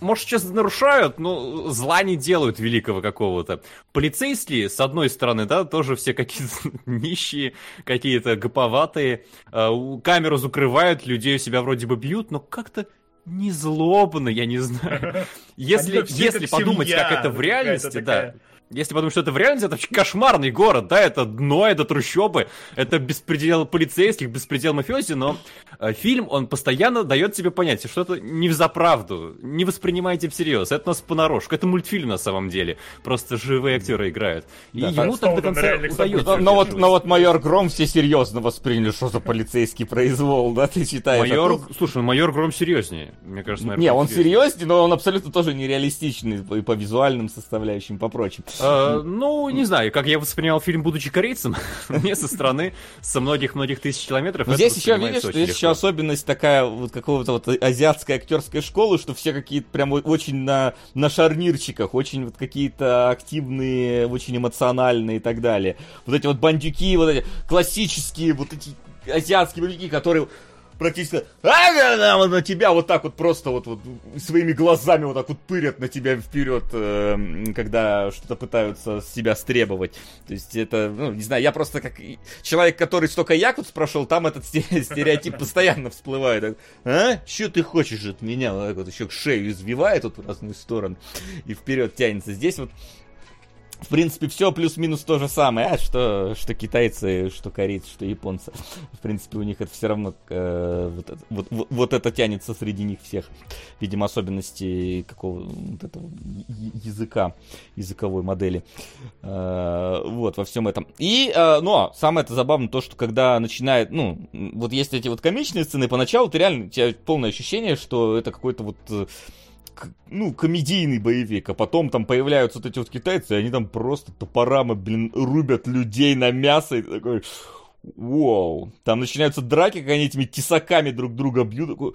Может, сейчас нарушают, но зла не делают великого какого-то. Полицейские, с одной стороны, да, тоже все какие-то нищие, какие-то гоповатые. А, камеру закрывают, людей у себя вроде бы бьют, но как-то не злобно, я не знаю. Если, если подумать, как это в реальности, да. Если подумать, что это в реальности, это вообще кошмарный город, да, это дно, это трущобы, это беспредел полицейских, беспредел мафиози, но э, фильм, он постоянно дает тебе понять, что это не в заправду, не воспринимайте всерьез, это у нас понарошку, это мультфильм на самом деле, просто живые актеры играют. И да, ему так до конца удается. Но, вот, но вот майор Гром все серьезно восприняли, что за полицейский произвол, да, ты считаешь? Майор, а слушай, майор Гром серьезнее, мне кажется, майор Не, он серьезнее, но он абсолютно тоже нереалистичный и по визуальным составляющим, по прочим. Э, ну, не знаю, как я воспринимал фильм, будучи корейцем, мне со стороны, со многих-многих тысяч километров. Здесь еще видишь, что есть еще особенность такая вот какого-то вот азиатской актерской школы, что все какие-то прям очень на, на шарнирчиках, очень вот какие-то активные, очень эмоциональные и так далее. Вот эти вот бандюки, вот эти классические, вот эти азиатские бандюки, которые практически а, на тебя вот так вот просто вот, вот своими глазами вот так вот пырят на тебя вперед, э, когда что-то пытаются с себя стребовать. То есть это, ну, не знаю, я просто как человек, который столько якутс прошел, там этот стереотип постоянно всплывает. А? Что ты хочешь от меня? Вот вот еще шею извивает вот в разные стороны и вперед тянется. Здесь вот в принципе, все плюс-минус то же самое, а что, что китайцы, что корейцы, что японцы. В принципе, у них это все равно э, вот, вот, вот, вот это тянется среди них всех. Видимо, особенности какого вот этого языка, языковой модели. Э, вот, во всем этом. И, э, но самое это забавно то, что когда начинает, ну, вот есть эти вот комичные сцены, поначалу ты реально, у тебя полное ощущение, что это какой-то вот э, ну, комедийный боевик, а потом там появляются вот эти вот китайцы, и они там просто топорами, блин, рубят людей на мясо, и такой, вау. Там начинаются драки, как они этими тесаками друг друга бьют, такой,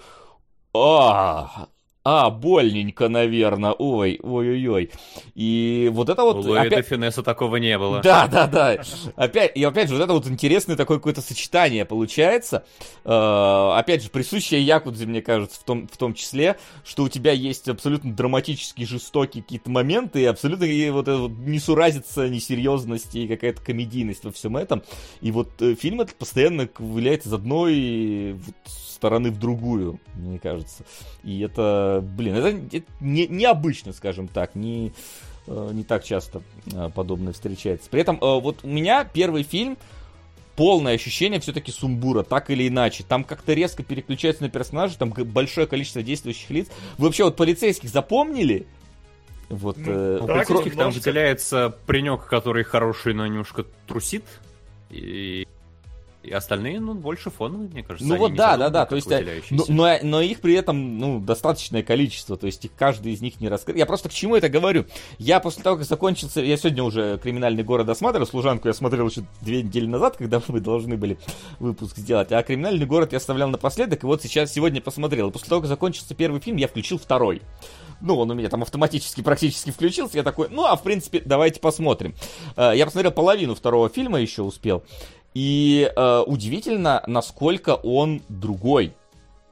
а, а, больненько, наверное. Ой, ой-ой-ой. И вот это вот... У Луи опять... Финесса такого не было. Да, да, да. Опять, и опять же, вот это вот интересное такое какое-то сочетание получается. Э, опять же, присущее Якудзе, мне кажется, в том, в том числе, что у тебя есть абсолютно драматические, жестокие какие-то моменты, и абсолютно и вот это вот несуразица, несерьезность и какая-то комедийность во всем этом. И вот э, фильм этот постоянно ковыляет из одной вот, стороны в другую, мне кажется. И это, блин, это, это не, необычно, скажем так, не, э, не так часто э, подобное встречается. При этом э, вот у меня первый фильм, полное ощущение все-таки сумбура, так или иначе. Там как-то резко переключается на персонажей, там большое количество действующих лиц. Вы вообще вот полицейских запомнили? Вот, ну, э, у полицейских там выделяется паренек, который хороший, но немножко трусит. И и остальные, ну, больше фоновые, мне кажется. Ну вот да, да, да. То есть, э, но, но, но их при этом, ну, достаточное количество. То есть, их, каждый из них не раскрыт. Я просто к чему это говорю? Я после того, как закончился, я сегодня уже криминальный город осматривал, служанку я смотрел еще две недели назад, когда мы должны были выпуск сделать. А криминальный город я оставлял напоследок, и вот сейчас сегодня посмотрел. И после того, как закончился первый фильм, я включил второй ну, он у меня там автоматически практически включился, я такой, ну, а в принципе, давайте посмотрим. Э, я посмотрел половину второго фильма еще успел, и э, удивительно, насколько он другой,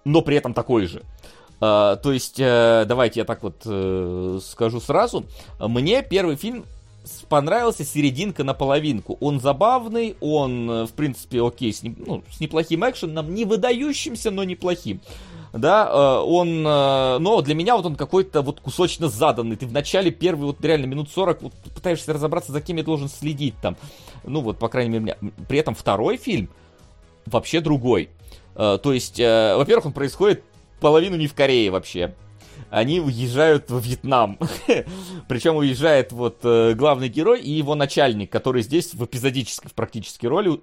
но при этом такой же. Э, то есть, э, давайте я так вот э, скажу сразу. Мне первый фильм понравился серединка на половинку. Он забавный, он, э, в принципе, окей, с, не, ну, с неплохим экшеном, не выдающимся, но неплохим. Да, э, он, э, но для меня вот он какой-то вот кусочно заданный. Ты в начале первый вот реально минут 40 вот, пытаешься разобраться, за кем я должен следить там. Ну вот, по крайней мере, при этом второй фильм вообще другой. Э, то есть, во-первых, он происходит половину не в Корее вообще они уезжают во Вьетнам. Причем уезжает вот э, главный герой и его начальник, который здесь в эпизодической практически роли.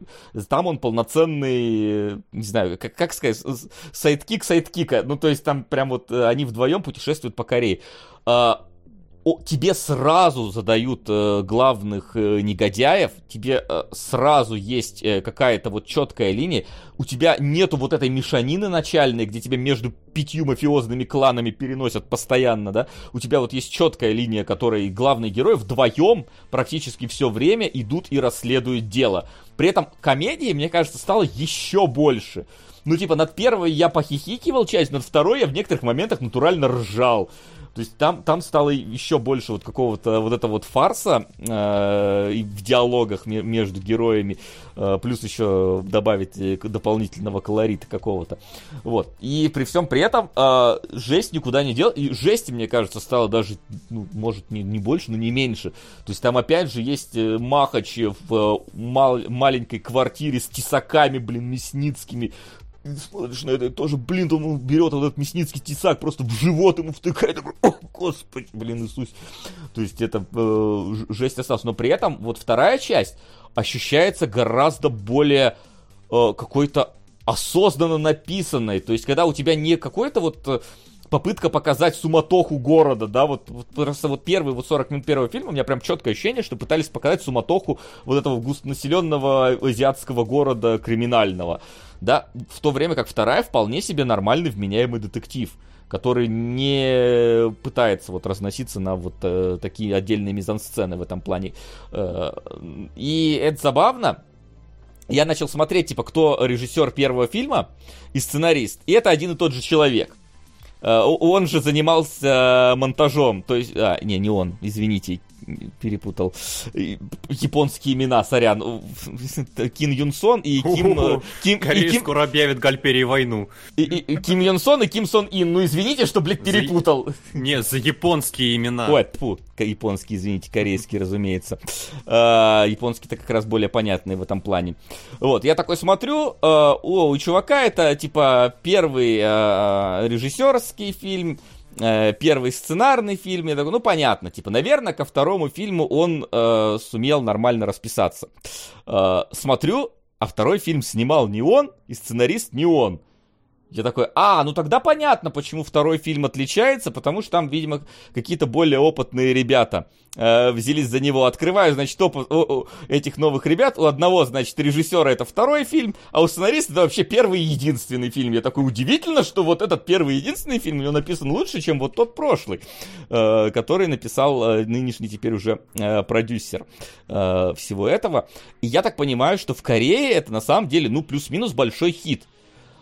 Там он полноценный, не знаю, как, как сказать, sidekick sidekick а. Ну, то есть там прям вот э, они вдвоем путешествуют по Корее. А, о, тебе сразу задают э, главных э, негодяев, тебе э, сразу есть э, какая-то вот четкая линия, у тебя нету вот этой мешанины начальной, где тебя между пятью мафиозными кланами переносят постоянно, да, у тебя вот есть четкая линия, которой главный герой вдвоем практически все время идут и расследуют дело. При этом комедии, мне кажется, стало еще больше. Ну, типа, над первой я похихикивал часть, над второй я в некоторых моментах натурально ржал. То есть там, там стало еще больше вот какого-то вот этого вот фарса э, в диалогах между героями, э, плюс еще добавить э, дополнительного колорита какого-то. Вот. И при всем при этом э, жесть никуда не дел. И жести, мне кажется, стало даже, ну, может, не, не больше, но не меньше. То есть там опять же есть э, Махач в э, мал- маленькой квартире с тесаками, блин, мясницкими, смотришь на это, и тоже, блин, он берет вот этот мясницкий тесак, просто в живот ему втыкает, такой, о, господи, блин, Иисус. То есть это э, жесть осталась. Но при этом вот вторая часть ощущается гораздо более э, какой-то осознанно написанной. То есть когда у тебя не какой-то вот э, попытка показать суматоху города, да, вот, вот просто вот первый, вот 40 минут первого фильма, у меня прям четкое ощущение, что пытались показать суматоху вот этого густонаселенного азиатского города криминального да, в то время как вторая вполне себе нормальный вменяемый детектив, который не пытается вот разноситься на вот э, такие отдельные мизансцены в этом плане. Э, и это забавно. Я начал смотреть, типа, кто режиссер первого фильма и сценарист. И это один и тот же человек. Э, он же занимался монтажом, то есть, а, не, не он, извините, перепутал японские имена, сорян. Ким Юн Сон и Ким... Э, Ким Корея Ким... скоро объявит Гальперии войну. И, и, Ким Юн Сон и Ким Сон Ин. Ну, извините, что, блядь, перепутал. За... Не, за японские имена. Ой, фу, японские, извините, корейские, разумеется. А, японские-то как раз более понятные в этом плане. Вот, я такой смотрю, а, о, у чувака это, типа, первый а, режиссерский фильм, э, первый сценарный фильм, я такой, ну понятно, типа, наверное, ко второму фильму он э, сумел нормально расписаться. Э, смотрю, а второй фильм снимал не он, и сценарист не он. Я такой, а, ну тогда понятно, почему второй фильм отличается, потому что там, видимо, какие-то более опытные ребята э, взялись за него. Открываю, значит, опыт о, о, этих новых ребят. У одного, значит, режиссера это второй фильм, а у сценариста это вообще первый и единственный фильм. Я такой, удивительно, что вот этот первый и единственный фильм у него написан лучше, чем вот тот прошлый, э, который написал э, нынешний теперь уже э, продюсер э, всего этого. И я так понимаю, что в Корее это на самом деле, ну, плюс-минус большой хит.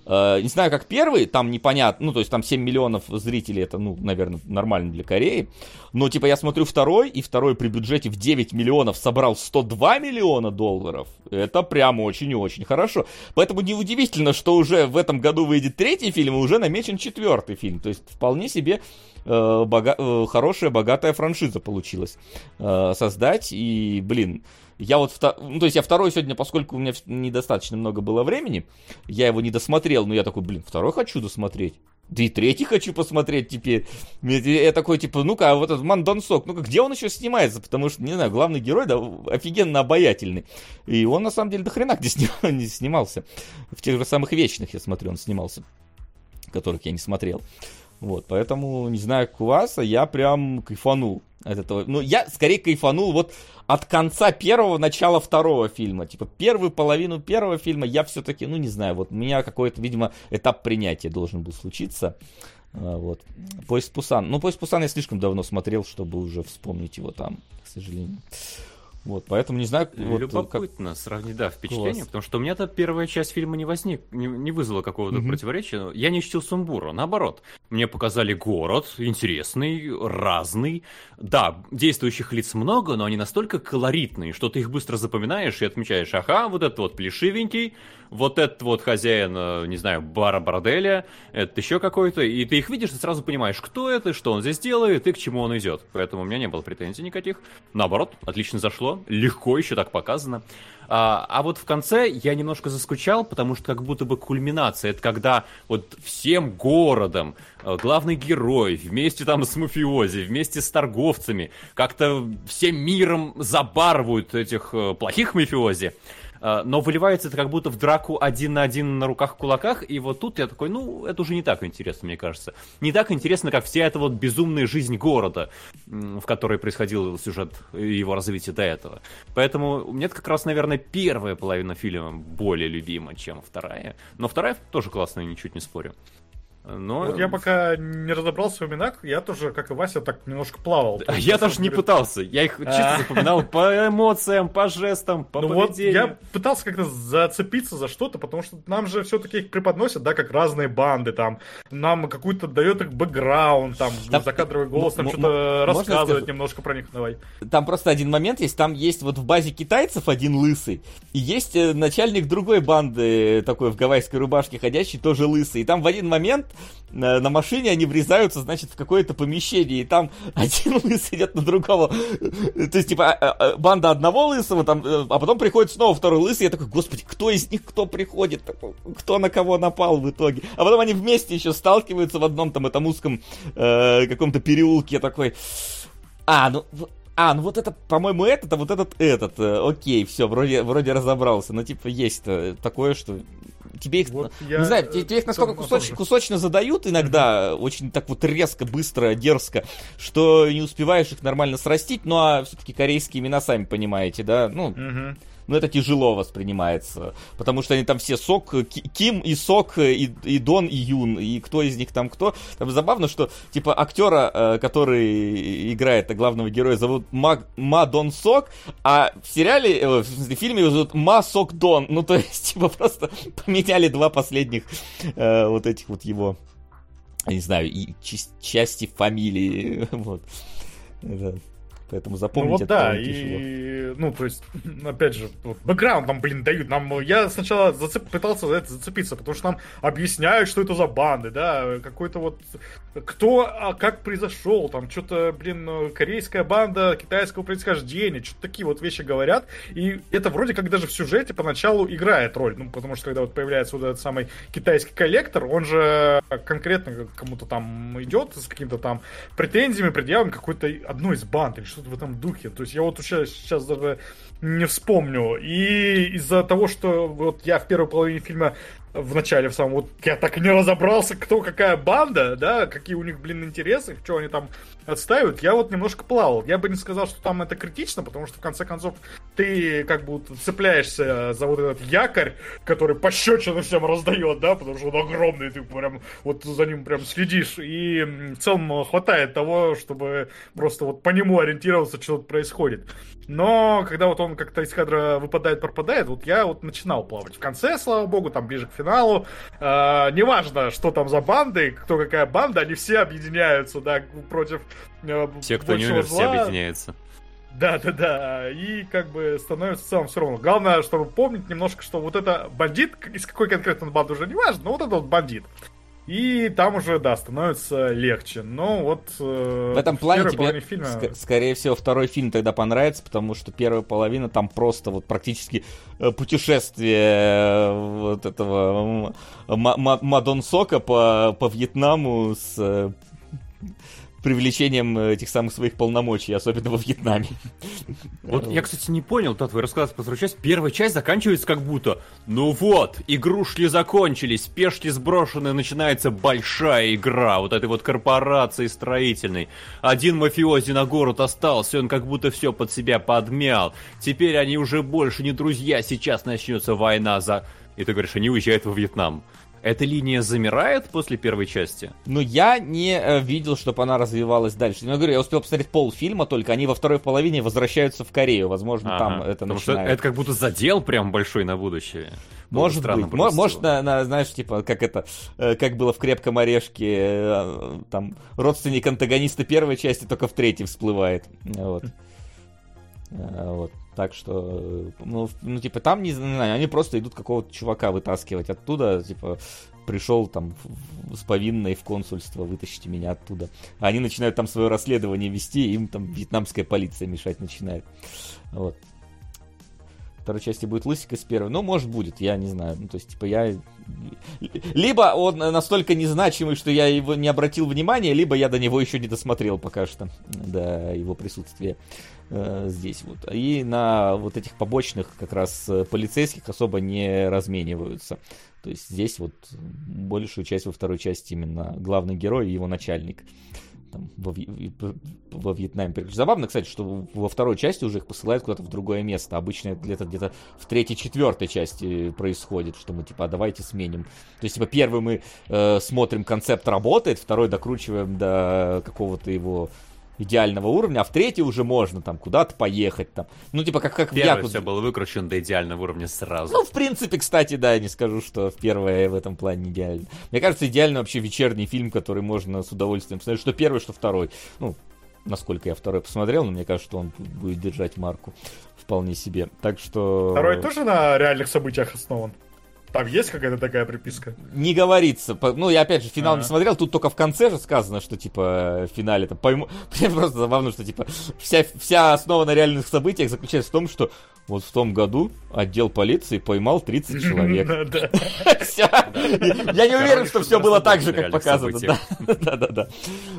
Uh, не знаю, как первый, там непонятно, ну, то есть там 7 миллионов зрителей, это, ну, наверное, нормально для Кореи. Но, типа, я смотрю второй, и второй при бюджете в 9 миллионов собрал 102 миллиона долларов. Это прям очень и очень хорошо. Поэтому неудивительно, что уже в этом году выйдет третий фильм, и уже намечен четвертый фильм. То есть, вполне себе uh, бога- uh, хорошая, богатая франшиза получилась создать. И, блин, я вот, ну, то есть я второй сегодня, поскольку у меня недостаточно много было времени, я его не досмотрел, но я такой, блин, второй хочу досмотреть. Да и третий хочу посмотреть теперь. Я такой, типа, ну-ка, а вот этот Ман Сок, ну-ка, где он еще снимается? Потому что, не знаю, главный герой, да, офигенно обаятельный. И он, на самом деле, до хрена где не снимался. В тех же самых Вечных, я смотрю, он снимался, которых я не смотрел. Вот, поэтому, не знаю, как у вас, а я прям кайфанул от этого. Ну, я скорее кайфанул вот от конца первого, начала второго фильма. Типа, первую половину первого фильма я все-таки, ну, не знаю, вот у меня какой-то, видимо, этап принятия должен был случиться. А, вот. Поезд Пусан. Ну, Поезд Пусан я слишком давно смотрел, чтобы уже вспомнить его там, к сожалению. Вот, поэтому не знаю... Вот, Любопытно как... сравнить, да, впечатление, Класс. потому что у меня-то первая часть фильма не возник, не, не вызвала какого-то угу. противоречия. Я не чтил сумбура, наоборот. Мне показали город интересный, разный. Да, действующих лиц много, но они настолько колоритные, что ты их быстро запоминаешь и отмечаешь, ага, вот этот вот плешивенький, вот этот вот хозяин, э, не знаю, бара борделя, это еще какой-то, и ты их видишь, и сразу понимаешь, кто это, что он здесь делает и к чему он идет. Поэтому у меня не было претензий никаких. Наоборот, отлично зашло, легко еще так показано. А, а вот в конце я немножко заскучал, потому что как будто бы кульминация. Это когда вот всем городом э, главный герой вместе там с мафиози, вместе с торговцами, как-то всем миром забарывают этих э, плохих мафиози. А, но выливается это как будто в драку один на один на руках-кулаках, и вот тут я такой, ну, это уже не так интересно, мне кажется. Не так интересно, как вся эта вот безумная жизнь города, в которой происходил сюжет его развития до этого. Поэтому мне как раз, наверное, первая половина фильма более любима, чем вторая. Но вторая тоже классная, ничуть не спорю. Но... Вот я пока не разобрался в именах, я тоже, как и Вася, так немножко плавал. А я тоже не пытался. Я их чисто запоминал по эмоциям, по жестам, по ну поведению. Вот я пытался как-то зацепиться за что-то, потому что нам же все-таки их преподносят, да, как разные банды, там, нам какую-то дает их бэкграунд, там, там закадровый голос, там что-то рассказывает немножко про них, давай. Там просто один момент есть, там есть вот в базе китайцев один лысый, и есть э, начальник другой банды, такой в гавайской рубашке ходящий, тоже лысый, и там в один момент на, машине они врезаются, значит, в какое-то помещение, и там один лысый идет на другого. То есть, типа, а, а, банда одного лысого, там, э, а потом приходит снова второй лысый, я такой, господи, кто из них кто приходит? Кто на кого напал в итоге? А потом они вместе еще сталкиваются в одном там этом узком э, каком-то переулке, я такой... А, ну, а, ну вот это, по-моему, этот, а вот этот, этот. Э, окей, все, вроде, вроде разобрался. Но, типа, есть такое, что тебе их, вот не знаю, тебе, тебе их насколько кусоч, кусочно задают иногда, очень так вот резко, быстро, дерзко, что не успеваешь их нормально срастить, ну а все-таки корейские имена, сами понимаете, да, ну... Mm-hmm ну, это тяжело воспринимается. Потому что они там все Сок, Ким и Сок, и, и Дон, и Юн, и кто из них там кто. Там забавно, что, типа, актера, э, который играет главного героя, зовут Ма, Ма Дон Сок, а в сериале, э, в фильме его зовут Ма Сок Дон. Ну, то есть, типа, просто поменяли два последних э, вот этих вот его, не знаю, и части фамилии. Вот. Это Поэтому запомните ну, вот да, и, ну, то есть, опять же, вот, бэкграунд нам, блин, дают. Нам, я сначала зацеп, пытался за это зацепиться, потому что нам объясняют, что это за банды, да, какой-то вот, кто, а как произошел, там, что-то, блин, корейская банда китайского происхождения, что-то такие вот вещи говорят, и это вроде как даже в сюжете поначалу играет роль, ну, потому что когда вот появляется вот этот самый китайский коллектор, он же конкретно кому-то там идет с какими-то там претензиями, предъявами какой-то одной из банд или что-то в этом духе. То есть я вот сейчас, сейчас даже не вспомню. И из-за того, что вот я в первой половине фильма в начале, в самом, вот я так и не разобрался, кто какая банда, да, какие у них, блин, интересы, что они там отстаивают, я вот немножко плавал. Я бы не сказал, что там это критично, потому что, в конце концов, ты как бы цепляешься за вот этот якорь, который пощечину всем раздает, да, потому что он огромный, ты прям вот за ним прям следишь, и в целом хватает того, чтобы просто вот по нему ориентироваться, что тут происходит. Но когда вот он как-то из кадра выпадает, пропадает, вот я вот начинал плавать. В конце, слава богу, там ближе к финалу, э, неважно, что там за банды, кто какая банда, они все объединяются, да, против э, Все, кто не умер, зла. все объединяются. Да, да, да. И как бы становится в целом все равно. Главное, чтобы помнить немножко, что вот это бандит, из какой конкретно банды уже не важно, но вот это вот бандит. И там уже, да, становится легче. Но вот... Э, в этом плане тебе, фильма... ск- скорее всего, второй фильм тогда понравится, потому что первая половина там просто вот практически э, путешествие э, вот этого Мадон Сока по, по Вьетнаму с привлечением э, этих самых своих полномочий, особенно во Вьетнаме. Вот я, кстати, не понял, тот твой рассказ про вторую часть. Первая часть заканчивается как будто, ну вот, игрушки закончились, пешки сброшены, начинается большая игра вот этой вот корпорации строительной. Один мафиози на город остался, он как будто все под себя подмял. Теперь они уже больше не друзья, сейчас начнется война за... И ты говоришь, они уезжают во Вьетнам. Эта линия замирает после первой части? Ну, я не э, видел, чтобы она развивалась дальше. Ну, я говорю, я успел посмотреть полфильма только, они во второй половине возвращаются в Корею. Возможно, ага. там это Потому начинает. что это как будто задел прям большой на будущее. Может быть. Может, на, на, знаешь, типа, как это, э, как было в «Крепком орешке», э, там, родственник антагониста первой части только в третьей всплывает. Вот. Э, вот. Так что, ну, ну, типа, там, не знаю, они просто идут какого-то чувака вытаскивать оттуда, типа, пришел там с повинной в консульство, вытащите меня оттуда. Они начинают там свое расследование вести, им там вьетнамская полиция мешать начинает. Вот. Второй части будет Лысик из первой. Ну, может, будет, я не знаю. Ну, то есть, типа, я... Либо он настолько незначимый, что я его не обратил внимания, либо я до него еще не досмотрел пока что, до его присутствия э, здесь вот. И на вот этих побочных как раз э, полицейских особо не размениваются. То есть здесь вот большую часть во второй части именно главный герой и его начальник там, во, во Вьетнаме. Забавно, кстати, что во второй части уже их посылают куда-то в другое место. Обычно это где-то где-то в третьей, четвертой части происходит, что мы типа, а давайте сменим. То есть, типа, первый мы э, смотрим, концепт работает, второй докручиваем до какого-то его идеального уровня, а в третий уже можно там куда-то поехать там. Ну, типа, как, как в Якудзе. все было выкручено до идеального уровня сразу. Ну, в принципе, кстати, да, не скажу, что в первое в этом плане идеально. Мне кажется, идеально вообще вечерний фильм, который можно с удовольствием смотреть, что первый, что второй. Ну, насколько я второй посмотрел, но мне кажется, что он будет держать марку вполне себе. Так что... Второй тоже на реальных событиях основан? Там есть какая-то такая приписка? Не говорится. Ну, я опять же финал А-а-а. не смотрел, тут только в конце же сказано, что типа в финале там пойму. Мне просто забавно, что типа вся, вся основа на реальных событиях заключается в том, что вот в том году отдел полиции поймал 30 человек. Я не уверен, что все было так же, как показано. Да-да-да.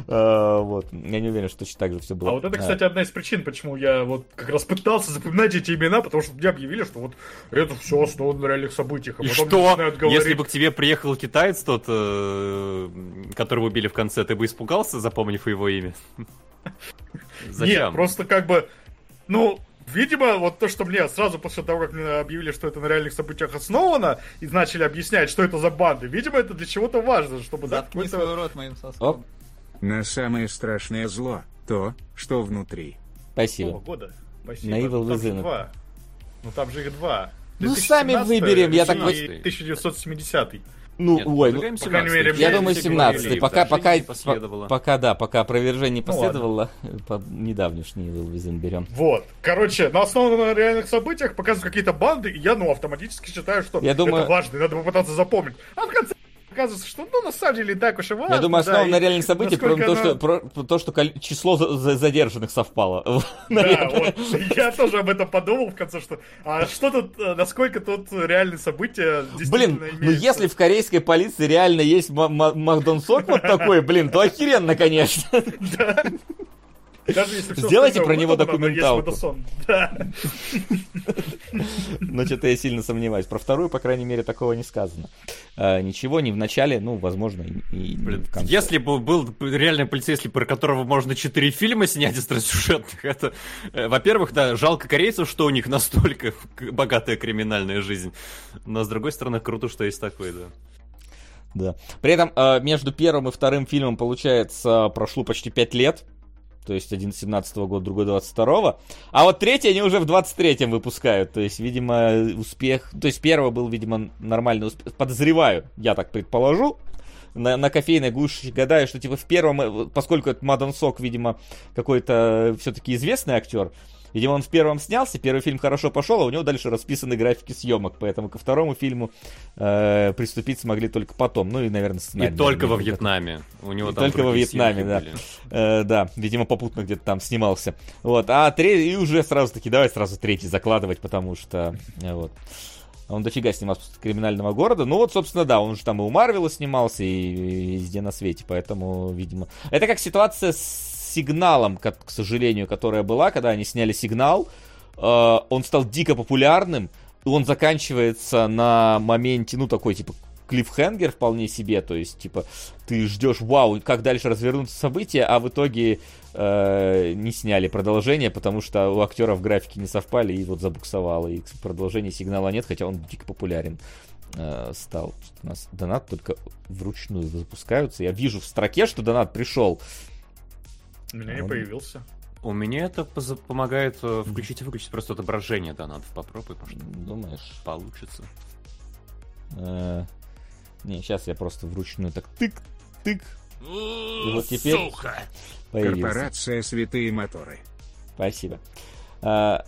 А, вот. Я не уверен, что точно так же все было. А вот это, кстати, одна из причин, почему я вот как раз пытался запоминать эти имена, потому что мне объявили, что вот это все основано на реальных событиях. А И что? Если бы к тебе приехал китаец тот, э, которого убили в конце, ты бы испугался, запомнив его имя? Зачем? Нет, просто как бы, ну, Видимо, вот то, что мне сразу после того, как мне объявили, что это на реальных событиях основано, и начали объяснять, что это за банды, видимо, это для чего-то важно, чтобы... Заткни да, свой рот моим соском. На самое страшное зло то, что внутри. Спасибо. года. Спасибо. На Evil Within. Ну там же их два. Ну сами выберем, я так... 1970 ну, Нет, ой, ну, по крайней мере, я думаю, 17 Пока, пока, пока, да, пока опровержение ну, последовало, ну, по недавнешний Визин берем. Вот. Короче, на основе на реальных событиях показывают какие-то банды, и я, ну, автоматически считаю, что я думаю... это важно, и надо попытаться запомнить. А в конце оказывается, что, ну, на самом деле, так уж и важно. Я думаю, основа да, на реальных событиях, про, то, что, про, то, что число задержанных совпало. Да, вот. Я тоже об этом подумал в конце, что, а что тут, э, насколько тут реальные события Блин, ну если в корейской полиции реально есть Магдонсок вот такой, блин, то охеренно, конечно. Да. Даже если все Сделайте про него документалку. Но что-то я сильно сомневаюсь. Про вторую, по крайней мере, такого не сказано. А, ничего, не в начале, ну, возможно, и, Блин, в конце. Если бы был реальный полицейский, про которого можно четыре фильма снять остросюжетных, это, э, во-первых, да, жалко корейцев, что у них настолько богатая криминальная жизнь. Но, с другой стороны, круто, что есть такой, да. Да. При этом э, между первым и вторым фильмом, получается, прошло почти пять лет то есть один 17 -го года, другой 22 А вот третий они уже в 23-м выпускают. То есть, видимо, успех... То есть, первого был, видимо, нормальный успех. Подозреваю, я так предположу. На, на кофейной гуще гадаю, что типа в первом, э, поскольку это Мадан Сок, видимо, какой-то все-таки известный актер, Видимо, он в первом снялся, первый фильм хорошо пошел, а у него дальше расписаны графики съемок, поэтому ко второму фильму э, приступить смогли только потом. Ну и, наверное, сценарий. И только во Вьетнаме. У него и там только во Вьетнаме, да. Э, да, видимо, попутно где-то там снимался. Вот, а третий, и уже сразу таки, давай сразу третий закладывать, потому что, э, вот. Он дофига снимался после криминального города. Ну вот, собственно, да, он же там и у Марвела снимался, и, и везде на свете, поэтому, видимо... Это как ситуация с сигналом, к, к сожалению, которая была, когда они сняли сигнал, э, он стал дико популярным, и он заканчивается на моменте, ну, такой, типа, клиффхенгер вполне себе, то есть, типа, ты ждешь, вау, как дальше развернутся события, а в итоге э, не сняли продолжение, потому что у актеров графики не совпали, и вот забуксовало, и продолжения сигнала нет, хотя он дико популярен э, стал. У нас донат только вручную запускаются. Я вижу в строке, что донат пришел. У меня не появился. У меня это помогает э, включить и выключить просто отображение донатов. Попробуй, может. Думаешь? Получится. Э, не, сейчас я просто вручную так тык, тык. И вот теперь Сука! Появился. Корпорация «Святые моторы». Спасибо. А,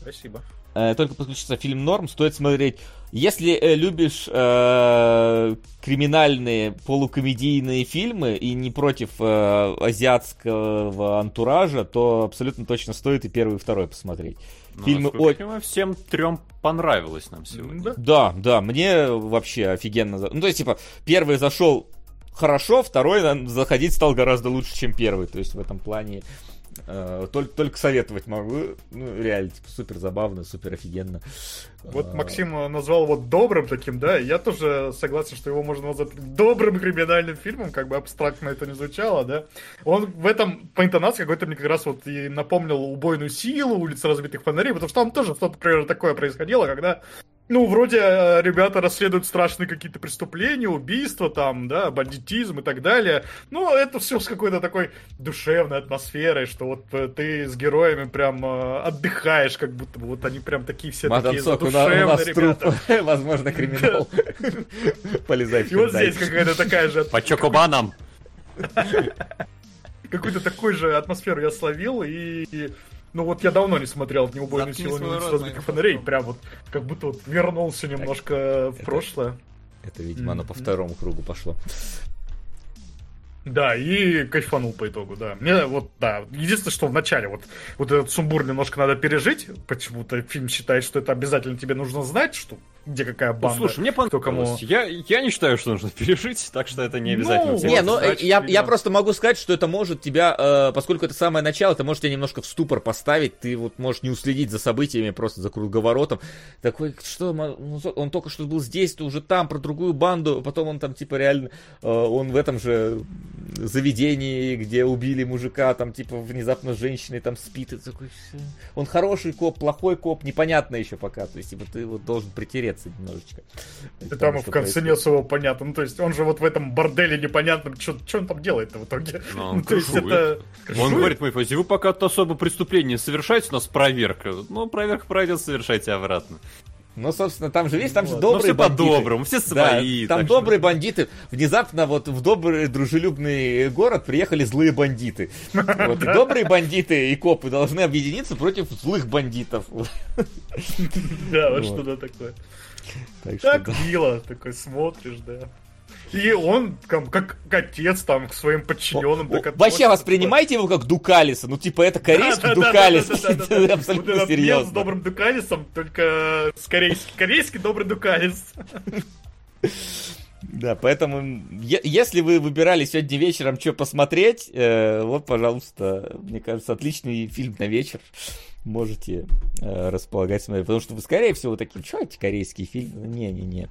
Спасибо. Э, только подключиться фильм Норм, стоит смотреть. Если э, любишь э, криминальные полукомедийные фильмы и не против э, азиатского антуража, то абсолютно точно стоит и первый, и второй посмотреть. Ну, Фильмы насколько я всем трем понравилось нам сегодня. Да. Да, да, мне вообще офигенно. за- Ну, то есть, типа, первый зашел хорошо, второй заходить стал гораздо лучше, чем первый. То есть, в этом плане э, только, только советовать могу. Ну, реально, типа, супер забавно, супер офигенно. Вот А, Максим э, назвал его добрым таким, да, и я тоже согласен, что его можно назвать добрым криминальным фильмом, как бы абстрактно это не звучало, да. Он в этом, по интонации, какой-то мне как раз вот и напомнил убойную силу, улицы разбитых фонарей, потому что там тоже что-то, например, такое происходило, когда ну, вроде э, ребята расследуют страшные какие-то преступления, убийства там, да, бандитизм и так далее. Но это все с какой-то такой душевной атмосферой, что вот э, ты с героями прям э, отдыхаешь, как будто бы вот они прям такие все Мадам такие Сок, на- у задушевные нас ребята. труп, возможно, криминал. Полезай в И вот здесь какая-то такая же, По чокобанам. какую-то такую же атмосферу я словил, и, и, ну вот я давно не смотрел «Ни убойную Заткни силу, ни моим фонарей, прям вот как будто вот вернулся немножко в прошлое. Это, видимо, оно по второму кругу пошло. Да, и кайфанул по итогу, да. Мне вот, да, единственное, что в начале вот, вот этот сумбур немножко надо пережить, почему-то фильм считает, что это обязательно тебе нужно знать, что где какая Ну, банда. слушай, мне кто понравилось. кому. Я, я не считаю, что нужно пережить, так что это не обязательно. Ну, Не, ну э, я, я просто могу сказать, что это может тебя, э, поскольку это самое начало, это может тебя немножко в ступор поставить, ты вот можешь не уследить за событиями, просто за круговоротом. Такой, что, ну, он только что был здесь, то уже там, про другую банду, потом он там, типа, реально, э, он в этом же заведении, где убили мужика, там, типа, внезапно с женщиной там спит, и ты такой, «Всё». он хороший коп, плохой коп, непонятно еще пока, то есть, типа, ты вот должен притереться немножечко. И там в конце происходит. нет своего понятно. Ну, то есть он же вот в этом борделе непонятном, что он там делает-то в итоге. Ну, он Ну, то есть крышует. это... Он говорит, мой Фози, вы пока особо преступление совершаете, у нас проверка. Ну, проверка пройдет, совершайте обратно. Ну, собственно, там же, видишь, там же Ну, добрые все бандиты. по-доброму, все Да, свои. там так что- добрые бандиты. Внезапно вот в добрый дружелюбный город приехали злые бандиты. Вот, добрые бандиты и копы должны объединиться против злых бандитов. Да, вот Вот. что-то такое. Так Так да. мило, такой смотришь, да. И он, там, как отец, там, к своим подчиненным. О, Вообще относится, воспринимайте его как Дукалиса. Ну, типа, это корейский Дукалис. Да-да-да-да-да-да-да. Это Вот Абсолютно этот мем с серьезно. добрым Дукалисом, только с корейским. Корейский добрый Дукалис. Да, поэтому, если вы выбирали сегодня вечером, что посмотреть, э, вот, пожалуйста, мне кажется, отличный фильм на вечер. Можете э, располагать смотреть. Потому что вы, скорее всего, такие, что эти корейские фильмы? Не-не-не.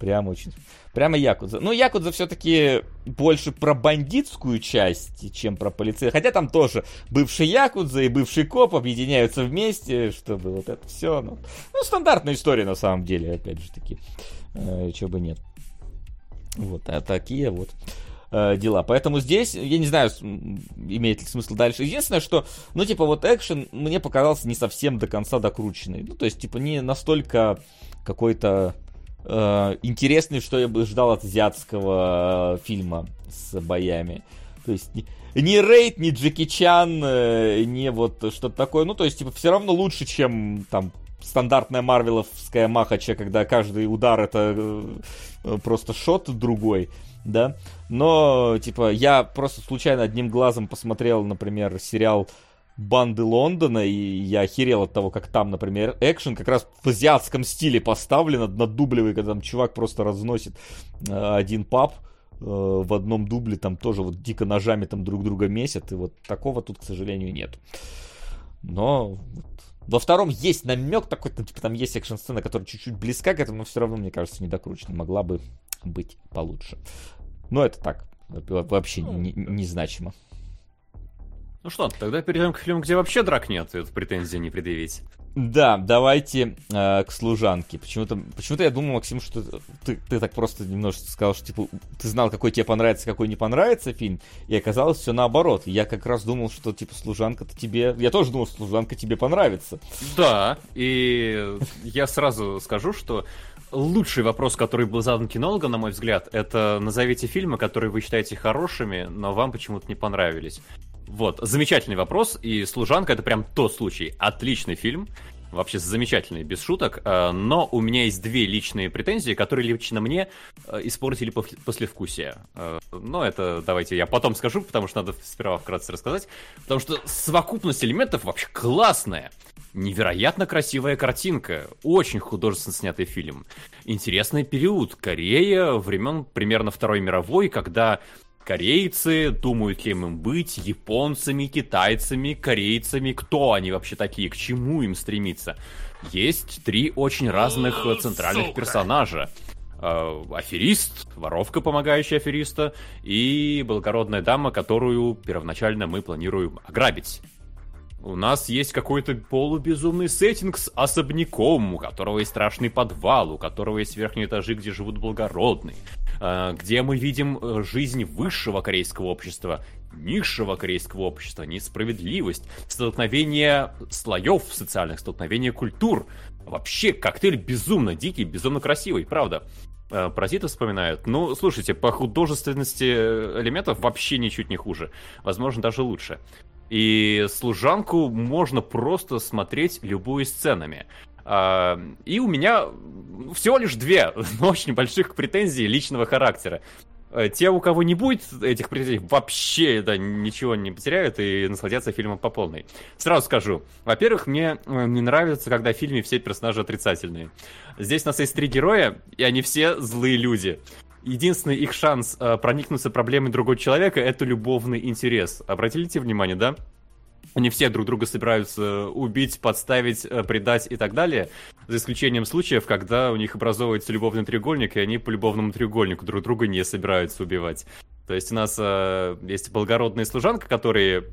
Прямо очень... Прямо Якудза. Ну, Якудза все-таки больше про бандитскую часть, чем про полицейскую. Хотя там тоже бывший Якудза и бывший коп объединяются вместе, чтобы вот это все. Ну, ну, стандартная история на самом деле, опять же таки. Э, чего бы нет. Вот, а такие вот э, дела. Поэтому здесь, я не знаю, имеет ли смысл дальше. Единственное, что, ну, типа, вот экшен мне показался не совсем до конца докрученный. Ну, то есть, типа, не настолько какой-то э, интересный, что я бы ждал от азиатского э, фильма с боями. То есть, ни, ни Рейд, ни Джеки Чан, э, не вот что-то такое. Ну, то есть, типа, все равно лучше, чем там стандартная марвеловская махача, когда каждый удар это э, просто шот другой, да. Но, типа, я просто случайно одним глазом посмотрел, например, сериал Банды Лондона, и я охерел от того, как там, например, экшен как раз в азиатском стиле поставлен, наддубливый, когда там чувак просто разносит э, один паб э, в одном дубле, там тоже вот дико ножами там друг друга месят, и вот такого тут, к сожалению, нет. Но вот во втором есть намек такой, там, типа там есть экшн-сцена, которая чуть-чуть близка к этому, но все равно, мне кажется, не докручена. Могла бы быть получше. Но это так, во- вообще не- не- незначимо. Ну что, тогда перейдем к фильму, где вообще драк нет, и претензии не предъявить. Да, давайте э, к служанке. Почему-то, почему-то я думал, Максим, что ты, ты так просто немножко сказал, что типа ты знал, какой тебе понравится, какой не понравится фильм, и оказалось все наоборот. Я как раз думал, что типа служанка-то тебе. Я тоже думал, что служанка тебе понравится. Да, и я сразу скажу, что лучший вопрос, который был задан кинологом, на мой взгляд, это назовите фильмы, которые вы считаете хорошими, но вам почему-то не понравились. Вот, замечательный вопрос, и «Служанка» — это прям тот случай. Отличный фильм. вообще замечательный, без шуток, э, но у меня есть две личные претензии, которые лично мне э, испортили послевкусие. Но это давайте я потом скажу, потому что надо сперва вкратце рассказать, потому что совокупность элементов вообще классная. Невероятно красивая картинка, очень художественно снятый фильм. Интересный период, Корея, времен примерно Второй мировой, когда корейцы, думают ли им быть, японцами, китайцами, корейцами, кто они вообще такие, к чему им стремиться. Есть три очень разных О, центральных сука. персонажа. Э, аферист, воровка, помогающая афериста, и благородная дама, которую первоначально мы планируем ограбить. У нас есть какой-то полубезумный сеттинг с особняком, у которого есть страшный подвал, у которого есть верхние этажи, где живут благородные, где мы видим э, жизнь высшего корейского общества, низшего корейского общества, несправедливость, столкновение слоев социальных, столкновение культур. Вообще, коктейль безумно дикий, безумно красивый, правда. А, Паразиты вспоминают. Ну, слушайте, по художественности элементов вообще ничуть не хуже. Возможно, даже лучше. И служанку можно просто смотреть любую сценами. А, и у меня всего лишь две, но очень больших претензий личного характера. Э, те, у кого не будет этих претензий, вообще да, ничего не потеряют и насладятся фильмом по полной. Сразу скажу. Во-первых, мне э, не нравится, когда в фильме все персонажи отрицательные. Здесь у нас есть три героя, и они все злые люди единственный их шанс э, проникнуться проблемой другого человека это любовный интерес. Обратите внимание, да? Они все друг друга собираются убить, подставить, э, предать и так далее, за исключением случаев, когда у них образовывается любовный треугольник, и они по любовному треугольнику друг друга не собираются убивать. То есть у нас э, есть благородные служанка, которые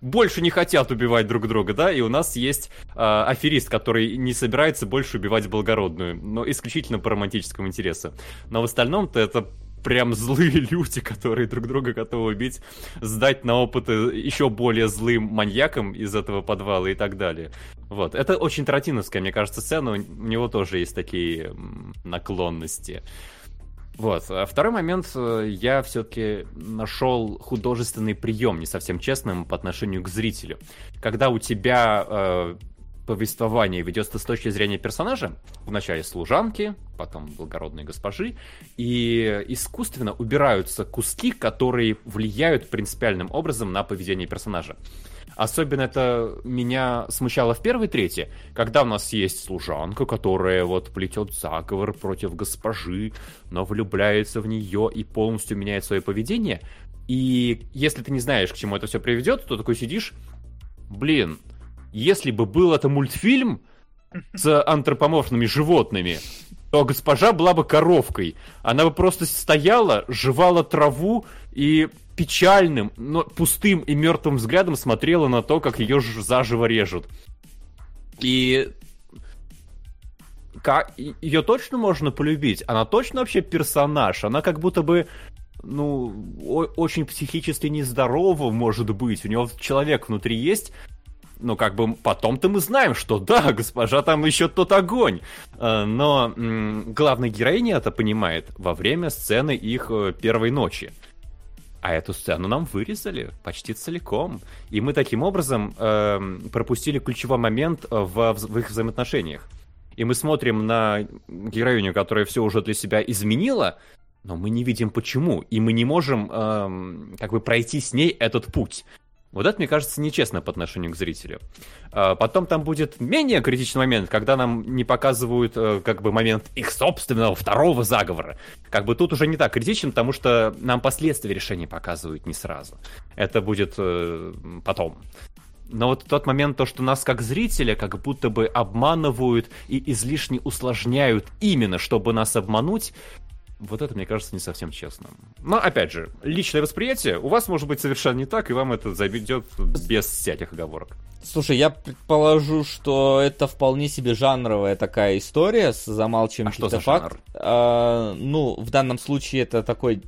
больше не хотят убивать друг друга, да, и у нас есть э, аферист, который не собирается больше убивать благородную, но исключительно по романтическому интересу. Но в остальном-то это прям злые люди, которые друг друга готовы убить, сдать на опыт еще более злым маньякам из этого подвала и так далее. Вот. Это очень тротиновская, мне кажется, сцена, у него тоже есть такие наклонности. Вот. А второй момент, э, я все-таки нашел художественный прием, не совсем честным, по отношению к зрителю. Когда у тебя э, повествование ведется с точки зрения персонажа, вначале служанки, потом благородной госпожи, и искусственно убираются куски, которые влияют принципиальным образом на поведение персонажа. Особенно это меня смущало в первой трети, когда у нас есть служанка, которая вот плетет заговор против госпожи, но влюбляется в нее и полностью меняет свое поведение. И если ты не знаешь, к чему это все приведет, то такой сидишь, блин, если бы был это мультфильм с антропоморфными животными, то госпожа была бы коровкой. Она бы просто стояла, жевала траву и печальным, но пустым и мертвым взглядом смотрела на то, как ее заживо режут. И как ее точно можно полюбить? Она точно вообще персонаж? Она как будто бы ну, очень психически нездорова, может быть. У него человек внутри есть, но как бы потом-то мы знаем, что да, госпожа, там еще тот огонь. Э, но главная героиня это понимает во время сцены их э, первой ночи. А эту сцену нам вырезали почти целиком. И мы таким образом э, пропустили ключевой момент э, в, в их взаимоотношениях. И мы смотрим на героиню, которая все уже для себя изменила, но мы не видим почему. И мы не можем э, как бы пройти с ней этот путь. Вот это, мне кажется, нечестно по отношению к зрителю. А, потом там будет менее критичный момент, когда нам не показывают э, как бы момент их собственного второго заговора. Как бы тут уже не так критичен, потому что нам последствия решения показывают не сразу. Это будет э, потом. Но вот тот момент, то, что нас как зрителя как будто бы обманывают и излишне усложняют именно, чтобы нас обмануть, вот это, мне кажется, не совсем честно. Но, опять же, личное восприятие у вас может быть совершенно не так, и вам это зайдет без всяких оговорок. Слушай, я предположу, что это вполне себе жанровая такая история с замалчиванием а что за факт. жанр? А, ну, в данном случае это такой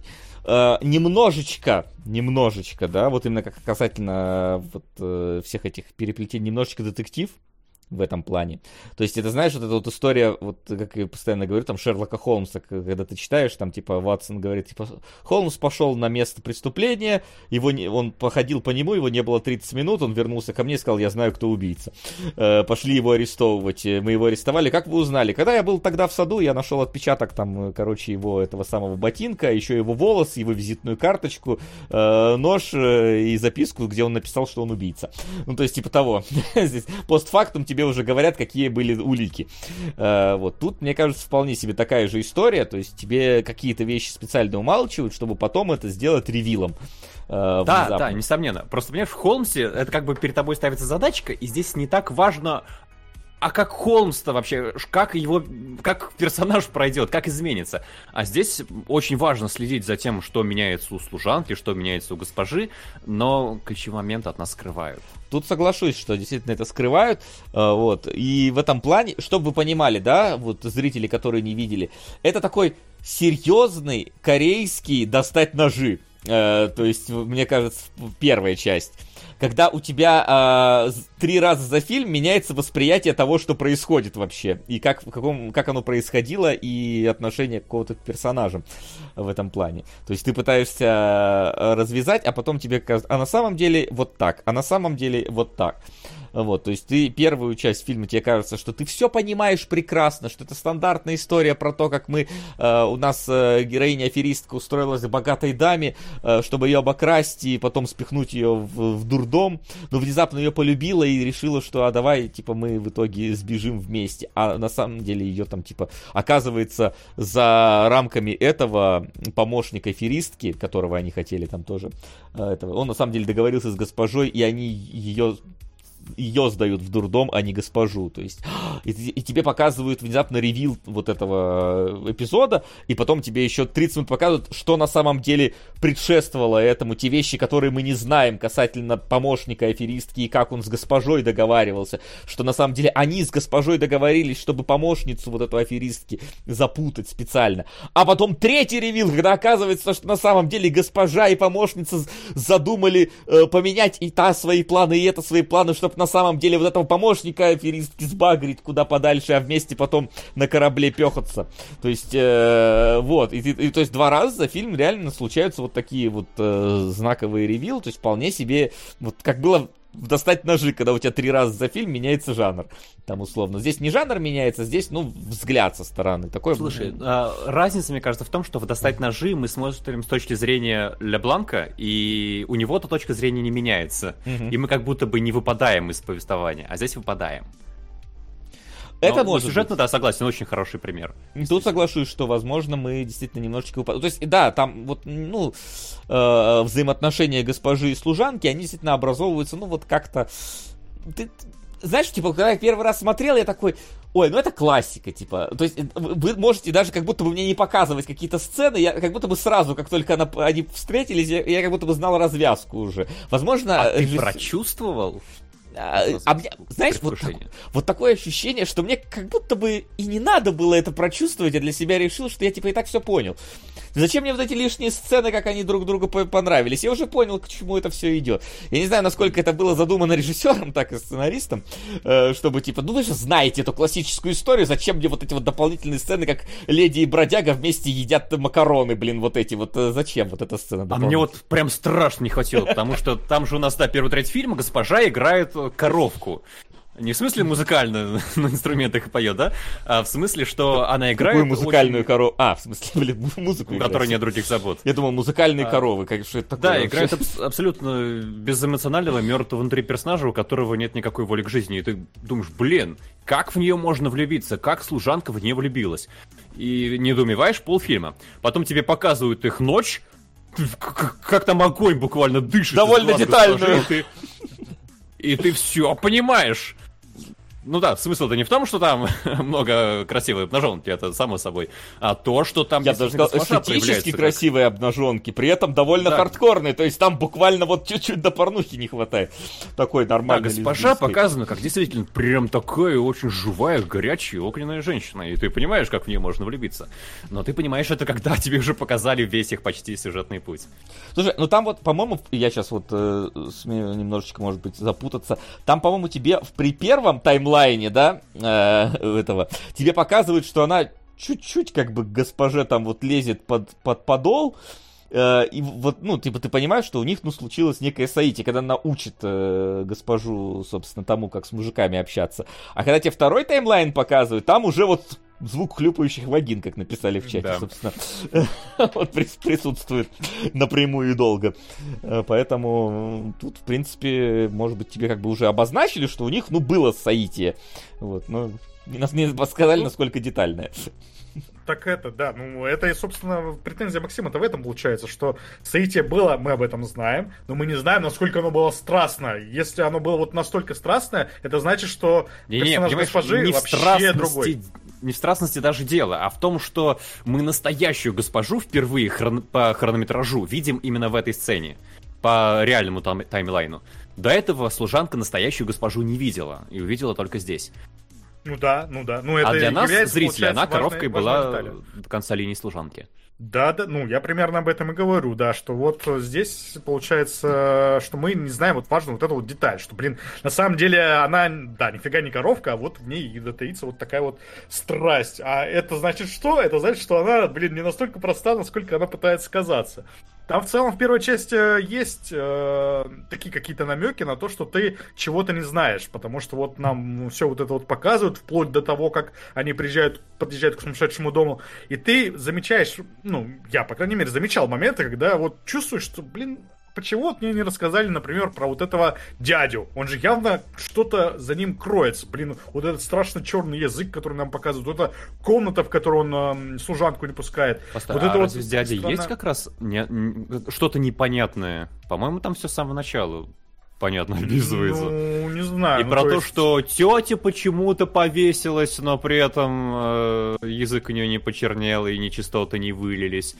Uh, немножечко, немножечко, да, вот именно как касательно вот, uh, всех этих переплетений, немножечко детектив, в этом плане. То есть это, знаешь, вот эта вот история, вот как я постоянно говорю, там Шерлока Холмса, когда ты читаешь, там типа Ватсон говорит, типа Холмс пошел на место преступления, его не, он походил по нему, его не было 30 минут, он вернулся ко мне и сказал, я знаю, кто убийца. Э, пошли его арестовывать, мы его арестовали. Как вы узнали? Когда я был тогда в саду, я нашел отпечаток там, короче, его этого самого ботинка, еще его волос, его визитную карточку, э, нож э, и записку, где он написал, что он убийца. Ну, то есть типа того. Здесь постфактум тебе тебе уже говорят, какие были улики. Э, вот тут, мне кажется, вполне себе такая же история, то есть тебе какие-то вещи специально умалчивают, чтобы потом это сделать ревилом. Э, да, да, несомненно. Просто, понимаешь, в Холмсе это как бы перед тобой ставится задачка, и здесь не так важно, а как Холмс-то вообще, как его, как персонаж пройдет, как изменится. А здесь очень важно следить за тем, что меняется у служанки, что меняется у госпожи, но ключевой момент от нас скрывают. Тут соглашусь, что действительно это скрывают, э, вот, и в этом плане, чтобы вы понимали, да, вот зрители, которые не видели, это такой серьезный корейский достать ножи, э, то есть, мне кажется, первая часть когда у тебя э, три раза за фильм меняется восприятие того, что происходит вообще, и как, в каком, как оно происходило, и отношение какого-то к персонажам в этом плане. То есть ты пытаешься а, развязать, а потом тебе кажется, а на самом деле вот так, а на самом деле вот так. Вот, то есть ты первую часть фильма, тебе кажется, что ты все понимаешь прекрасно, что это стандартная история про то, как мы, э, у нас э, героиня-аферистка устроилась к богатой даме, э, чтобы ее обокрасть и потом спихнуть ее в, в дурдом, но внезапно ее полюбила и решила, что а давай, типа, мы в итоге сбежим вместе. А на самом деле ее там, типа, оказывается за рамками этого помощника аферистки, которого они хотели там тоже, э, этого, он на самом деле договорился с госпожой, и они ее ее сдают в дурдом, а не госпожу. То есть, и, и тебе показывают внезапно ревил вот этого э, эпизода, и потом тебе еще 30 минут показывают, что на самом деле предшествовало этому, те вещи, которые мы не знаем касательно помощника аферистки и как он с госпожой договаривался, что на самом деле они с госпожой договорились, чтобы помощницу вот эту аферистки запутать специально. А потом третий ревил, когда оказывается, что на самом деле госпожа и помощница задумали э, поменять и та свои планы, и это свои планы, чтобы на самом деле вот этого помощника аферистки сбагрить куда подальше, а вместе потом на корабле пехаться. То есть, э, вот, и, и, то есть два раза за фильм реально случаются вот такие вот э, знаковые ревил, то есть вполне себе, вот как было достать ножи, когда у тебя три раза за фильм меняется жанр. Там условно. Здесь не жанр меняется, здесь, ну, взгляд со стороны. Такой... Слушай, а, разница, мне кажется, в том, что в достать ножи мы смотрим с точки зрения Ля Бланка, и у него-то точка зрения не меняется. Угу. И мы как будто бы не выпадаем из повествования, а здесь выпадаем. Это но, может сюжетно, быть. да, согласен, очень хороший пример. Тут соглашусь, что, возможно, мы действительно немножечко. То есть, да, там вот, ну, э, взаимоотношения госпожи и служанки, они действительно образовываются, ну, вот как-то... Ты, знаешь, типа, когда я первый раз смотрел, я такой, ой, ну это классика, типа. То есть вы можете даже как будто бы мне не показывать какие-то сцены, я как будто бы сразу, как только она, они встретились, я, я как будто бы знал развязку уже. Возможно... А режисс... ты прочувствовал? А, а мне, знаешь, вот, так, вот такое ощущение, что мне как будто бы и не надо было это прочувствовать, я для себя решил, что я типа и так все понял. Зачем мне вот эти лишние сцены, как они друг другу понравились? Я уже понял, к чему это все идет. Я не знаю, насколько это было задумано режиссером, так и сценаристом, э, чтобы типа, ну вы же знаете эту классическую историю, зачем мне вот эти вот дополнительные сцены, как леди и бродяга вместе едят макароны, блин, вот эти вот, э, зачем вот эта сцена? А мне вот прям страшно не хватило, потому что там же у нас, да, первый треть фильма госпожа играет коровку. Не в смысле музыкально на инструментах поет, да? А в смысле, что она играет... Какую музыкальную очень... корову? А, в смысле, блин, музыку У которой нет других забот. Я думал, музыкальные а... коровы, как что это такое? Да, играет аб- абсолютно безэмоционального, мертвого внутри персонажа, у которого нет никакой воли к жизни. И ты думаешь, блин, как в нее можно влюбиться? Как служанка в нее влюбилась? И не думаешь полфильма. Потом тебе показывают их ночь, как там огонь буквально дышит. Довольно детальную. И ты все понимаешь. Ну да, смысл-то не в том, что там много красивой обнаженки, это само собой, а то, что там Я даже сказал, эстетически красивые как... обнаженки, при этом довольно да. хардкорные, то есть там буквально вот чуть-чуть до порнухи не хватает. Такой нормальный. Да, госпожа показана как действительно прям такая очень живая, горячая, огненная женщина, и ты понимаешь, как в нее можно влюбиться. Но ты понимаешь это, когда тебе уже показали весь их почти сюжетный путь. Слушай, ну там вот, по-моему, я сейчас вот э, смею немножечко, может быть, запутаться, там, по-моему, тебе при первом таймлайне таймлайне, да, э, этого, тебе показывают, что она чуть-чуть как бы госпоже там вот лезет под, под подол, э, и вот, ну, типа, ты понимаешь, что у них, ну, случилось некое соитие, когда она учит э, госпожу, собственно, тому, как с мужиками общаться. А когда тебе второй таймлайн показывают, там уже вот звук хлюпающих вагин, как написали в чате, да. собственно, вот присутствует напрямую и долго. Э, поэтому тут, в принципе, может быть, тебе как бы уже обозначили, что у них, ну, было соитие. Вот, но нас не сказали, насколько детальное. Так это, да, ну это, собственно, претензия Максима-то в этом получается, что соитие было, мы об этом знаем, но мы не знаем, насколько оно было страстно. Если оно было вот настолько страстное, это значит, что не, персонаж не, госпожи не вообще другой не в страстности даже дело, а в том, что мы настоящую госпожу впервые хрон... по хронометражу видим именно в этой сцене, по реальному там... таймлайну. До этого служанка настоящую госпожу не видела, и увидела только здесь. Ну да, ну да. Ну, это а для нас, зрителей, она коровкой была до конца линии служанки. Да, да, ну я примерно об этом и говорю, да, что вот здесь получается, что мы не знаем, вот важно вот эту вот деталь, что, блин, на самом деле она, да, нифига не коровка, а вот в ней и таится вот такая вот страсть. А это значит что? Это значит, что она, блин, не настолько проста, насколько она пытается казаться. Там в целом в первой части есть э, такие какие-то намеки на то, что ты чего-то не знаешь, потому что вот нам все вот это вот показывают, вплоть до того, как они приезжают, подъезжают к сумасшедшему дому, и ты замечаешь, ну, я, по крайней мере, замечал моменты, когда вот чувствуешь, что, блин, почему вот мне не рассказали, например, про вот этого дядю? Он же явно что-то за ним кроется. Блин, вот этот страшно черный язык, который нам показывают, вот эта комната, в которую он э, служанку не пускает. Просто, вот а это вот дядя страна... есть как раз не, что-то непонятное? По-моему, там все с самого начала понятно описывается. Ну, не знаю. И ну, про то, есть... что тетя почему-то повесилась, но при этом э, язык у нее не почернел и нечистоты не вылились.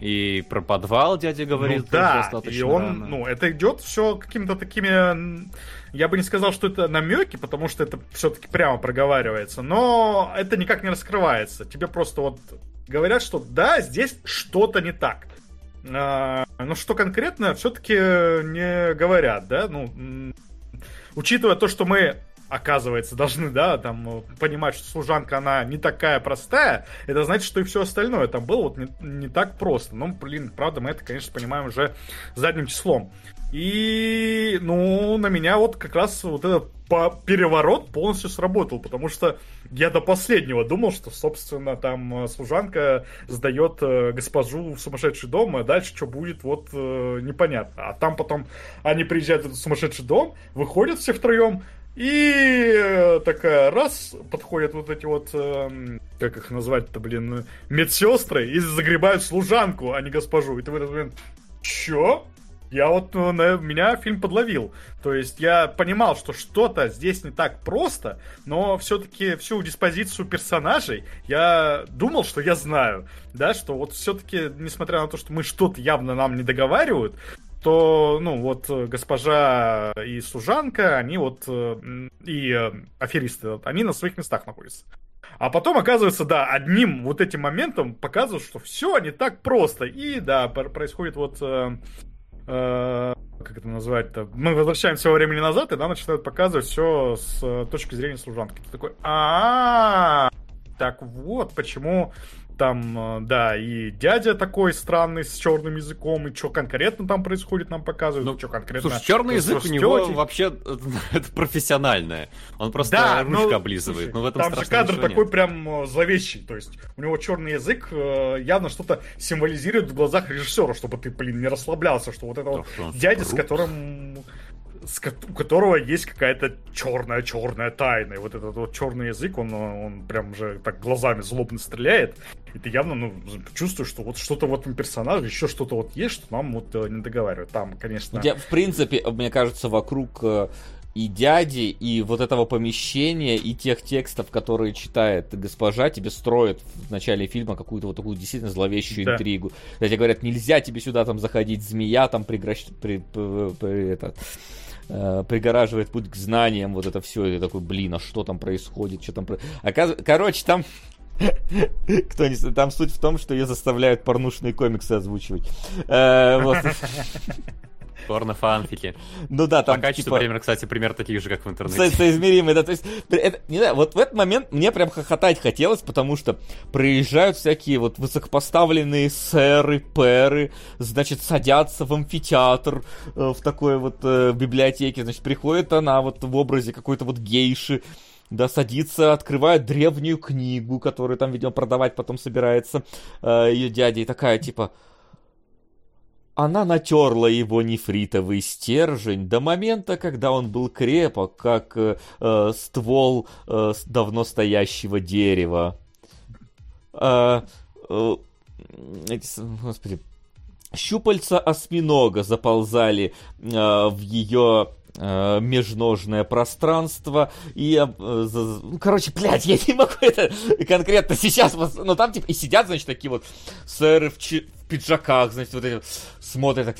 И про подвал дядя говорит. Ну, да, и он, рано. ну, это идет все какими-то такими, я бы не сказал, что это намеки, потому что это все-таки прямо проговаривается, но это никак не раскрывается. Тебе просто вот говорят, что да, здесь что-то не так. А, но что конкретно, все-таки не говорят, да, ну, учитывая то, что мы оказывается, должны, да, там, понимать, что служанка, она не такая простая, это значит, что и все остальное там было вот не, не так просто. Ну, блин, правда, мы это, конечно, понимаем уже задним числом. И, ну, на меня вот как раз вот этот переворот полностью сработал, потому что я до последнего думал, что, собственно, там э, служанка сдает э, госпожу в сумасшедший дом, а дальше что будет, вот э, непонятно. А там потом они приезжают в этот сумасшедший дом, выходят все втроем, и э, такая раз подходят вот эти вот, э, как их назвать-то, блин, медсестры и загребают служанку, а не госпожу. И ты в этот момент, чё? Я вот, ну, на, меня фильм подловил. То есть я понимал, что что-то здесь не так просто, но все-таки всю диспозицию персонажей я думал, что я знаю. Да, что вот все-таки, несмотря на то, что мы что-то явно нам не договаривают, то, ну, вот э, госпожа и служанка, они вот, э, и э, аферисты, они на своих местах находятся. А потом, оказывается, да, одним вот этим моментом показывают, что все не так просто. И, да, происходит вот... Э, э, как это назвать-то? Мы возвращаемся во времени назад, и да, начинают показывать все с точки зрения служанки. Ты такой, а, так вот, почему там, э, да, и дядя такой странный с черным языком, и что конкретно там происходит, нам показывают, ну, что конкретно. Слушай, черный язык у него вообще это профессиональное. Он просто да, ручка ну, облизывает. Слушай, но в этом там же кадр такой нет. прям э, зловещий. То есть у него черный язык э, явно что-то символизирует в глазах режиссера, чтобы ты, блин, не расслаблялся, что вот это вот дядя, с которым у которого есть какая-то черная черная тайна. И вот этот вот черный язык, он, он прям уже так глазами злобно стреляет. И ты явно ну, чувствуешь, что вот что-то в этом персонаже, еще что-то вот есть, что нам вот э, не договаривают. Там, конечно. Я, в принципе, мне кажется, вокруг э, и дяди, и вот этого помещения, и тех текстов, которые читает госпожа, тебе строят в начале фильма какую-то вот такую действительно зловещую да. интригу. Когда тебе говорят, нельзя тебе сюда там заходить, змея там прегращ... при, при, при, это, э, пригораживает путь к знаниям, вот это все, и такой, блин, а что там происходит, что там происходит. Короче, там кто не там суть в том, что ее заставляют порнушные комиксы озвучивать. Э, Порно-фанфики. Ну да, там По качеству, типа... пример, кстати, пример таких же, как в Со- интернете. соизмеримые, да, то есть, это, не знаю, вот в этот момент мне прям хохотать хотелось, потому что приезжают всякие вот высокопоставленные сэры, пэры, значит, садятся в амфитеатр, э, в такой вот э, библиотеке, значит, приходит она вот в образе какой-то вот гейши, да, садится, открывает древнюю книгу, которую там, видимо, продавать потом собирается э, ее дядя, и такая, типа, она натерла его нефритовый стержень до момента, когда он был крепок, как э, э, ствол э, давно стоящего дерева. Э, э, с- господи, щупальца осьминога заползали э, в ее э, межножное пространство и э, ну, короче блядь я не могу это конкретно сейчас но там типа и сидят значит такие вот сэры в, чи- в пиджаках значит вот эти вот смотрят так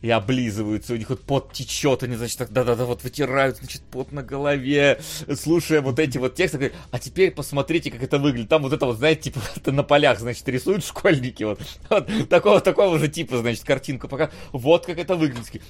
и облизываются, у них вот пот течет, они, значит, так, да-да-да, вот вытирают, значит, пот на голове, слушая вот эти вот тексты, говорят, а теперь посмотрите, как это выглядит. Там вот это вот, знаете, типа, это на полях, значит, рисуют школьники, вот, вот такого, такого же типа, значит, картинку пока, вот как это выглядит.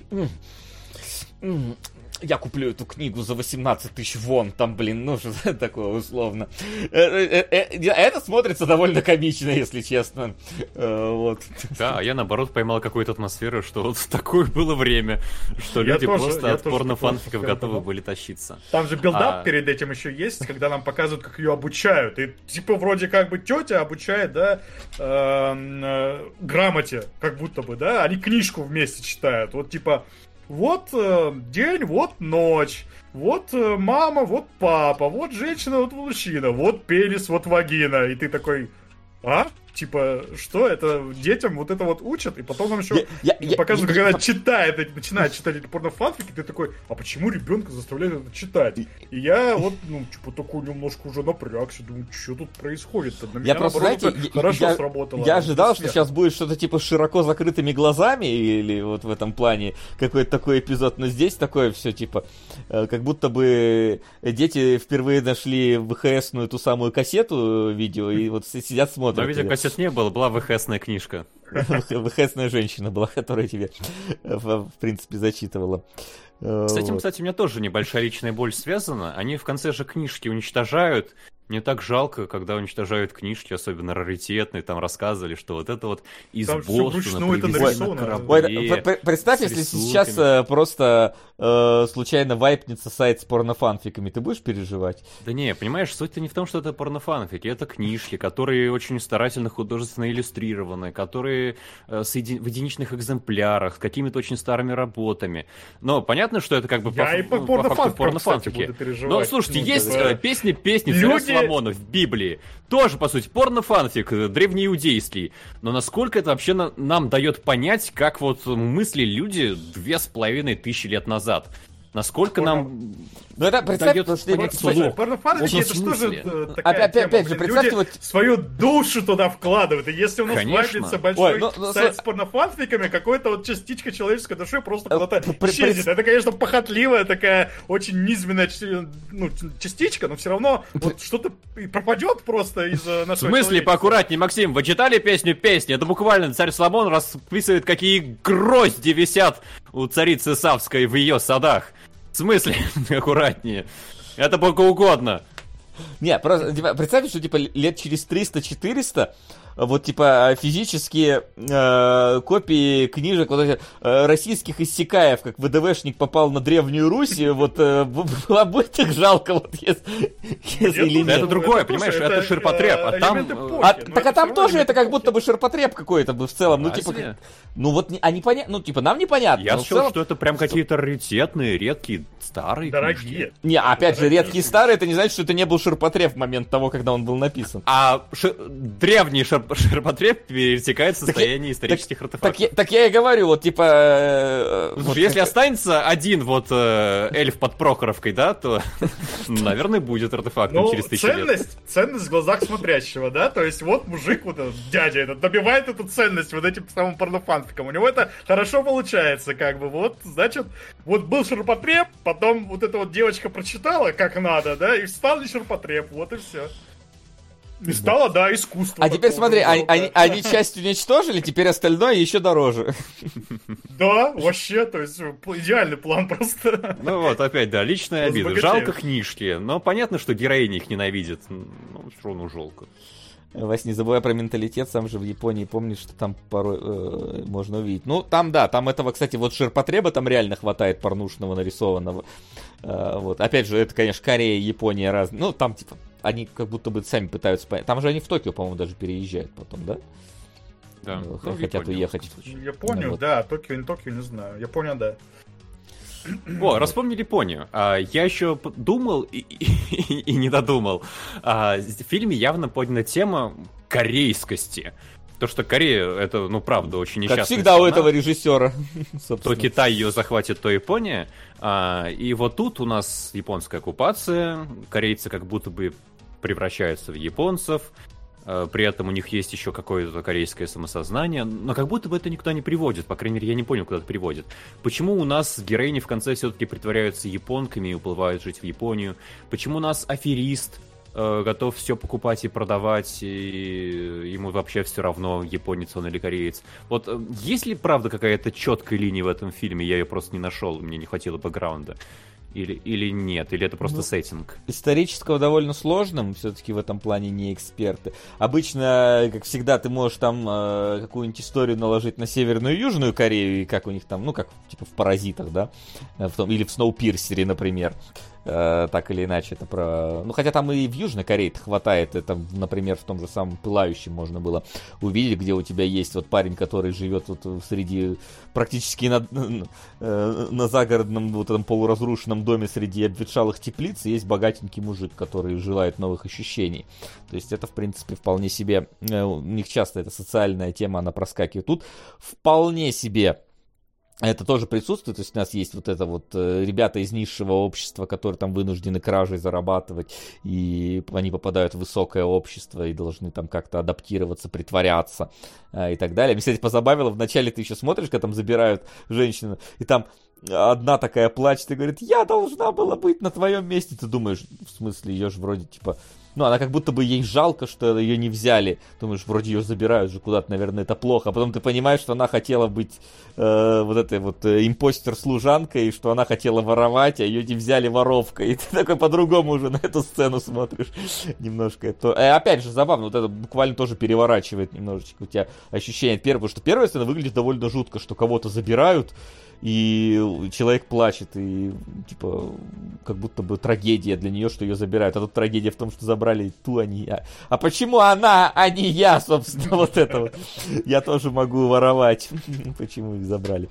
Такие, «М, м, я куплю эту книгу за 18 тысяч вон, там, блин, ну, что такое условно. Э, э, э, Это смотрится довольно комично, если честно. Вот. Да, а я наоборот поймал какую-то атмосферу, что вот такое было время, что Я люди тоже- просто от порнофанфиков готовы были тащиться. Там же build-up А. перед этим еще есть, когда нам показывают, как ее обучают. И типа вроде как бы тетя обучает, да, эм, грамоте, как будто бы, да, они книжку вместе читают. Вот типа, вот э, день, вот ночь. Вот э, мама, вот папа, вот женщина, вот мужчина, вот пенис, вот вагина. И ты такой, а? Типа, что это детям вот это вот учат, и потом нам еще Я- я- я- показывают, я- как она читает, начинает читать эти порнофанфики, ты такой, а почему ребенка заставляют это читать? И я вот, ну, типа, такой немножко уже напрягся, думаю, что тут происходит-то? На меня, Я просто, наоборот, знаете, я- хорошо я, сработало. я ожидал, что сейчас будет что-то типа с широко закрытыми глазами или вот в этом плане какой-то такой эпизод, но здесь такое все типа, э, как будто бы дети впервые нашли ВХСную ту самую кассету э, видео и вот сидят смотрят. Но видео. Кассет не было, была ВХСная книжка. ВХСная женщина была, которая тебе, э, в, принципе, зачитывала. С этим, кстати, у меня тоже небольшая личная боль связана. Они в конце же книжки уничтожают. Мне так жалко, когда уничтожают книжки, особенно раритетные, там рассказывали, что вот это вот из Там Бостона это нарисовано. на корабле. Ой, представь, если сейчас э, просто э, случайно вайпнется сайт с порнофанфиками, ты будешь переживать? Да не, понимаешь, суть-то не в том, что это порнофанфики, это книжки, которые очень старательно художественно иллюстрированы, которые э, с еди- в единичных экземплярах, с какими-то очень старыми работами. Но понятно, что это как бы Я по, и по ну, порнофан- факту переживать. Но слушайте, Ну, есть да. э, песни-песни Люди- Соломона в Библии. Тоже, по сути, порнофанфик, э, древнеиудейский. Но насколько это вообще на- нам дает понять, как вот мысли люди две с половиной тысячи лет назад? Насколько нам Ну это представь, что это- порнофанфики Очень это же тоже смысле. э, такая Опять- тема, опять же, представьте, Люди вот- свою душу туда вкладывают. И если у нас вайпится большой Ой, ну, ну, сайт с порнофанфиками, какой-то вот частичка человеческой души просто Э, куда-то при- исчезнет. при- Это, конечно, похотливая такая очень низменная ну, частичка, но все равно вот что-то пропадет просто из э, В нашего смысле, человечества. поаккуратнее, Максим, вы читали песню песни? Это буквально царь Соломон расписывает, какие грозди висят у царицы Савской в ее садах. Смысле, аккуратнее. Это богу угодно. Не, просто типа, представь, что типа лет через 300-400 вот типа физические э, копии книжек вот этих э, российских иссякаев, как ВДВшник попал на Древнюю Русь, вот э, было бы так жалко, вот если, если или Нет, это другое, понимаешь, это э, ширпотреб, а там, элемент э, А, но так а там тоже это как будто бы ширпотреб какой-то бы в целом, ну типа, ну вот не- а непонятно, ну типа нам непонятно. Я целом- что это прям какие-то раритетные, редкие, старые. Дорогие. Не, опять же, редкий старый, это не значит, что это не был ширпотреб в момент того, когда он был написан. А древний шир- ширпотреб перетекает в Так состояние исторических Так, артефактов. я, так я и говорю, вот типа... э, Ну, вот Слушай, если останется один вот э, эльф под Прохоровкой, да, то, наверное, будет артефактом Ну, через тысячу лет. ценность, ценность в глазах смотрящего, да? То есть вот мужик, вот этот дядя этот, добивает эту ценность вот этим самым порнофанфиком. У него это хорошо получается, как бы. Вот, значит, вот был ширпотреб, потом вот эта вот девочка прочитала, как надо, да, и стал ширпотреб, вот и все. И стало, да, искусство. А теперь смотри, они, они, они часть уничтожили, теперь остальное еще дороже. Да, вообще, то есть идеальный план просто. Ну вот, опять, да, личная обида. Жалко книжки, но понятно, что героиня их ненавидит. Ну, все равно жалко. Вась, не забывай про менталитет, сам же в Японии помнишь, что там порой э, можно увидеть. Ну, там, да, там этого, кстати, вот ширпотреба там реально хватает порнушного нарисованного. Э, вот, опять же, это, конечно, Корея, Япония разные. Ну, там, типа, они как будто бы сами пытаются понять. Там же они в Токио, по-моему, даже переезжают потом, да? Да. Ну, хотят Японию, уехать. Японию, ну, вот. да, Токио, не Токио, не знаю. Япония, да. О, распомнили Японию. А, я еще думал и, и, и не додумал. А, в фильме явно поднята тема корейскости. То, что Корея, это, ну, правда, очень несчастная Как всегда страна. у этого режиссера. То Китай ее захватит, то Япония. А, и вот тут у нас японская оккупация. Корейцы как будто бы превращаются в японцев. Э, при этом у них есть еще какое-то корейское самосознание, но как будто бы это никуда не приводит, по крайней мере, я не понял, куда это приводит. Почему у нас героини в конце все-таки притворяются японками и уплывают жить в Японию? Почему у нас аферист готов все покупать и продавать, и ему вообще все равно, японец он или кореец? Вот э, есть ли правда какая-то четкая линия в этом фильме? Я ее просто не нашел, мне не хватило бэкграунда. Или, или нет? Или это просто ну, сеттинг? Исторического довольно сложно, мы все-таки в этом плане не эксперты. Обычно, как всегда, ты можешь там э, какую-нибудь историю наложить на Северную и Южную Корею, и как у них там, ну, как типа в «Паразитах», да? В том, или в «Сноупирсере», например. Э, так или иначе это про... Ну, хотя там и в Южной Корее хватает, это, например, в том же самом Пылающем можно было увидеть, где у тебя есть вот парень, который живет вот среди практически на, э, на загородном вот этом полуразрушенном доме среди обветшалых теплиц, есть богатенький мужик, который желает новых ощущений. То есть это, в принципе, вполне себе... Э, у них часто эта социальная тема, она проскакивает. Тут вполне себе это тоже присутствует, то есть у нас есть вот это вот э, ребята из низшего общества, которые там вынуждены кражей зарабатывать, и они попадают в высокое общество и должны там как-то адаптироваться, притворяться э, и так далее. Мне, кстати, позабавило, вначале ты еще смотришь, когда там забирают женщину, и там одна такая плачет и говорит, я должна была быть на твоем месте. Ты думаешь, в смысле, ее же вроде типа ну, она как будто бы ей жалко, что ее не взяли. Думаешь, вроде ее забирают же куда-то, наверное, это плохо. А потом ты понимаешь, что она хотела быть э, вот этой вот э, импостер-служанкой, и что она хотела воровать, а ее не взяли воровкой. И ты такой по-другому уже на эту сцену смотришь. Немножко это... Э, опять же, забавно, вот это буквально тоже переворачивает немножечко у тебя ощущение. Первое, что первая сцена выглядит довольно жутко, что кого-то забирают, и человек плачет, и типа как будто бы трагедия для нее, что ее забирают. А тут трагедия в том, что забрали ту, а не я. А почему она, а не я, собственно, вот это вот. Я тоже могу воровать. Почему их забрали?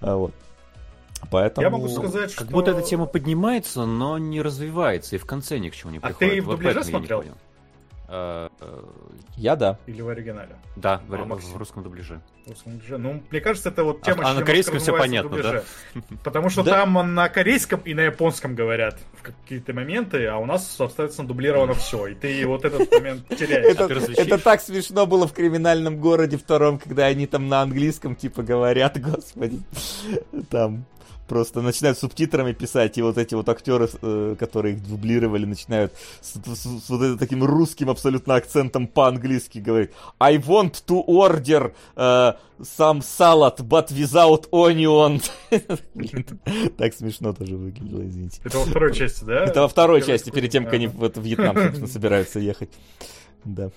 А, вот. Поэтому... Я могу сказать, как что... будто эта тема поднимается, но не развивается, и в конце ни к чему не приходит. А ты в дубляже смотрел? Э, я да. Или в оригинале? Да, в, а, в, русском дубляже. В русском дубляже. Ну, мне кажется, это вот тема, А, а на корейском все понятно, да? Потому что там на корейском и на японском говорят в какие-то моменты, а у нас, соответственно, дублировано все. И ты вот этот момент теряешь. Это так смешно было в криминальном городе втором, когда они там на английском типа говорят, господи. Там просто начинают субтитрами писать, и вот эти вот актеры, э, которые их дублировали, начинают с, с, с вот этим таким русским абсолютно акцентом по-английски говорить. I want to order uh, some salad, but without onion. так смешно тоже выглядело, извините. Это во второй части, да? Это во второй части, перед тем, как они в Вьетнам, собственно, собираются ехать. Да.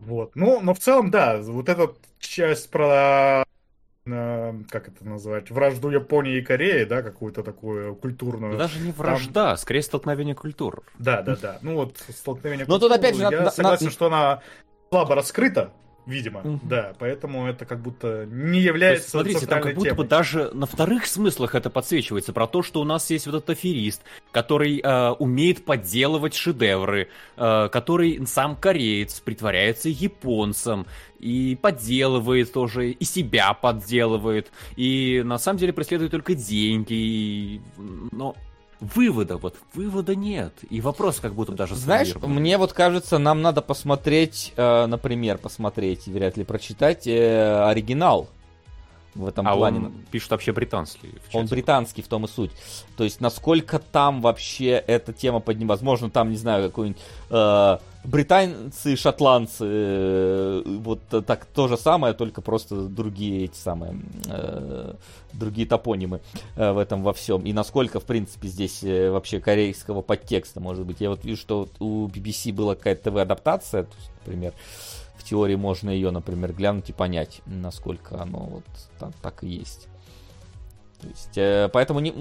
Вот. Ну, но в целом, да, вот эта часть про как это назвать, вражду Японии и Кореи, да, какую-то такую культурную. Даже не вражда, Там... скорее столкновение культур. Да, да, да. Ну вот столкновение Но культур. тут опять же, я на, согласен, на... что она слабо раскрыта, Видимо, mm-hmm. да, поэтому это как будто не является. есть, смотрите, там как будто темой. бы даже на вторых смыслах это подсвечивается про то, что у нас есть вот этот аферист, который э, умеет подделывать шедевры, э, который сам кореец, притворяется японцем и подделывает тоже, и себя подделывает, и на самом деле преследует только деньги, и... но вывода, вот вывода нет. И вопрос как будто даже Знаешь, мне вот кажется, нам надо посмотреть, э, например, посмотреть, вряд ли прочитать э, оригинал. В этом а плане. Он пишет вообще британский. Он британский в том и суть. То есть, насколько там вообще эта тема поднимается. Возможно, там, не знаю, какой-нибудь э, британцы, шотландцы, э, вот так то же самое, только просто другие эти самые, э, другие топонимы э, в этом во всем. И насколько, в принципе, здесь э, вообще корейского подтекста может быть. Я вот вижу, что у BBC была какая-то ТВ-адаптация, например, в теории можно ее, например, глянуть и понять, насколько оно вот так, так и есть. То есть, э, поэтому, не,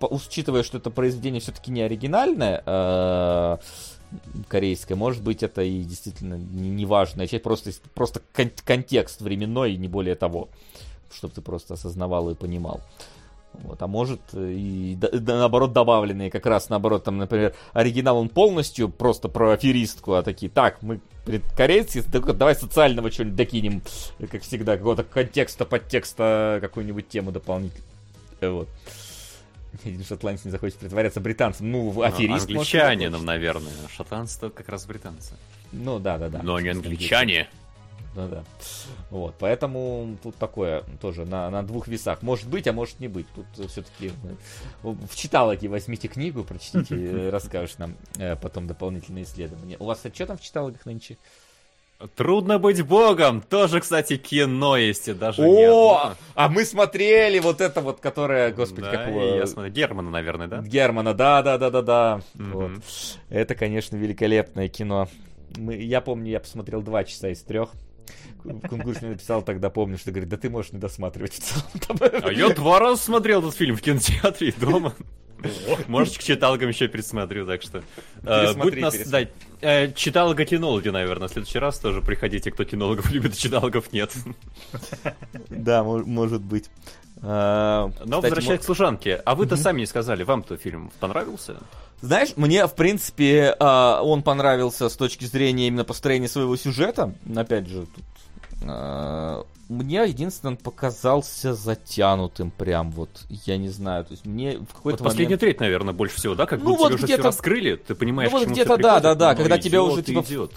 учитывая, что это произведение все-таки не оригинальное, э, корейское, может быть, это и действительно неважная часть, просто, просто кон- контекст временной, не более того, чтобы ты просто осознавал и понимал. Вот, а может и да, наоборот добавленные, как раз наоборот, там, например, оригинал он полностью просто про аферистку, а такие, так, мы корейцы, давай социального что-нибудь докинем, как всегда, какого-то контекста, подтекста, какую-нибудь тему дополнительную. Вот. Один шотландец не захочет притворяться британцем. Ну, ну аферист. Ну, англичанином, наверное. Шотландцы как раз британцы. Ну, да, да, да. Но не англичане. Ну да. Вот, поэтому тут такое тоже на, на двух весах. Может быть, а может не быть. Тут все-таки ну, в читалоге возьмите книгу, прочтите, расскажешь нам э, потом дополнительные исследования. У вас а что там в читалогах нынче? Трудно быть богом. Тоже, кстати, кино есть и даже О, а мы смотрели вот это вот, которое, господи, да, как его... Я смотрю, Германа, наверное, да? Германа, да, да, да, да, да. Mm-hmm. Вот. Это, конечно, великолепное кино. Мы, я помню, я посмотрел два часа из трех. Кунгурш мне написал тогда, помню, что говорит, да ты можешь не досматривать в целом. А я два раза смотрел этот фильм в кинотеатре и дома. Может, к читалкам еще пересмотрю, так что... Э, будь нас, да, э, читалога-кинологи, наверное. В следующий раз тоже приходите, кто кинологов любит, а читалогов нет. Да, может быть. А, Но возвращаясь к служанке, а вы-то сами не сказали, вам-то фильм понравился? Знаешь, мне, в принципе, а, он понравился с точки зрения именно построения своего сюжета. Опять же, тут мне единственное он показался затянутым прям вот, я не знаю, то есть мне в какой-то вот последняя треть, наверное, больше всего, да, как ну, будто вот тебе уже все раскрыли, ты понимаешь, ну, вот где-то да, да, да, когда тебя уже типа идет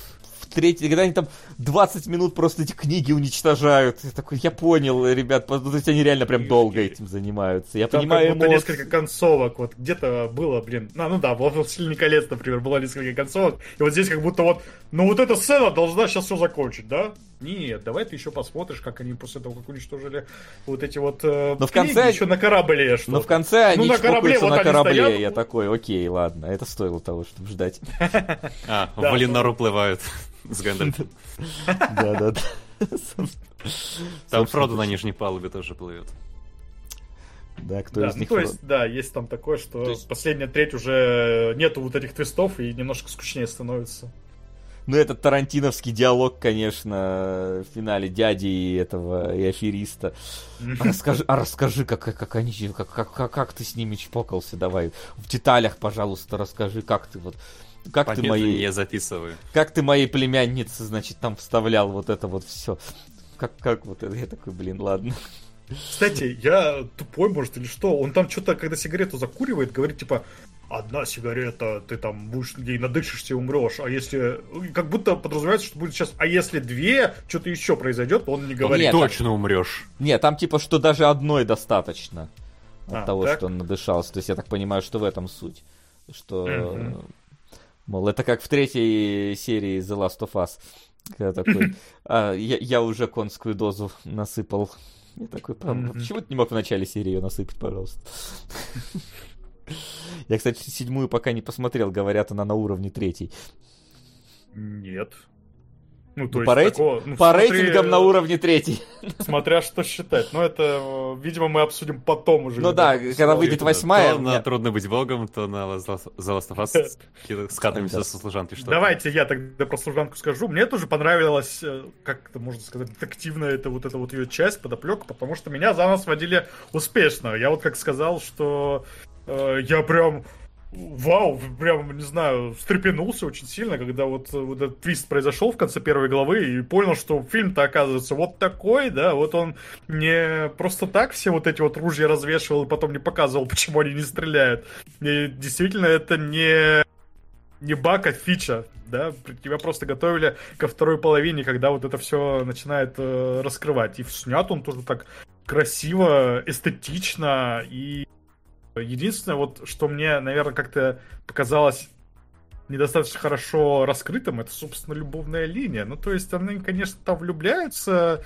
третий, когда они там 20 минут просто эти книги уничтожают. Я такой, я понял, ребят, то есть они реально прям долго этим занимаются. Я там понимаю, как будто эмоции. несколько концовок, вот где-то было, блин, а, ну да, в «Властелине колец», например, было несколько концовок, и вот здесь как будто вот, ну вот эта сцена должна сейчас все закончить, да? Нет, давай ты еще посмотришь, как они после того, как уничтожили вот эти вот э, но в конце еще на корабле что Но в конце они ну, на корабле, вот на корабле. Стоят. Я такой, окей, ладно, это стоило того, чтобы ждать. А, в Валинор уплывают с Гэндальфом. Да-да-да. Там Фродо на нижней палубе тоже плывет. Да, кто да, из ну, них то есть, да, есть там такое, что есть... последняя треть уже нету вот этих твистов и немножко скучнее становится. Ну, этот тарантиновский диалог, конечно, в финале дяди и этого и афериста. А расскажи, а расскажи как, как они, как, как, как, как ты с ними чпокался, давай. В деталях, пожалуйста, расскажи, как ты вот как Победу ты моей... не записываю. Как ты моей племяннице, значит, там вставлял вот это вот все. Как, как вот это? Я такой, блин, ладно. Кстати, я тупой, может, или что? Он там что-то, когда сигарету закуривает, говорит, типа, одна сигарета, ты там будешь ей надышишься и умрешь. А если... Как будто подразумевается, что будет сейчас... А если две, что-то еще произойдет, он не говорит. Нет, точно умрешь. Нет, там типа, что даже одной достаточно. От а, того, так? что он надышался. То есть я так понимаю, что в этом суть. Что... Угу. Мол, это как в третьей серии The Last of Us. Когда такой, а, я, я уже конскую дозу насыпал. Я такой, почему ты не мог в начале серии ее насыпать, пожалуйста? Я, кстати, седьмую пока не посмотрел, говорят, она на уровне третьей. Нет. Ну, то по, есть рейтинг, такого, ну, по смотри, рейтингам на уровне третий. Смотря что считать. Но это, видимо, мы обсудим потом уже. Ну да, когда выйдет восьмая. То на «Трудно быть богом», то на «The Last of Us» скатываемся со служанки. Что Давайте я тогда про служанку скажу. Мне тоже понравилась, э, как это можно сказать, детективная это вот эта вот ее часть, подоплека, потому что меня за нас водили успешно. Я вот как сказал, что э, я прям вау, прям, не знаю, встрепенулся очень сильно, когда вот, вот этот твист произошел в конце первой главы и понял, что фильм-то оказывается вот такой, да, вот он не просто так все вот эти вот ружья развешивал и потом не показывал, почему они не стреляют. И действительно, это не не баг, а фича, да, тебя просто готовили ко второй половине, когда вот это все начинает э, раскрывать. И снят он тоже так красиво, эстетично и единственное вот, что мне, наверное, как-то показалось недостаточно хорошо раскрытым, это, собственно, любовная линия. Ну, то есть, они, конечно, там влюбляются,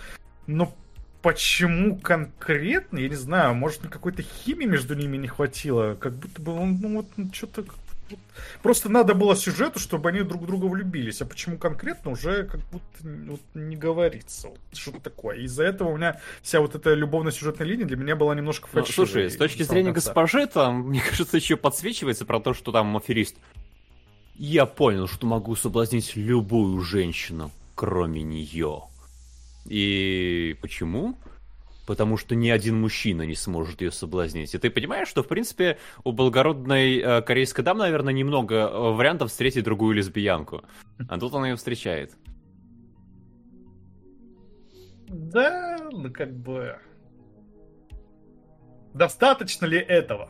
но почему конкретно, я не знаю, может, какой-то химии между ними не хватило, как будто бы ну, вот, ну, что-то Просто надо было сюжету, чтобы они друг друга влюбились. А почему конкретно, уже как будто вот, не говорится. Вот, что такое. Из-за этого у меня вся вот эта любовно-сюжетная линия для меня была немножко фальшивой. Ну, слушай, с точки зрения конца. госпожи, там, мне кажется, еще подсвечивается про то, что там аферист. Я понял, что могу соблазнить любую женщину, кроме нее. И почему? Потому что ни один мужчина не сможет ее соблазнить. И ты понимаешь, что, в принципе, у благородной э, корейской дамы, наверное, немного э, вариантов встретить другую лесбиянку. А тут она ее встречает. Да, ну как бы... Достаточно ли этого?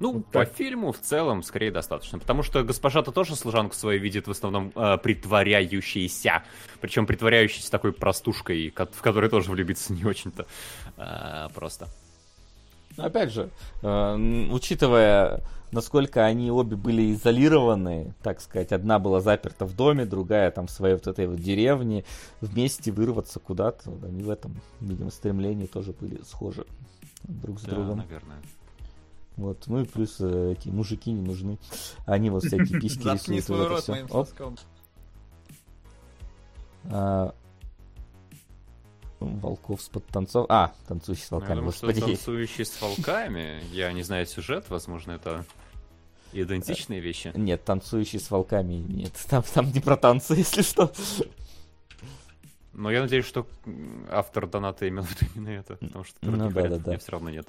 Ну, вот по фильму в целом скорее достаточно. Потому что госпожа-то тоже служанку свою видит в основном э, притворяющейся. Причем притворяющейся такой простушкой, в которой тоже влюбиться не очень-то э, просто. Опять же, э, учитывая, насколько они обе были изолированы, так сказать, одна была заперта в доме, другая там в своей вот этой вот деревне, вместе вырваться куда-то, они в этом, видимо, стремлении тоже были схожи друг с да, другом. наверное. Вот, ну и плюс э, эти мужики не нужны. Они вот всякие письки рисуют. свой рот моим соском. А, волков с подтанцов... А, танцующий с волками, ну, господи. Что танцующий с волками, я не знаю сюжет, возможно, это идентичные вещи. Нет, танцующий с волками нет. Там, там не про танцы, если что. Но я надеюсь, что автор доната имел в виду именно это, потому что ну, да, да, да. все равно нет.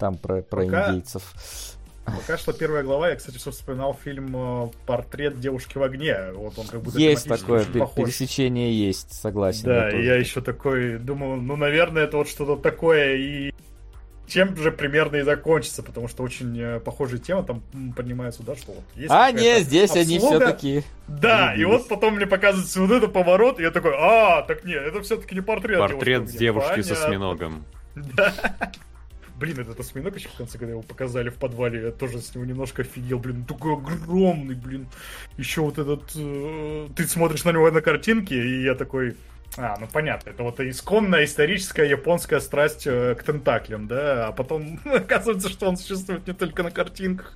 Там про, про Пока... индейцев. Пока что первая глава, я, кстати, все вспоминал фильм э, «Портрет девушки в огне». Вот он как будто Есть такое пересечение, есть, согласен. Да, и я еще такой думал, ну, наверное, это вот что-то такое, и чем же примерно и закончится, потому что очень э, похожая тема там поднимается, да, что вот есть А, нет, здесь обслуга. они все-таки... Да, и вот потом мне показывается вот этот поворот, и я такой, а, так нет, это все-таки не портрет Портрет девушки, девушки со осьминогом. Да. Блин, этот осьминог еще в конце, когда его показали в подвале, я тоже с него немножко офигел, блин, такой огромный, блин. Еще вот этот... Э, ты смотришь на него на картинке, и я такой... А, ну понятно, это вот исконная историческая японская страсть э, к тентаклям, да, а потом оказывается, что он существует не только на картинках,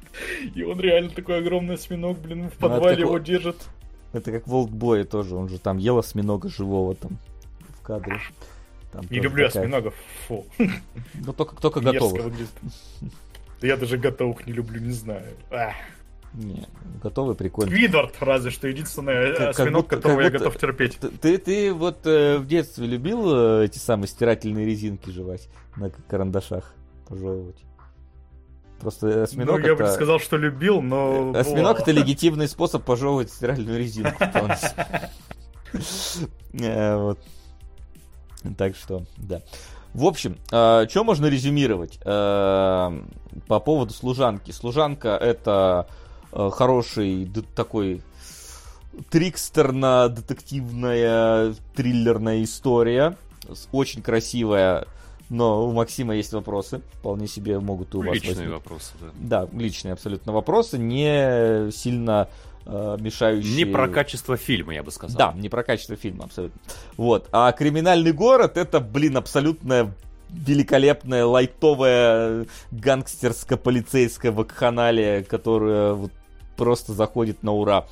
и он реально такой огромный осьминог, блин, в ну, подвале ну, его держит. Это как Волкбой тоже, он же там ел осьминога живого там в кадре. Там не люблю такая... осьминогов, фу. Ну только, только готовых. Да я даже готовых не люблю, не знаю. Не, готовый прикольно. Видвард, разве что единственный как, осьминог, как которого я будто, готов терпеть. Ты, ты вот э, в детстве любил э, эти самые стирательные резинки жевать на карандашах, пожевывать? Просто осьминог ну, я бы сказал, что любил, но... Э, осьминог это легитимный способ пожевывать стиральную резинку. Э, вот. Так что, да. В общем, э, а, что можно резюмировать э, по поводу служанки? Служанка это э, хороший д- такой трикстерно-детективная триллерная история. Очень красивая, но у Максима есть вопросы. Вполне себе могут и у вас Личные возникнуть. вопросы, да. Да, личные абсолютно вопросы. Не сильно э, мешающие... Не про качество фильма, я бы сказал. Да, не про качество фильма, абсолютно. Вот. А «Криминальный город» — это, блин, абсолютная великолепная лайтовая гангстерско-полицейская вакханалия, которая вот просто заходит на ура.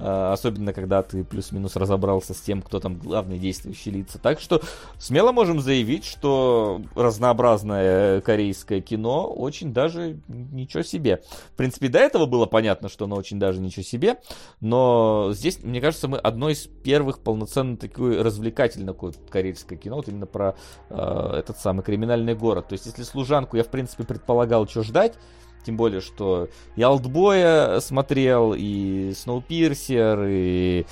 А, особенно когда ты плюс-минус разобрался с тем, кто там главные действующие лица. Так что смело можем заявить, что разнообразное корейское кино очень даже ничего себе. В принципе, до этого было понятно, что оно очень даже ничего себе, но здесь, мне кажется, мы одно из первых полноценно такое развлекательное корейское кино, вот именно про э, этот самый криминальный город. То есть, если служанку я, в принципе, предполагал, что ждать, тем более, что и Алтбоя смотрел, и Сноупирсер, и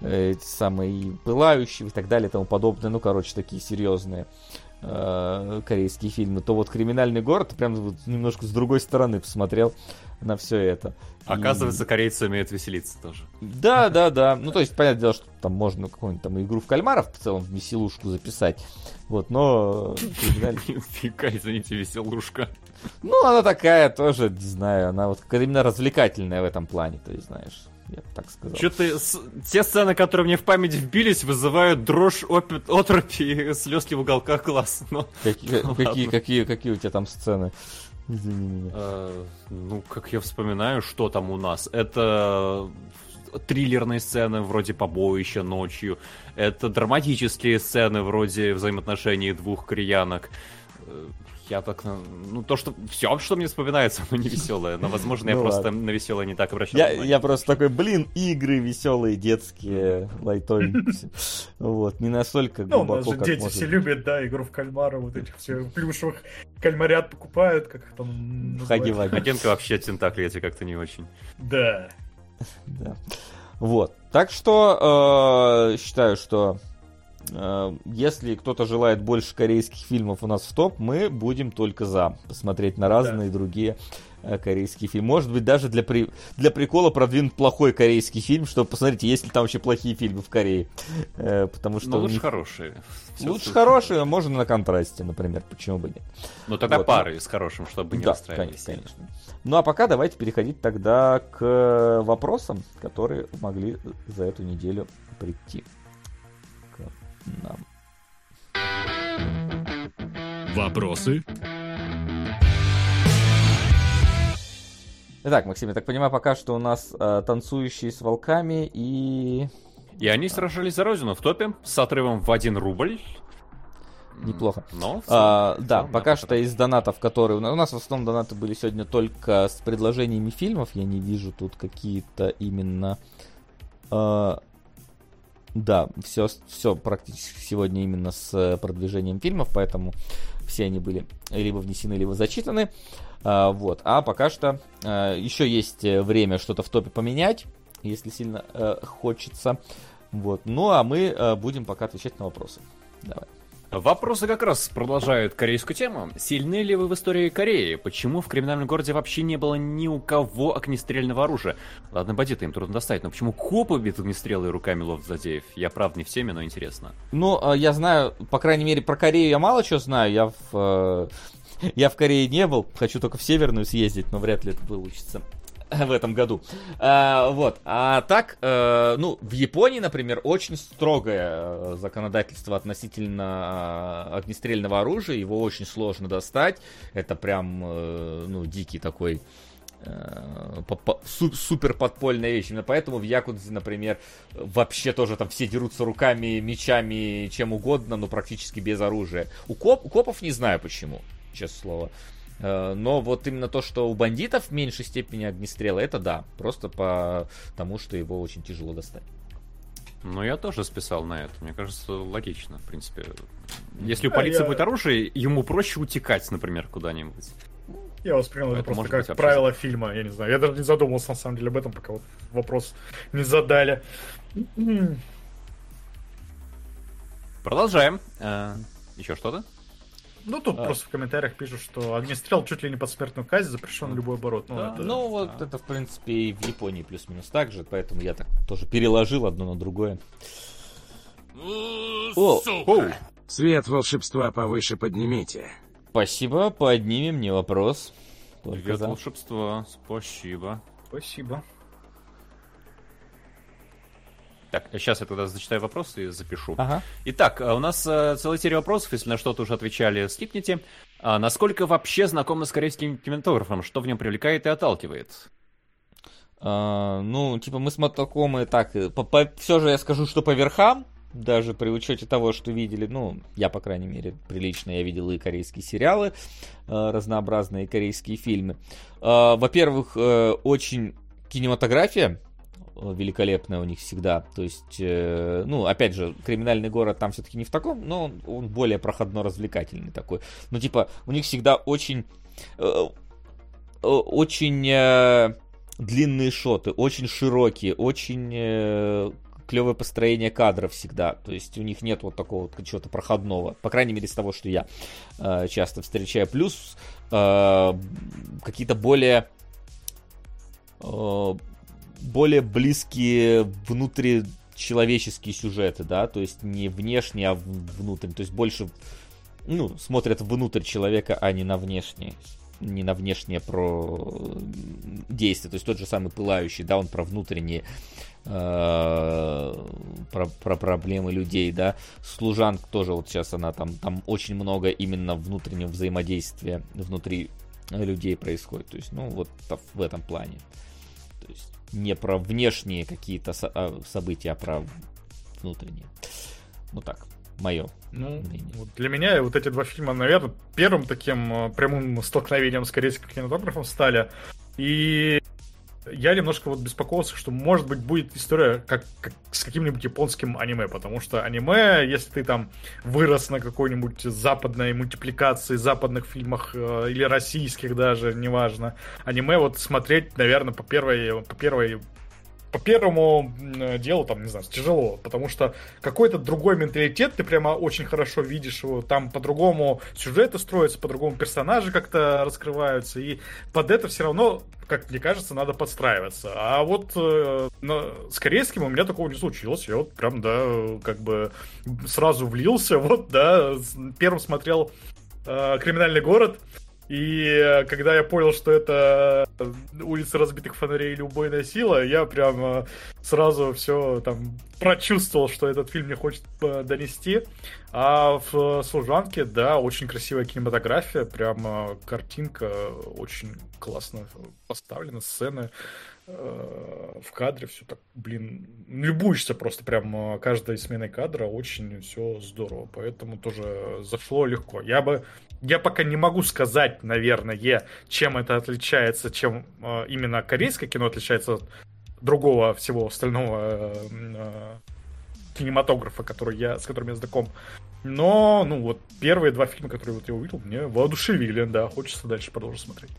э, эти самые и Пылающие, и так далее, и тому подобное. Ну, короче, такие серьезные корейские фильмы, то вот «Криминальный город» прям вот немножко с другой стороны посмотрел на все это. Оказывается, и... корейцы умеют веселиться тоже. Да, да, да. Ну, то есть, понятное дело, что там можно какую-нибудь там игру в кальмаров в целом в веселушку записать. Вот, но... Фига, извините, веселушка. Ну, она такая тоже, не знаю, она вот именно развлекательная в этом плане, то есть, знаешь я бы так сказал. Что-то те сцены, которые мне в память вбились, вызывают дрожь, опит, отропи и слезки в уголках глаз. Но... Какие, ну, какие, какие, какие у тебя там сцены? Извини меня. А, ну, как я вспоминаю, что там у нас? Это триллерные сцены вроде побоища ночью. Это драматические сцены вроде взаимоотношений двух кореянок я так, ну, то, что все, что мне вспоминается, оно не веселое, но, возможно, я ну просто на веселое не так обращал я, я просто такой, блин, игры веселые, детские, лайтовенькие. Вот, не настолько ну, глубоко, как дети все любят, да, игру в кальмара, вот этих все плюшевых кальмарят покупают, как их там называют. Агентка вообще тентакли эти как-то не очень. Да. Да. Вот. Так что э, считаю, что Э, если кто-то желает больше корейских фильмов у нас в топ, мы будем только за посмотреть на разные да. другие э, корейские фильмы. Может быть, даже для, при... для прикола продвинуть плохой корейский фильм, чтобы посмотреть, есть ли там вообще плохие фильмы в Корее. Э, потому что... Ну, лучше них... хорошие. Все лучше хорошие, можно на контрасте, например, почему бы нет. Ну, тогда вот. пары с хорошим, чтобы не да, расстраивались. Конечно, конечно. Ну, а пока давайте переходить тогда к вопросам, которые могли за эту неделю прийти нам. Вопросы? Итак, Максим, я так понимаю, пока что у нас э, танцующие с волками и... И они сражались за Родину в топе с отрывом в 1 рубль. Неплохо. Но, целом, а, да, целом, пока что из донатов, которые... У нас в основном донаты были сегодня только с предложениями фильмов. Я не вижу тут какие-то именно... Э, да, все, все практически сегодня именно с э, продвижением фильмов, поэтому все они были либо внесены, либо зачитаны. А, вот. А пока что а, еще есть э, время что-то в топе поменять, если сильно хочется. Вот. Ну а мы будем пока отвечать на вопросы. Давай. Вопросы как раз продолжают корейскую тему. Сильны ли вы в истории Кореи? Почему в криминальном городе вообще не было ни у кого огнестрельного оружия? Ладно, бандиты им трудно достать, но почему копы бьют огнестрелы руками лов злодеев? Я правда не в теме, но интересно. Ну, а, я знаю, по крайней мере, про Корею я мало чего знаю. Я в, э, я в Корее не был, хочу только в Северную съездить, но вряд ли это получится. в этом году. А, вот. А так, э, ну, в Японии, например, очень строгое э, законодательство относительно огнестрельного оружия. Его очень сложно достать. Это прям, ну, дикий такой супер подпольная вещь. Именно поэтому в Якудзе, например, вообще тоже там все дерутся руками, мечами, чем угодно, но практически без оружия. У, коп, у копов не знаю почему, честное слово. Э, но вот именно то, что у бандитов в меньшей степени огнестрела, это да. Просто по тому, что его очень тяжело достать. Ну, я тоже списал на это. Мне кажется, логично, в принципе. Если у полиции я... будет оружие, ему проще утекать, например, куда-нибудь. Я воспринял это просто как правило вообще... фильма, я не знаю. Я даже не задумывался на самом деле об этом, пока вот вопрос не задали. Продолжаем. А, еще что-то? Ну, тут а. просто в комментариях пишут, что огнестрел чуть ли не под смертную казнь, запрещен любой оборот. Ну, да. это... ну вот а. это, в принципе, и в Японии плюс-минус так же, поэтому я так тоже переложил одно на другое. О, о, Свет волшебства повыше поднимите. Спасибо, поднимем, не вопрос. Только Привет, за. волшебство, спасибо. Спасибо. Так, сейчас я тогда зачитаю вопросы и запишу. Ага. Итак, э, у нас э, целая серия вопросов, если на что-то уже отвечали, скипните. А насколько вообще знакомы с корейским кинематографом? Что в нем привлекает и отталкивает? А, ну, типа, мы знакомы так, э, по, по, все же я скажу, что по верхам, даже при учете того, что видели, ну, я, по крайней мере, прилично, я видел и корейские сериалы, разнообразные корейские фильмы. Э, во-первых, очень кинематография великолепная у них всегда. То есть, э, ну, опять же, криминальный город там все-таки не в таком, но он, он более проходно-развлекательный такой. Ну, типа, у них всегда очень... Э, э, очень э, длинные шоты, очень широкие, очень э, клевое построение кадров всегда. То есть у них нет вот такого вот чего-то проходного. По крайней мере, из того, что я э, часто встречаю. Плюс э, какие-то более э, более близкие внутричеловеческие сюжеты, да, то есть не внешне, а внутрь, то есть больше, ну, смотрят внутрь человека, а не на внешнее не на внешнее про действие, то есть тот же самый пылающий, да, он про внутренние э, про, про проблемы людей, да, служанка тоже вот сейчас она там, там очень много именно внутреннего взаимодействия внутри людей происходит, то есть, ну, вот в этом плане, не про внешние какие-то со- а, события, а про внутренние. Ну так мое ну, Вот для меня вот эти два фильма, наверное, первым таким э, прямым столкновением с корейским кинематографом стали. И я немножко вот беспокоился, что может быть будет история как, как с каким-нибудь японским аниме, потому что аниме, если ты там вырос на какой-нибудь западной мультипликации, западных фильмах э, или российских даже, неважно, аниме вот смотреть, наверное, по первой, по первой по первому делу, там, не знаю, тяжело, потому что какой-то другой менталитет, ты прямо очень хорошо видишь его, там по-другому сюжеты строятся, по-другому персонажи как-то раскрываются, и под это все равно, как мне кажется, надо подстраиваться. А вот э, на, с корейским у меня такого не случилось, я вот прям, да, как бы сразу влился, вот, да, первым смотрел э, «Криминальный город», и э, когда я понял, что это э, улица разбитых фонарей или убойная сила, я прям э, сразу все там прочувствовал, что этот фильм мне хочет донести. А в «Служанке», да, очень красивая кинематография, прям картинка очень классно поставлена, сцены в кадре, все так, блин, любуешься просто прям каждой сменой кадра, очень все здорово, поэтому тоже зашло легко. Я бы я пока не могу сказать, наверное, чем это отличается, чем э, именно корейское кино отличается от другого всего остального э, э, кинематографа, который я, с которым я знаком. Но, ну вот, первые два фильма, которые вот я увидел, мне воодушевили, да, хочется дальше продолжить смотреть.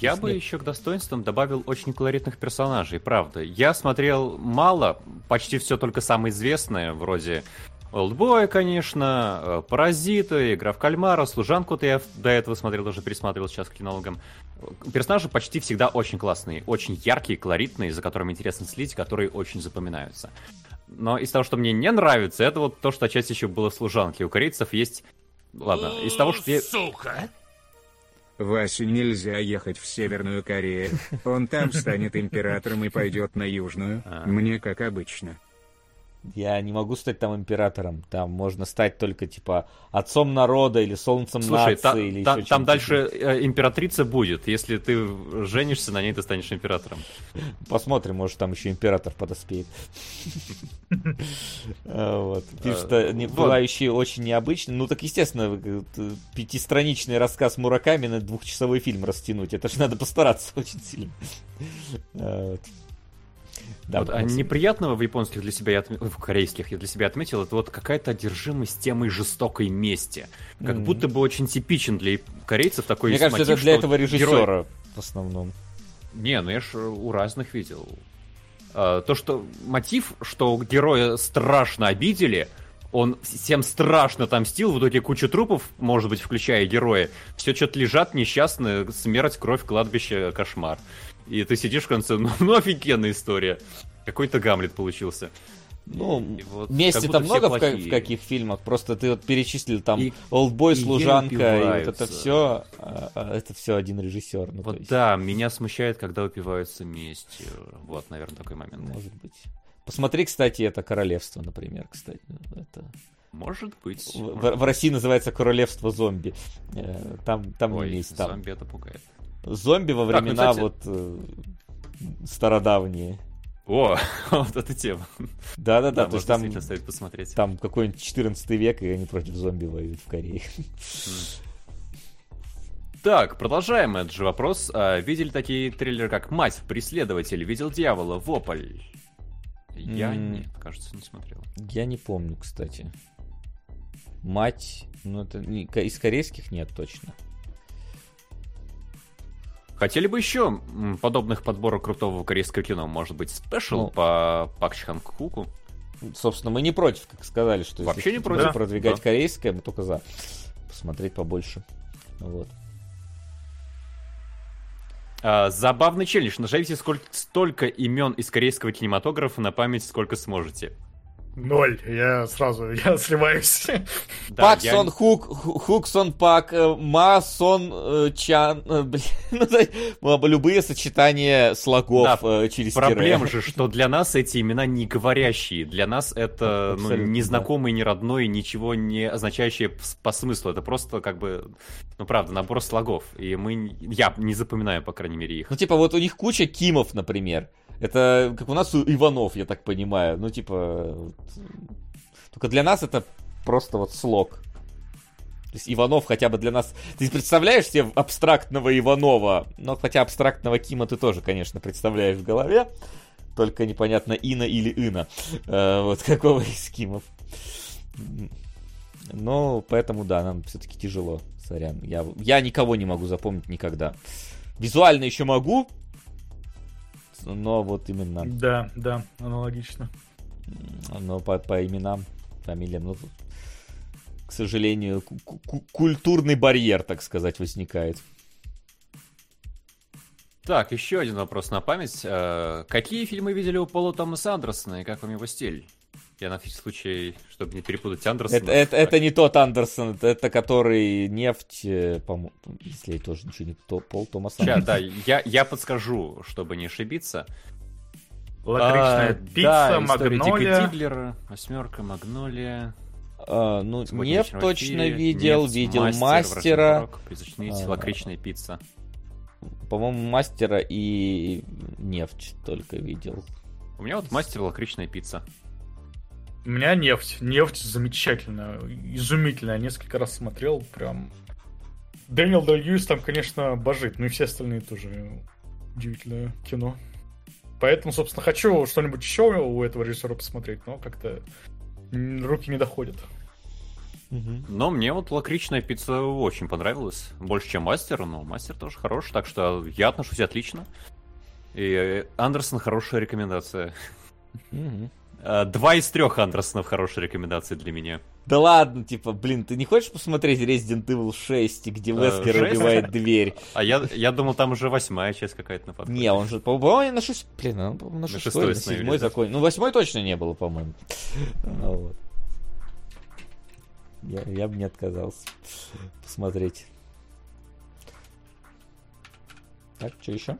Я бы еще к достоинствам добавил очень колоритных персонажей, правда. Я смотрел мало, почти все только самое известное, вроде Олдбой, конечно, э, Паразиты, Игра в кальмара, Служанку-то я до этого смотрел, даже пересматривал сейчас к кинологам. Персонажи почти всегда очень классные, очень яркие, колоритные, за которыми интересно следить, которые очень запоминаются. Но из того, что мне не нравится, это вот то, что отчасти еще было в Служанке. У корейцев есть... Ладно, из того, что... Я... Сука! Васе нельзя ехать в Северную Корею. Он там станет императором и пойдет на Южную. А. Мне как обычно. Я не могу стать там императором. Там можно стать только, типа, отцом народа или солнцем Слушай, нации. Та, или та, еще там дальше э, императрица будет. Если ты женишься на ней, ты станешь императором. Посмотрим, может, там еще император подоспеет. А, вот. Пишет, что пылающий очень необычный. Ну, так, естественно, пятистраничный рассказ Мураками на двухчасовой фильм растянуть. Это же надо постараться очень сильно. Да, вот, а неприятного в японских для себя, я отм... в корейских я для себя отметил, это вот какая-то одержимость темой жестокой мести. Как mm-hmm. будто бы очень типичен для корейцев такой Мне кажется, мотив, это для этого режиссера герой... в основном. Не, ну я ж у разных видел. А, то, что мотив, что героя страшно обидели, он всем страшно там стил, в итоге куча трупов, может быть, включая героя, все что-то лежат несчастные, смерть, кровь, кладбище, кошмар. И ты сидишь в конце, ну, ну офигенная история. Какой-то Гамлет получился. Ну, вот, мести-то много в, в каких фильмах, просто ты вот перечислил там и, Олдбой, Служанка, и, вот это все, а, а, это все один режиссер. Ну, вот да, меня смущает, когда упиваются местью. Вот, наверное, такой момент. Может быть. Посмотри, кстати, это Королевство, например, кстати. Это... Может быть. В, может. в России называется Королевство зомби. Э, там, там Ой, есть. Там. Зомби это пугает. Зомби во времена так, ну, кстати... вот э, стародавние. О, вот эта тема. Да-да-да, то есть там, стоит посмотреть. там какой-нибудь 14 век, и они против зомби воюют в Корее. Так, продолжаем этот же вопрос. А, видели такие триллеры, как «Мать», «Преследователь», «Видел дьявола», «Вопль»? Я mm. нет, кажется, не смотрел. Я не помню, кстати. «Мать», ну это из корейских нет точно. Хотели бы еще подобных подборок крутого корейского кино? Может быть, спешл ну, по Пак Чхан Куку? собственно, мы не против, как сказали, что Вообще не против. продвигать да. корейское, мы только за. Посмотреть побольше. Вот. А, забавный челлендж. Нажмите сколько, столько имен из корейского кинематографа на память, сколько сможете. Ноль. Я сразу, я сливаюсь. Да, Пак я... Сон Хук, Хук Сон Пак, э, Ма Сон э, Чан, э, блин, ну, любые сочетания слогов да, через Проблема же, что для нас эти имена не говорящие. Для нас это ну, незнакомый, да. не родной, ничего не означающее по смыслу. Это просто как бы, ну правда, набор слогов. И мы, я не запоминаю, по крайней мере, их. Ну типа вот у них куча Кимов, например. Это как у нас у Иванов, я так понимаю. Ну, типа... Только для нас это просто вот слог. То есть Иванов хотя бы для нас... Ты представляешь себе абстрактного Иванова? Но хотя абстрактного Кима ты тоже, конечно, представляешь в голове. Только непонятно Ина или Ина. Э, вот какого из Кимов. Но поэтому, да, нам все-таки тяжело. Сорян. Я, я никого не могу запомнить никогда. Визуально еще могу, но вот именно... Да, да, аналогично. Но по, по именам, фамилиям, ну, к сожалению, культурный барьер, так сказать, возникает. Так, еще один вопрос на память. Э, какие фильмы видели у Пола Томаса Андерсона и как вам его стиль? Я на всякий случай, чтобы не перепутать Андерсона. Это, это, это не тот Андерсон, это, это который нефть, э, по если я тоже ничего не то, Пол Томас Сейчас, да, я, я подскажу, чтобы не ошибиться. Лакричная а, пицца, да, Магнолия. Диглера, восьмерка, Магнолия. А, ну, нефть точно видел, нефть, видел мастера. мастера. а, лакричная пицца. По-моему, мастера и нефть только видел. У меня вот мастер лакричная пицца. У меня нефть. Нефть замечательная, изумительная. несколько раз смотрел, прям... Дэниел Дэй Льюис там, конечно, божит, ну и все остальные тоже удивительное кино. Поэтому, собственно, хочу что-нибудь еще у этого режиссера посмотреть, но как-то руки не доходят. Но мне вот лакричная пицца очень понравилась. Больше, чем мастер, но мастер тоже хорош, так что я отношусь отлично. И Андерсон хорошая рекомендация. Угу. Э, два из трех Андерсонов хорошие рекомендации для меня. Да ладно, типа, блин, ты не хочешь посмотреть Resident Evil 6, где Вескер uh, убивает дверь? А я, я думал, там уже восьмая часть какая-то на подходе. Не, он же, по-моему, на шесть... Блин, он, на, на шестой, на седьмой закон. Ну, восьмой точно не было, по-моему. Ну, вот. я, я бы не отказался посмотреть. Так, что еще?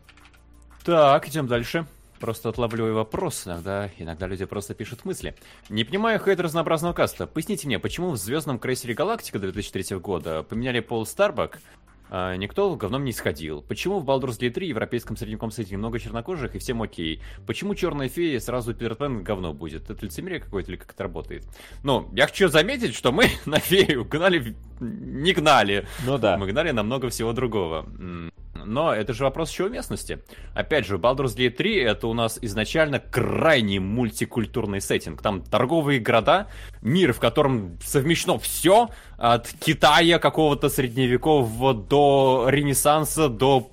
Так, идем дальше. Просто отлавливаю вопрос, иногда, иногда люди просто пишут мысли. Не понимаю хейт разнообразного каста. Поясните мне, почему в «Звездном крейсере Галактика» 2003 года поменяли Пол Старбак, а никто говном не сходил. Почему в Baldur's Gate 3 европейском средневековом сети много чернокожих и всем окей? Почему черная фея сразу Питер Пен говно будет? Это лицемерие какое-то или как это работает? Ну, я хочу заметить, что мы на фею гнали... Не гнали. Ну да. Мы гнали намного всего другого. Но это же вопрос еще уместности. Опять же, Baldur's Gate 3 это у нас изначально крайне мультикультурный сеттинг. Там торговые города, мир, в котором совмещено все, от Китая какого-то средневекового до Ренессанса, до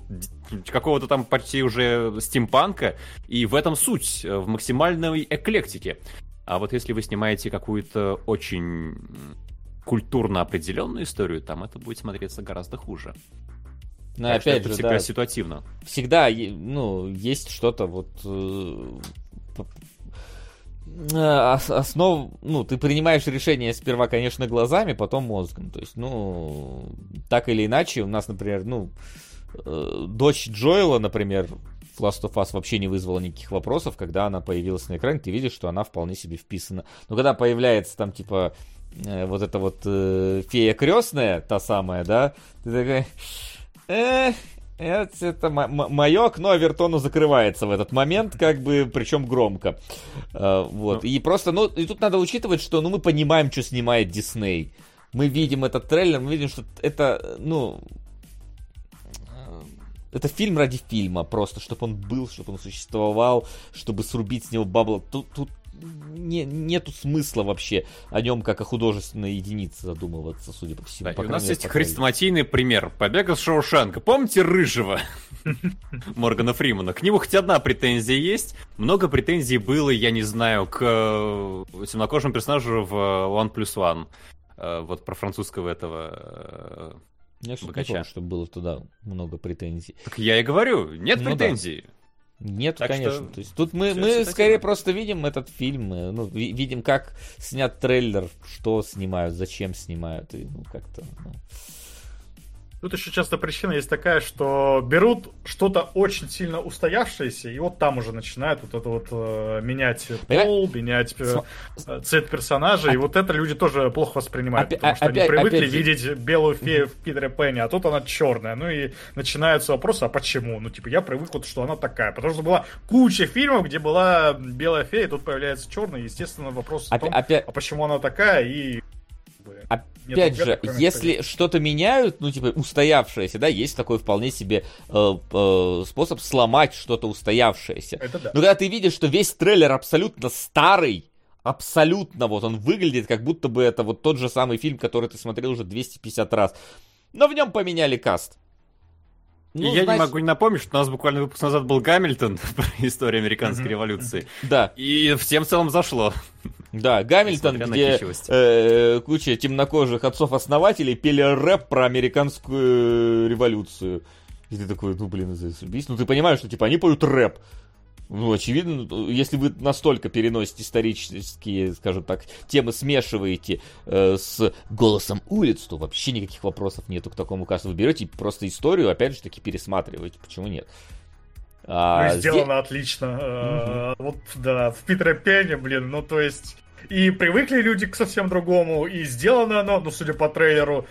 какого-то там почти уже стимпанка. И в этом суть, э, в максимальной эклектике. А вот если вы снимаете какую-то очень культурно определенную историю, там это будет смотреться гораздо хуже. Но так опять же, всегда да, ситуативно. Всегда, ну, есть что-то вот э, э, основ, ну, ты принимаешь решение сперва, конечно, глазами, потом мозгом. То есть, ну, так или иначе, у нас, например, ну, э, дочь Джоэла, например, в Last of Us вообще не вызвала никаких вопросов, когда она появилась на экране, ты видишь, что она вполне себе вписана. Но когда появляется там, типа, вот эта вот э, фея крестная, та самая, да, ты такая Эх, это, это мое окно Авертону закрывается в этот момент, как бы, причем громко. Uh, вот. Ну. И просто, ну, и тут надо учитывать, что, ну, мы понимаем, что снимает Дисней. Мы видим этот трейлер, мы видим, что это, ну, это фильм ради фильма, просто, чтобы он был, чтобы он существовал, чтобы срубить с него бабла. Тут, тут не, нету смысла вообще о нем как о художественной единице задумываться, судя по всему. Да, по у нас есть хрестоматийный пример. Побег из Шоушенка. Помните Рыжего? Моргана Фримана. К нему хоть одна претензия есть. Много претензий было, я не знаю, к э, темнокожему персонажу в One Plus One. Э, вот про французского этого я не помню, что было туда много претензий. Так я и говорю, нет ну, претензий. Да. Нет, так конечно. Что... То есть тут мы, мы скорее просто видим этот фильм, ну, видим, как снят трейлер, что снимают, зачем снимают, и ну как-то. Ну. Тут еще часто причина есть такая, что берут что-то очень сильно устоявшееся, и вот там уже начинают вот это вот э, менять пол, менять э, цвет персонажа, и вот это люди тоже плохо воспринимают, потому что они привыкли видеть белую фею в Питере Пенни, а тут она черная. Ну и начинаются вопросы, а почему? Ну типа я привык вот, что она такая, потому что была куча фильмов, где была белая фея, и тут появляется черная, естественно вопрос в том, а почему она такая, и Опять же, если что-то меняют, ну, типа, устоявшееся, да, есть такой вполне себе э, э, способ сломать что-то устоявшееся. Это да. Но когда ты видишь, что весь трейлер абсолютно старый, абсолютно вот он выглядит, как будто бы это вот тот же самый фильм, который ты смотрел уже 250 раз, но в нем поменяли каст. Ну, я значит... не могу не напомнить, что у нас буквально выпуск назад был Гамильтон про историю американской революции. Да. И всем в целом зашло. Да, Гамильтон, где э, куча темнокожих отцов-основателей пели рэп про американскую революцию. И ты такой, ну блин, заебись. Ну ты понимаешь, что типа они поют рэп. Ну, очевидно, если вы настолько переносите исторические, скажем так, темы смешиваете э, с голосом улиц, то вообще никаких вопросов нету к такому касту. Вы берете просто историю, опять же таки, пересматриваете. Почему нет? А, ну, сделано здесь... отлично. Угу. Вот, да, в Питере Пене, блин, ну, то есть... И привыкли люди к совсем другому, и сделано оно, ну, судя по трейлеру,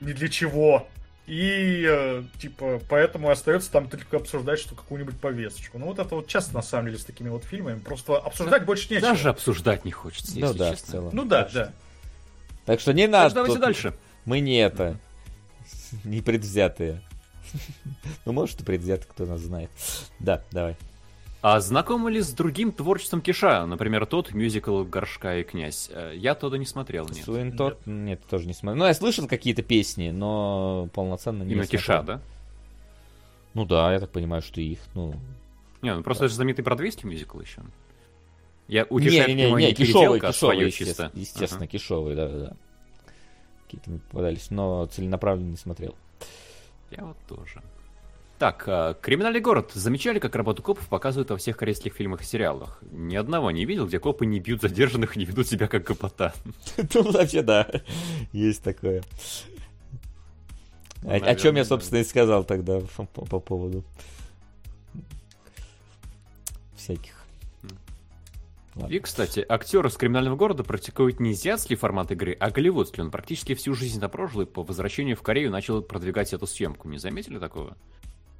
ни для чего. И, э, типа, поэтому остается там только обсуждать, что какую-нибудь повесточку. Ну, вот это вот часто, на самом деле, с такими вот фильмами. Просто обсуждать больше нечего. Даже обсуждать не хочется, ну, да, честно. В целом. Ну да, да. Так что не надо. давайте тут... дальше. Мы не это. Не предвзятые. Ну, может, и предвзято, кто нас знает. Да, давай. А знакомы ли с другим творчеством Киша? Например, тот мюзикл «Горшка и князь». Э, я туда не смотрел, нет. Суин тот? Нет. нет, тоже не смотрел. Ну, я слышал какие-то песни, но полноценно не Именно смотрел. Киша, да? Ну да, я так понимаю, что их, ну... Не, ну просто да. это же знаменитый бродвейский мюзикл еще. Я у Киша, не, не, не, не, кишовый, а кишовый, естественно, чисто. естественно, ага. кишовый, да, да. Какие-то мне попадались, но целенаправленно не смотрел. Я вот тоже. Так, а, «Криминальный город». Замечали, как работу копов показывают во всех корейских фильмах и сериалах? Ни одного не видел, где копы не бьют задержанных и не ведут себя как гопота. Ну, вообще, да. Есть такое. Ну, о, чем я, собственно, и сказал тогда по, поводу всяких. Ладно. И, кстати, актер из криминального города практикует не азиатский формат игры, а голливудский. Он практически всю жизнь на прошлый по возвращению в Корею начал продвигать эту съемку. Не заметили такого?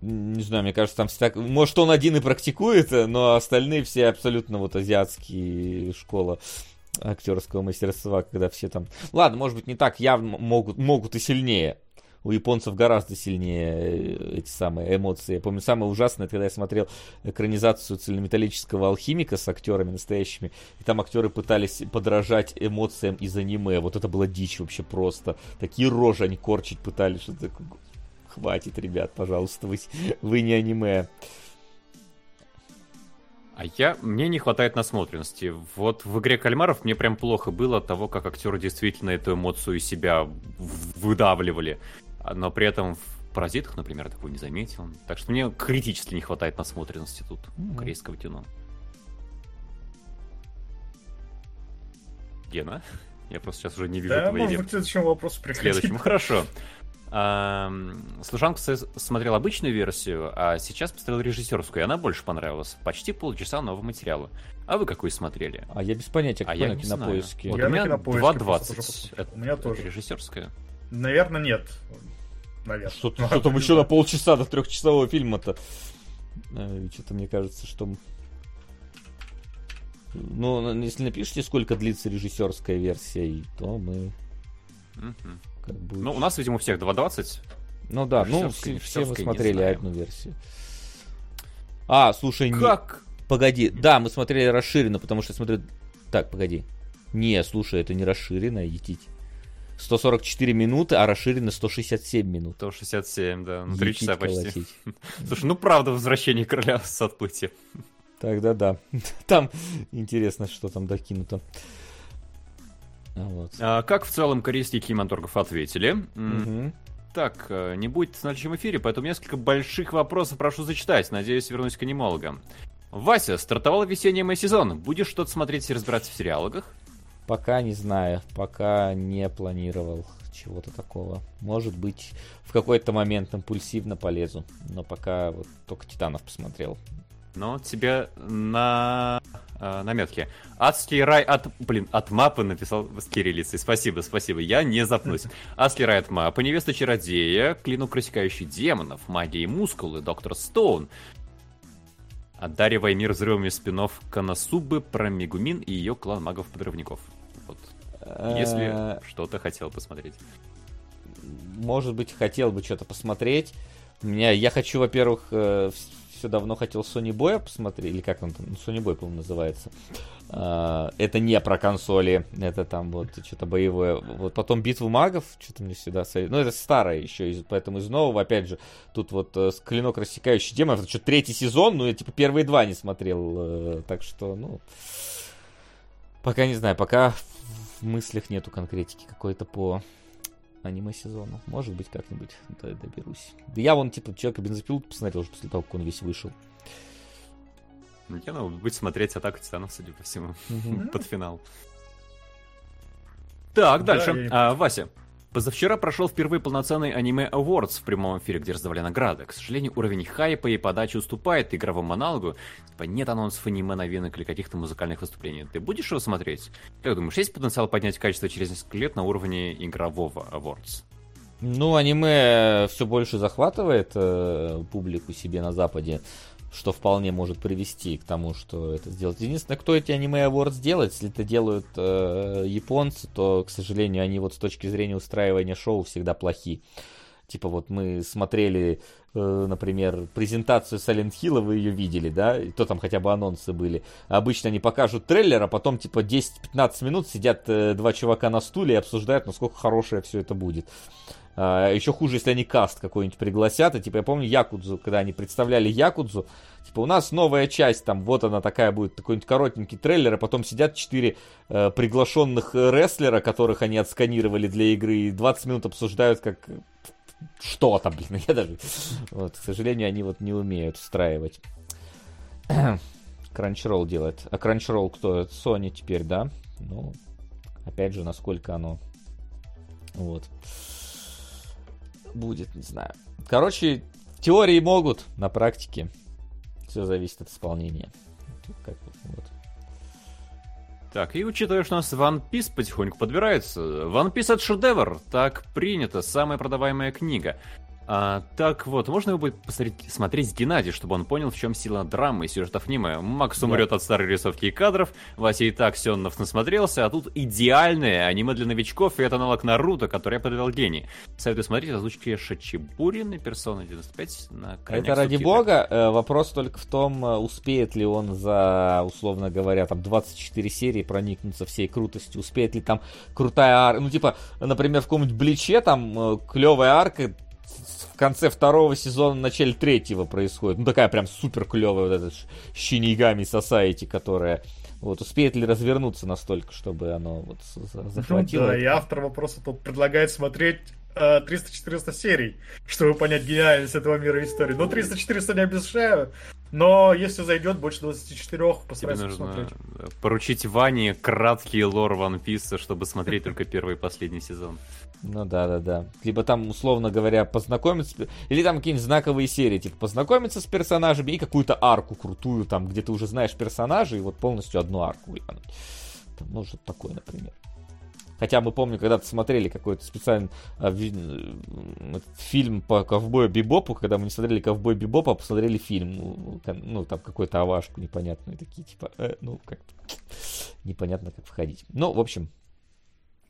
Не знаю, мне кажется, там всяк... Может, он один и практикует, но остальные все абсолютно вот азиатские школа актерского мастерства, когда все там... Ладно, может быть, не так явно могут, могут и сильнее. У японцев гораздо сильнее э, эти самые эмоции. Я помню, самое ужасное, когда я смотрел экранизацию цельнометаллического алхимика с актерами настоящими, и там актеры пытались подражать эмоциям из аниме. Вот это была дичь вообще просто. Такие рожи они корчить пытались, что такое хватит, ребят, пожалуйста, вы, вы не аниме. А я, мне не хватает насмотренности. Вот в игре кальмаров мне прям плохо было от того, как актеры действительно эту эмоцию из себя выдавливали. Но при этом в паразитах, например, такого не заметил. Так что мне критически не хватает насмотренности тут mm-hmm. корейского кино. Гена? Я просто сейчас уже не вижу да, твои можно к следующему вопросу приходить. Следующему, хорошо. Служанку смотрел обычную версию, а сейчас посмотрел режиссерскую, и она больше понравилась. Почти полчаса нового материала. А вы какой смотрели? А я без понятия, а я на кинопоиске. Вот я у меня 2.20. У меня тоже. Режиссерская. Наверное, нет. Наверное. Что, что там еще на полчаса до трехчасового фильма-то? Э, Что-то мне кажется, что... Ну, если напишите, сколько длится режиссерская версия, то мы... Угу. Как будет... Ну, у нас, видимо, у всех 2.20. Ну да, ну все, все мы смотрели одну версию. А, слушай, как? Не... Погоди, да, мы смотрели расширенно, потому что смотрю... Так, погоди. Не, слушай, это не расширенная, етить. 144 минуты, а расширены 167 минут. 167, да, ну 3 часа почти. Слушай, ну правда, возвращение короля с отплытия. Тогда да. Там интересно, что там докинуто. Вот. А, как в целом корейские кинематограф ответили? Угу. Так, э, не будет в следующем эфире, поэтому несколько больших вопросов прошу зачитать. Надеюсь, вернусь к анимологам. Вася, стартовал весенний мой сезон. Будешь что-то смотреть и разбираться в сериалах? Пока не знаю, пока не планировал чего-то такого. Может быть, в какой-то момент импульсивно полезу, но пока вот только Титанов посмотрел. Но тебе на э, наметке. Адский рай от... Блин, от мапы написал с кириллицей. Спасибо, спасибо. Я не запнусь. Адский рай от мапы, невеста чародея, клинок рассекающий демонов, магия и мускулы, доктор Стоун, одаривая мир взрывами спинов Канасубы про Мегумин и ее клан магов-подрывников. Вот. Если что-то хотел посмотреть. Может быть, хотел бы что-то посмотреть. Меня, я хочу, во-первых, э, все давно хотел Sony Boy посмотреть, или как он там, ну, Sony Boy, по-моему, называется. Uh, это не про консоли, это там вот что-то боевое. Вот потом битву магов, что-то мне всегда Ну, это старое еще, поэтому из нового, опять же, тут вот uh, клинок рассекающий демон, это что, третий сезон, ну, я типа первые два не смотрел, uh, так что, ну, пока не знаю, пока в мыслях нету конкретики какой-то по аниме сезону. Может быть, как-нибудь доберусь. Да я вон, типа, человека бензопилу посмотрел уже после того, как он весь вышел. Ну, я надо будет смотреть Атаку Титанов, судя по всему, под финал. Так, дальше. А, Вася, Позавчера прошел впервые полноценный аниме Awards в прямом эфире, где раздавали награды. К сожалению, уровень хайпа и подачи уступает игровому аналогу. Типа нет анонсов аниме, новинок или каких-то музыкальных выступлений. Ты будешь его смотреть? Как думаешь, есть потенциал поднять качество через несколько лет на уровне игрового Awards? Ну, аниме все больше захватывает э, публику себе на Западе что вполне может привести к тому, что это сделать. Единственное, кто эти аниме Awards делает, если это делают э, японцы, то, к сожалению, они вот с точки зрения устраивания шоу всегда плохи. Типа вот мы смотрели, э, например, презентацию Silent Hill, вы ее видели, да, и то там хотя бы анонсы были. Обычно они покажут трейлер, а потом типа 10-15 минут сидят э, два чувака на стуле и обсуждают, насколько хорошее все это будет. А, еще хуже, если они каст какой-нибудь пригласят. И, типа, я помню Якудзу, когда они представляли Якудзу. Типа, у нас новая часть, там, вот она такая будет, такой-нибудь коротенький трейлер, а потом сидят четыре э, приглашенных рестлера, которых они отсканировали для игры, и 20 минут обсуждают, как что там, блин, я даже... Вот, к сожалению, они вот не умеют встраивать. Crunchyroll делает. А Crunchyroll кто? Sony теперь, да? Ну, опять же, насколько оно... Вот будет, не знаю. Короче, теории могут, на практике все зависит от исполнения. Как. Так, и учитывая, что у нас One Piece потихоньку подбирается, One Piece это шедевр, так принято, самая продаваемая книга. А, так вот, можно его будет посмотреть, смотреть с Геннадий, чтобы он понял, в чем сила драмы и сюжетов аниме. Макс умрет да. от старой рисовки и кадров, Вася и так Сеннов насмотрелся, а тут идеальное аниме для новичков, и это аналог Наруто, который я подвел гений. Советую смотреть озвучки Шачибурин и Персона 95 на Это ради субтитры. бога, э, вопрос только в том, э, успеет ли он за, условно говоря, там 24 серии проникнуться всей крутостью, успеет ли там крутая арка, ну типа, например, в каком-нибудь Бличе там э, клевая арка, в конце второго сезона, в начале третьего происходит. Ну, такая прям супер клевая вот эта Шинигами Society, которая вот успеет ли развернуться настолько, чтобы оно вот захватило. Ну, да, и автор вопроса тут предлагает смотреть 300-400 э, серий, чтобы понять гениальность этого мира и истории. Ну, 300-400 не обещаю, но если зайдет больше 24, постараюсь Тебе нужно посмотреть. поручить Ване краткий лор One Piece, чтобы смотреть только первый и последний сезон. Ну да, да, да. Либо там, условно говоря, познакомиться, или там какие-нибудь знаковые серии, типа познакомиться с персонажами и какую-то арку крутую, там, где ты уже знаешь персонажей, и вот полностью одну арку выпануть. Там, ну, что такое, например. Хотя мы помню, когда-то смотрели какой-то специальный а, ви, фильм по ковбою Бибопу, когда мы не смотрели ковбой Бибопа, а посмотрели фильм. Ну, ну там какую-то авашку непонятную, такие, типа, э, ну, как непонятно, как входить. Ну, в общем,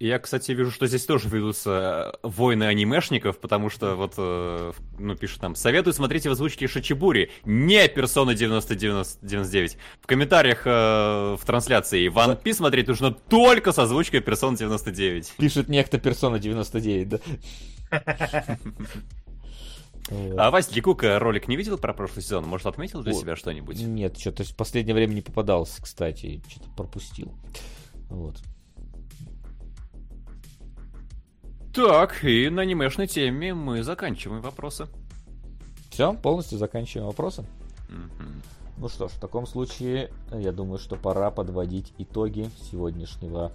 Я, кстати, вижу, что здесь тоже ведутся э, войны анимешников, потому что вот, э, ну, пишут там, советую смотреть в озвучке Шачибури, не Персона 9099. В комментариях э, в трансляции One Piece смотреть нужно только с озвучкой Персона 99. Пишет некто Персона 99, да. А Вася Ликука ролик не видел про прошлый сезон? Может, отметил для себя что-нибудь? Нет, что-то в последнее время не попадался, кстати, что-то пропустил. Вот. Так, и на анимешной теме мы заканчиваем вопросы. Все, полностью заканчиваем вопросы? Ну что ж, в таком случае, я думаю, что пора подводить итоги сегодняшнего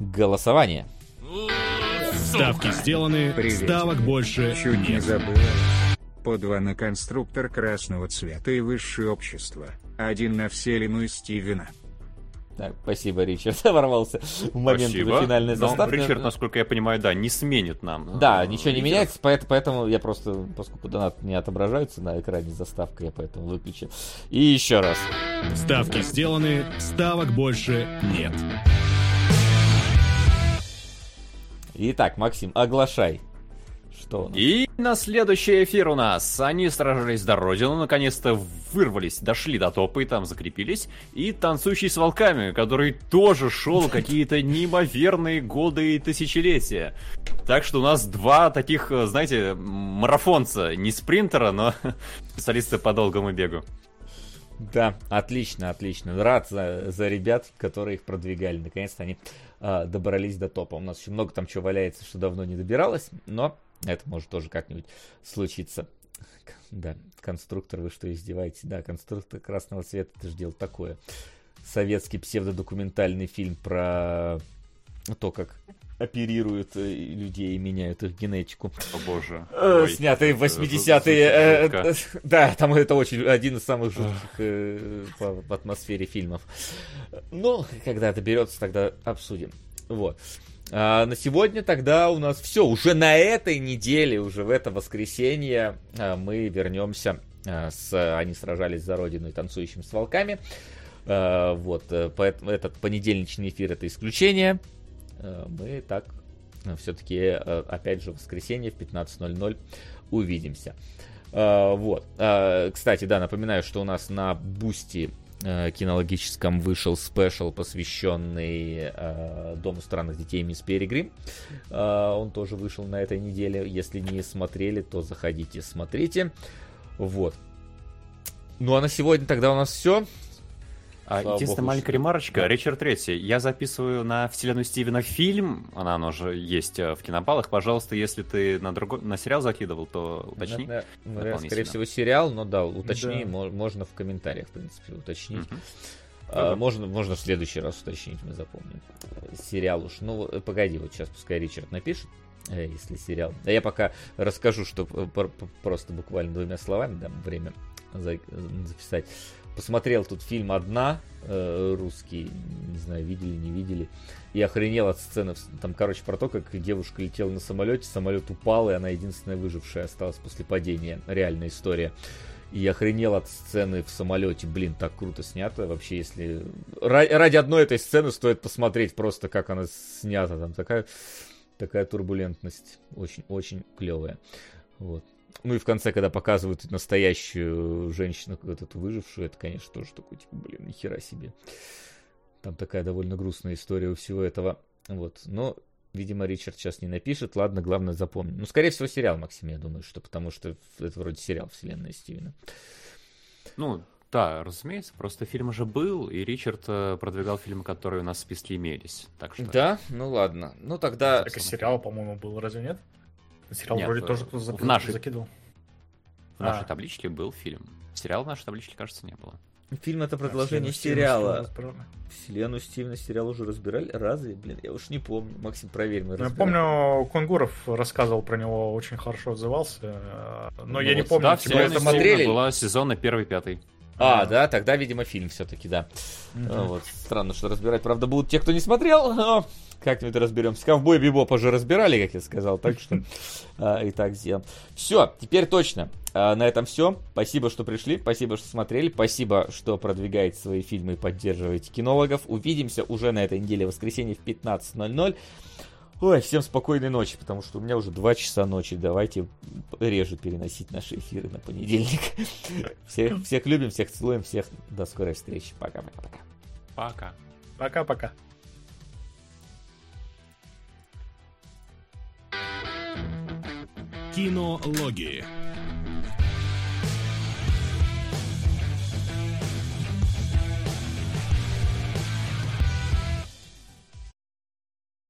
голосования. Ставки сделаны, Привет. ставок больше Чуть не нет. забыл. По два на конструктор красного цвета и высшее общество. Один на вселенную Стивена. Так, спасибо, Ричард, ворвался в момент Спасибо. финальной Но заставки. Ричард, насколько я понимаю, да, не сменит нам. Да, э, ничего не лидеров. меняется, поэт- поэтому я просто, поскольку донат не отображаются на экране заставка, я поэтому выключил. И еще раз. Ставки сделаны, ставок больше нет. Итак, Максим, оглашай. Что? И на следующий эфир у нас они сражались за родину, наконец-то вырвались, дошли до топа и там закрепились. И танцующий с волками, который тоже шел какие-то неимоверные годы и тысячелетия. Так что у нас два таких, э, знаете, марафонца, не спринтера, но специалисты по долгому бегу. Да, отлично, отлично. Рад за, за ребят, которые их продвигали. Наконец-то они а, добрались до топа. У нас еще много там чего валяется, что давно не добиралось, но это может тоже как-нибудь случиться. Да, конструктор, вы что, издеваетесь? Да, конструктор красного цвета, это же дело такое. Советский псевдодокументальный фильм про то, как оперируют э, людей и меняют их генетику. О боже. Э, Ой, Снятый в это жу- 80-е. э, Да, там это очень один из самых жутких по в атмосфере фильмов. Ну, когда доберется, тогда обсудим. Вот. А на сегодня тогда у нас все. Уже на этой неделе, уже в это воскресенье а, мы вернемся а, с «Они сражались за Родину» и «Танцующим с волками». А, Вот, э, поэтому этот понедельничный эфир это исключение. Мы так все-таки, опять же, в воскресенье в 15.00 увидимся. Вот. Кстати, да, напоминаю, что у нас на Бусти э, кинологическом вышел спешл, посвященный э, Дому странных детей Мисс Перегрим. Э, Он тоже вышел на этой неделе. Если не смотрели, то заходите, смотрите. Вот. Ну а на сегодня тогда у нас все. А, единственная богу, маленькая ремарочка. Ричард Третий. Я записываю на вселенную Стивена фильм. Она, она уже есть э, в кинопалах. Пожалуйста, если ты на другой на сериал закидывал, то уточни. Ну, дополнительно. скорее всего, сериал, но да, уточни, Да. мо- можно в комментариях, в принципе, уточнить. Мгм. А, можно, можно в следующий раз уточнить, мы запомним. Э, Сериал уж. Ну, э, погоди, вот сейчас пускай Ричард напишет, э, если сериал. А я пока расскажу, что э, пр- пр- просто буквально двумя словами дам время за- э, записать. Посмотрел тут фильм «Одна», э, русский, не знаю, видели, не видели. И охренел от сцены. Там, короче, про то, как девушка летела на самолете, самолет упал, и она единственная выжившая осталась после падения. Реальная история. И охренел от сцены в самолете. Блин, так круто снято. Вообще, если... Ра- Ради одной этой сцены стоит посмотреть просто, как она снята. Там такая, такая турбулентность. Очень-очень клевая. Вот. Ну и в конце, когда показывают настоящую женщину, вот эту выжившую, это, конечно, тоже такой, типа, блин, нихера себе. Там такая довольно грустная история у всего этого. Вот. Но, видимо, Ричард сейчас не напишет. Ладно, главное запомнить. Ну, скорее всего, сериал, Максим, я думаю, что потому что это вроде сериал вселенная Стивена. Ну, да, разумеется, просто фильм уже был, и Ричард э, продвигал фильмы, которые у нас в списке имелись. Так что... Да? Ну ладно. Ну тогда... Так и сериал, по-моему, был, разве нет? Сериал Нет, вроде тоже кто-то в зак- нашей- закидывал. В нашей А. табличке был фильм. Сериал в нашей табличке, кажется, не было. Фильм это А, продолжение Стивен сериала. разбирали. Вселенную Стивена сериал уже разбирали? Разве? Блин, я уж не помню. Максим, проверь. Мы Я помню, Кунгуров рассказывал про него, очень хорошо отзывался. Но Ну я не вот, помню, да, типа, вселенная это смотрели? Стивена была сезона первый, пятый. А, А. да, тогда, видимо, фильм все-таки, да. А, Вот, странно, что разбирать, правда, будут те, кто не смотрел, но как-нибудь разберемся. Ковбой Бибопа же разбирали, как я сказал, так что а, и так сделаем. Все, теперь точно. А, На этом все. Спасибо, что пришли, спасибо, что смотрели, спасибо, что продвигаете свои фильмы и поддерживаете кинологов. Увидимся уже на этой неделе, в воскресенье в 15.00. Ой, всем спокойной ночи, потому что у меня уже 2 часа ночи. Давайте реже переносить наши эфиры на понедельник. Всех, всех любим, всех целуем, всех до скорой встречи. Пока-пока-пока. Пока. Пока-пока. Кинологии.